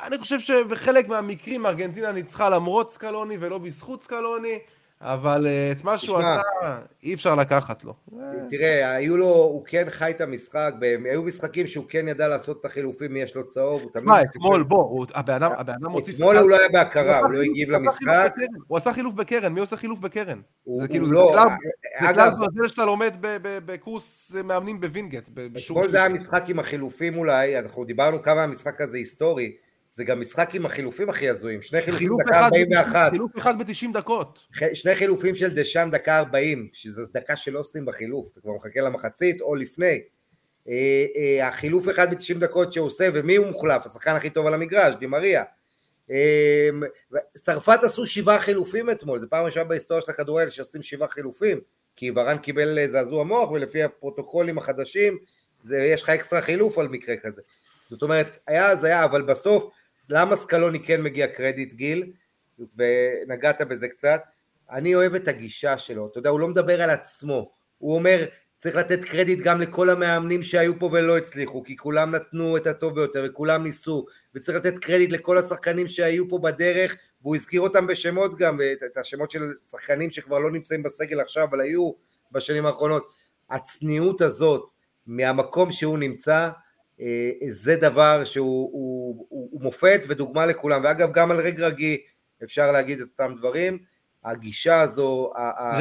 אני חושב שבחלק מהמקרים ארגנטינה ניצחה למרות סקלוני ולא בזכות סקלוני, אבל אה, את מה שהוא. עשה אי אפשר לקחת לו. תראה, היו לו, הוא כן חי את המשחק, היו משחקים שהוא כן ידע לעשות את החילופים, יש לו צהוב, הוא תמיד... מה, אתמול, בוא, הבן אדם הוציא... אתמול הוא לא היה בהכרה, הוא לא הגיב למשחק. הוא עשה חילוף בקרן, מי עושה חילוף בקרן? זה כאילו, זה לא, כלל אגב, ברזל שאתה לומד בקורס מאמנים בווינגייט. אתמול זה היה משחק עם החילופים אולי, אנחנו דיברנו כמה המשחק הזה היסטורי, זה גם משחק עם החילופים הכי הזויים, שני חילופים חילוף דקה אחד 41, חילוף אחד ב-90 דקות. שני חילופים של דשאן דקה 40, שזו דקה שלא עושים בחילוף, אתה כבר מחכה למחצית או לפני. אה, אה, החילוף אחד ב-90 דקות שהוא עושה, ומי הוא מוחלף? השחקן הכי טוב על המגרש, דימריה. אה, צרפת עשו שבעה חילופים אתמול, זו פעם ראשונה בהיסטוריה של הכדורגל שעושים שבעה חילופים, כי ורן קיבל זעזוע מוח, ולפי הפרוטוקולים החדשים, זה, יש לך אקסטרה חילוף על מקרה כזה. זאת אומרת, היה אז היה, אבל בסוף, למה סקלוני כן מגיע קרדיט, גיל? ונגעת בזה קצת, אני אוהב את הגישה שלו, אתה יודע, הוא לא מדבר על עצמו, הוא אומר, צריך לתת קרדיט גם לכל המאמנים שהיו פה ולא הצליחו, כי כולם נתנו את הטוב ביותר וכולם ניסו, וצריך לתת קרדיט לכל השחקנים שהיו פה בדרך, והוא הזכיר אותם בשמות גם, את, השמות של שחקנים שכבר לא נמצאים בסגל עכשיו, אבל היו בשנים האחרונות. הצניעות הזאת, מהמקום שהוא נמצא, זה דבר שהוא הוא, הוא, הוא מופת ודוגמה לכולם, ואגב גם על רגע רגי אפשר להגיד את אותם דברים, הגישה הזו, ה- ה-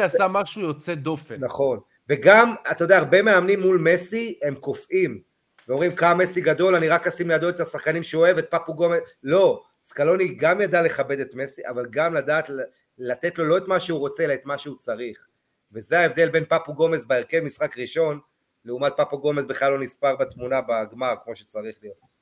עשה משהו יוצא דופן. נכון, וגם, אתה יודע, הרבה מאמנים מול מסי הם קופאים, ואומרים כמה מסי גדול, אני רק אשים לידו את השחקנים שהוא אוהב, את פפו גומל, לא, סקלוני גם ידע לכבד את מסי, אבל גם לדעת לתת לו לא את מה שהוא רוצה, אלא את מה שהוא צריך, וזה ההבדל בין פפו גומז בהרכב משחק ראשון, לעומת פפו גומז בכלל לא נספר בתמונה בגמר, כמו שצריך להיות.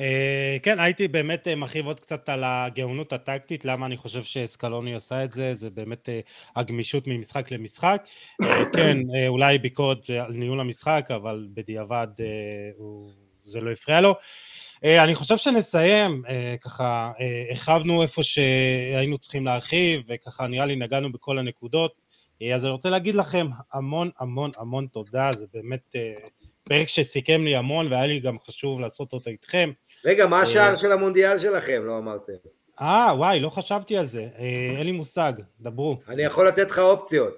אה, כן, הייתי באמת אה, מרחיב עוד קצת על הגאונות הטקטית, למה אני חושב שסקלוני עשה את זה, זה באמת אה, הגמישות ממשחק למשחק. כן, אולי ביקורת על ניהול המשחק, אבל בדיעבד זה לא הפריע לו. אני חושב שנסיים, ככה, הרחבנו איפה שהיינו צריכים להרחיב, וככה נראה לי נגענו בכל הנקודות. אה, אז אני רוצה להגיד לכם המון המון המון תודה, זה באמת אה, פרק שסיכם לי המון, והיה לי גם חשוב לעשות אותו איתכם. רגע, מה אה, השער של המונדיאל שלכם? לא אמרתם. אה, וואי, לא חשבתי על זה. אין לי מושג, דברו. אני יכול לתת לך אופציות.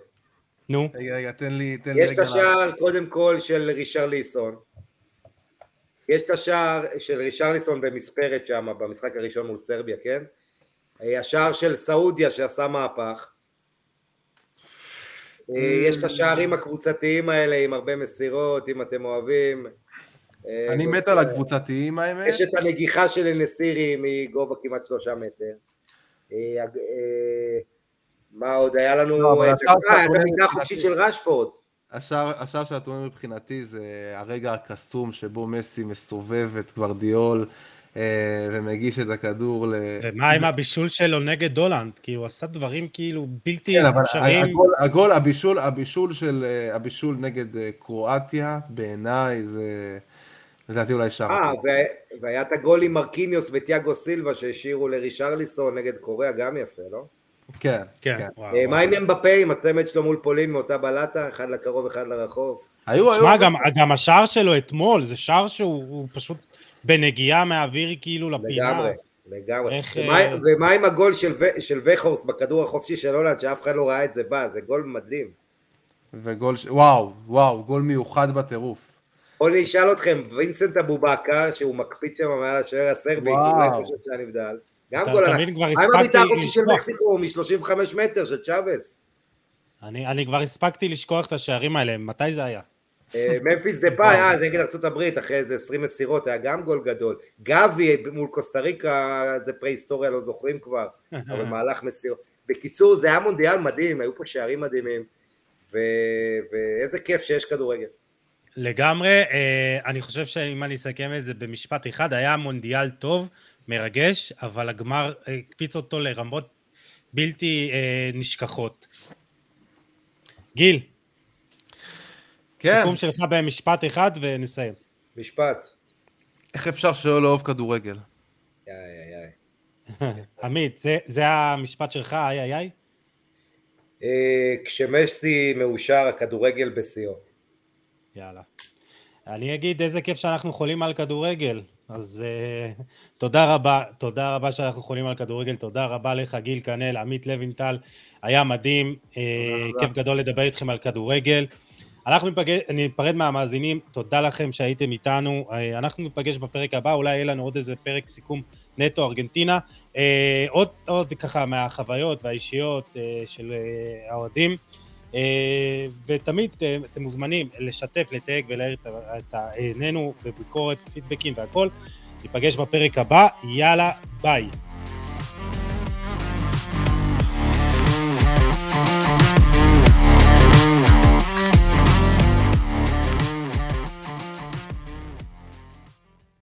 נו. רגע, רגע, תן לי, תן לי יש את רגע. השער קודם כל של רישרליסון, יש את השער של רישרליסון במספרת שם במשחק הראשון מול סרביה, כן? השער של סעודיה שעשה מהפך, יש את השערים הקבוצתיים האלה עם הרבה מסירות, אם אתם אוהבים. אה, אני מת על הקבוצתיים האמת. יש את הנגיחה של אנסירי מגובה כמעט שלושה מטר. אה, אה, מה עוד? היה לנו... אה, אה, היה את של רשפורד. השער של הטורניר מבחינתי זה הרגע הקסום שבו מסי מסובב את גוורדיאול אה, ומגיש את הכדור ל... ומה עם הבישול שלו נגד הולנד? כי הוא עשה דברים כאילו בלתי כן, אבל אפשריים. הגול, הגול, הבישול, הבישול של, אה, הבישול נגד אה, קרואטיה, בעיניי זה, לדעתי אולי שער. אה, והיה את הגול עם מרקיניוס וטיאגו סילבה שהשאירו לרישרליסון נגד קוריאה, גם יפה, לא? כן, כן, כן. אה, מה עם אמבפה עם הצמד שלו מול פולין מאותה בלטה, אחד לקרוב, אחד לרחוק? היו, היו, שמע, גם, השער שלו אתמול, זה שער שהוא הוא פשוט בנגיעה מהאוויר כאילו לפינה. לגמרי, לגמרי. איך, ומה, אה, ומה עם הגול של, ו- של וכורסט בכדור החופשי של הולנד, שאף אחד לא ראה את זה בא, זה גול מדהים. וגול, ש... וואו, וואו, גול מיוחד בטירוף. בואו אני אשאל אתכם, וינסנט אבובקר, שהוא מקפיץ שם מעל השוער הסרבי. אולי חושב שהיה נבדל. גם גול ענק. מה עם הבעיטה הספקתי החופשית של. מקסיקו מ-35 מטר של צ'אבס? אני, אני כבר הספקתי לשכוח את השערים האלה, מתי זה היה? ממפיס דה פאי, אה, זה נגד ארה"ב, אחרי איזה 20 מסירות, היה גם גול גדול. גבי מול קוסטה ריקה, זה פרה-היסטוריה, לא זוכרים כבר, אבל מהלך מסירות. בקיצור, זה היה מונדיאל מדהים, היו פה שערים מדהימים, ו... ואיזה כיף שיש כדורגל. לגמרי, אה, אני חושב שאם אני אסכם את זה במשפט אחד, היה מונדיאל טוב, מרגש, אבל הגמר הקפיץ אותו לרמות בלתי אה, נשכחות. גיל, כן, סיכום שלך במשפט אחד ונסיים. משפט. איך אפשר שלא לאהוב כדורגל? איי, איי, איי. עמית, זה, זה המשפט שלך, איי איי איי? אה, כשמסי מאושר הכדורגל בשיאו. יאללה. אני אגיד איזה כיף שאנחנו חולים על כדורגל. אז uh, תודה רבה, תודה רבה שאנחנו חולים על כדורגל, תודה רבה לך גיל כנל, עמית לוינטל, היה מדהים, uh, כיף גדול לדבר איתכם על כדורגל. אנחנו ניפגש, ניפרד מהמאזינים, תודה לכם שהייתם איתנו, uh, אנחנו ניפגש בפרק הבא, אולי יהיה לנו עוד איזה פרק סיכום נטו ארגנטינה, uh, עוד, עוד ככה מהחוויות והאישיות uh, של האוהדים. ותמיד אתם מוזמנים לשתף, לתייג ולהעיר את עינינו בביקורת, פידבקים והכל. ניפגש בפרק הבא, יאללה, ביי.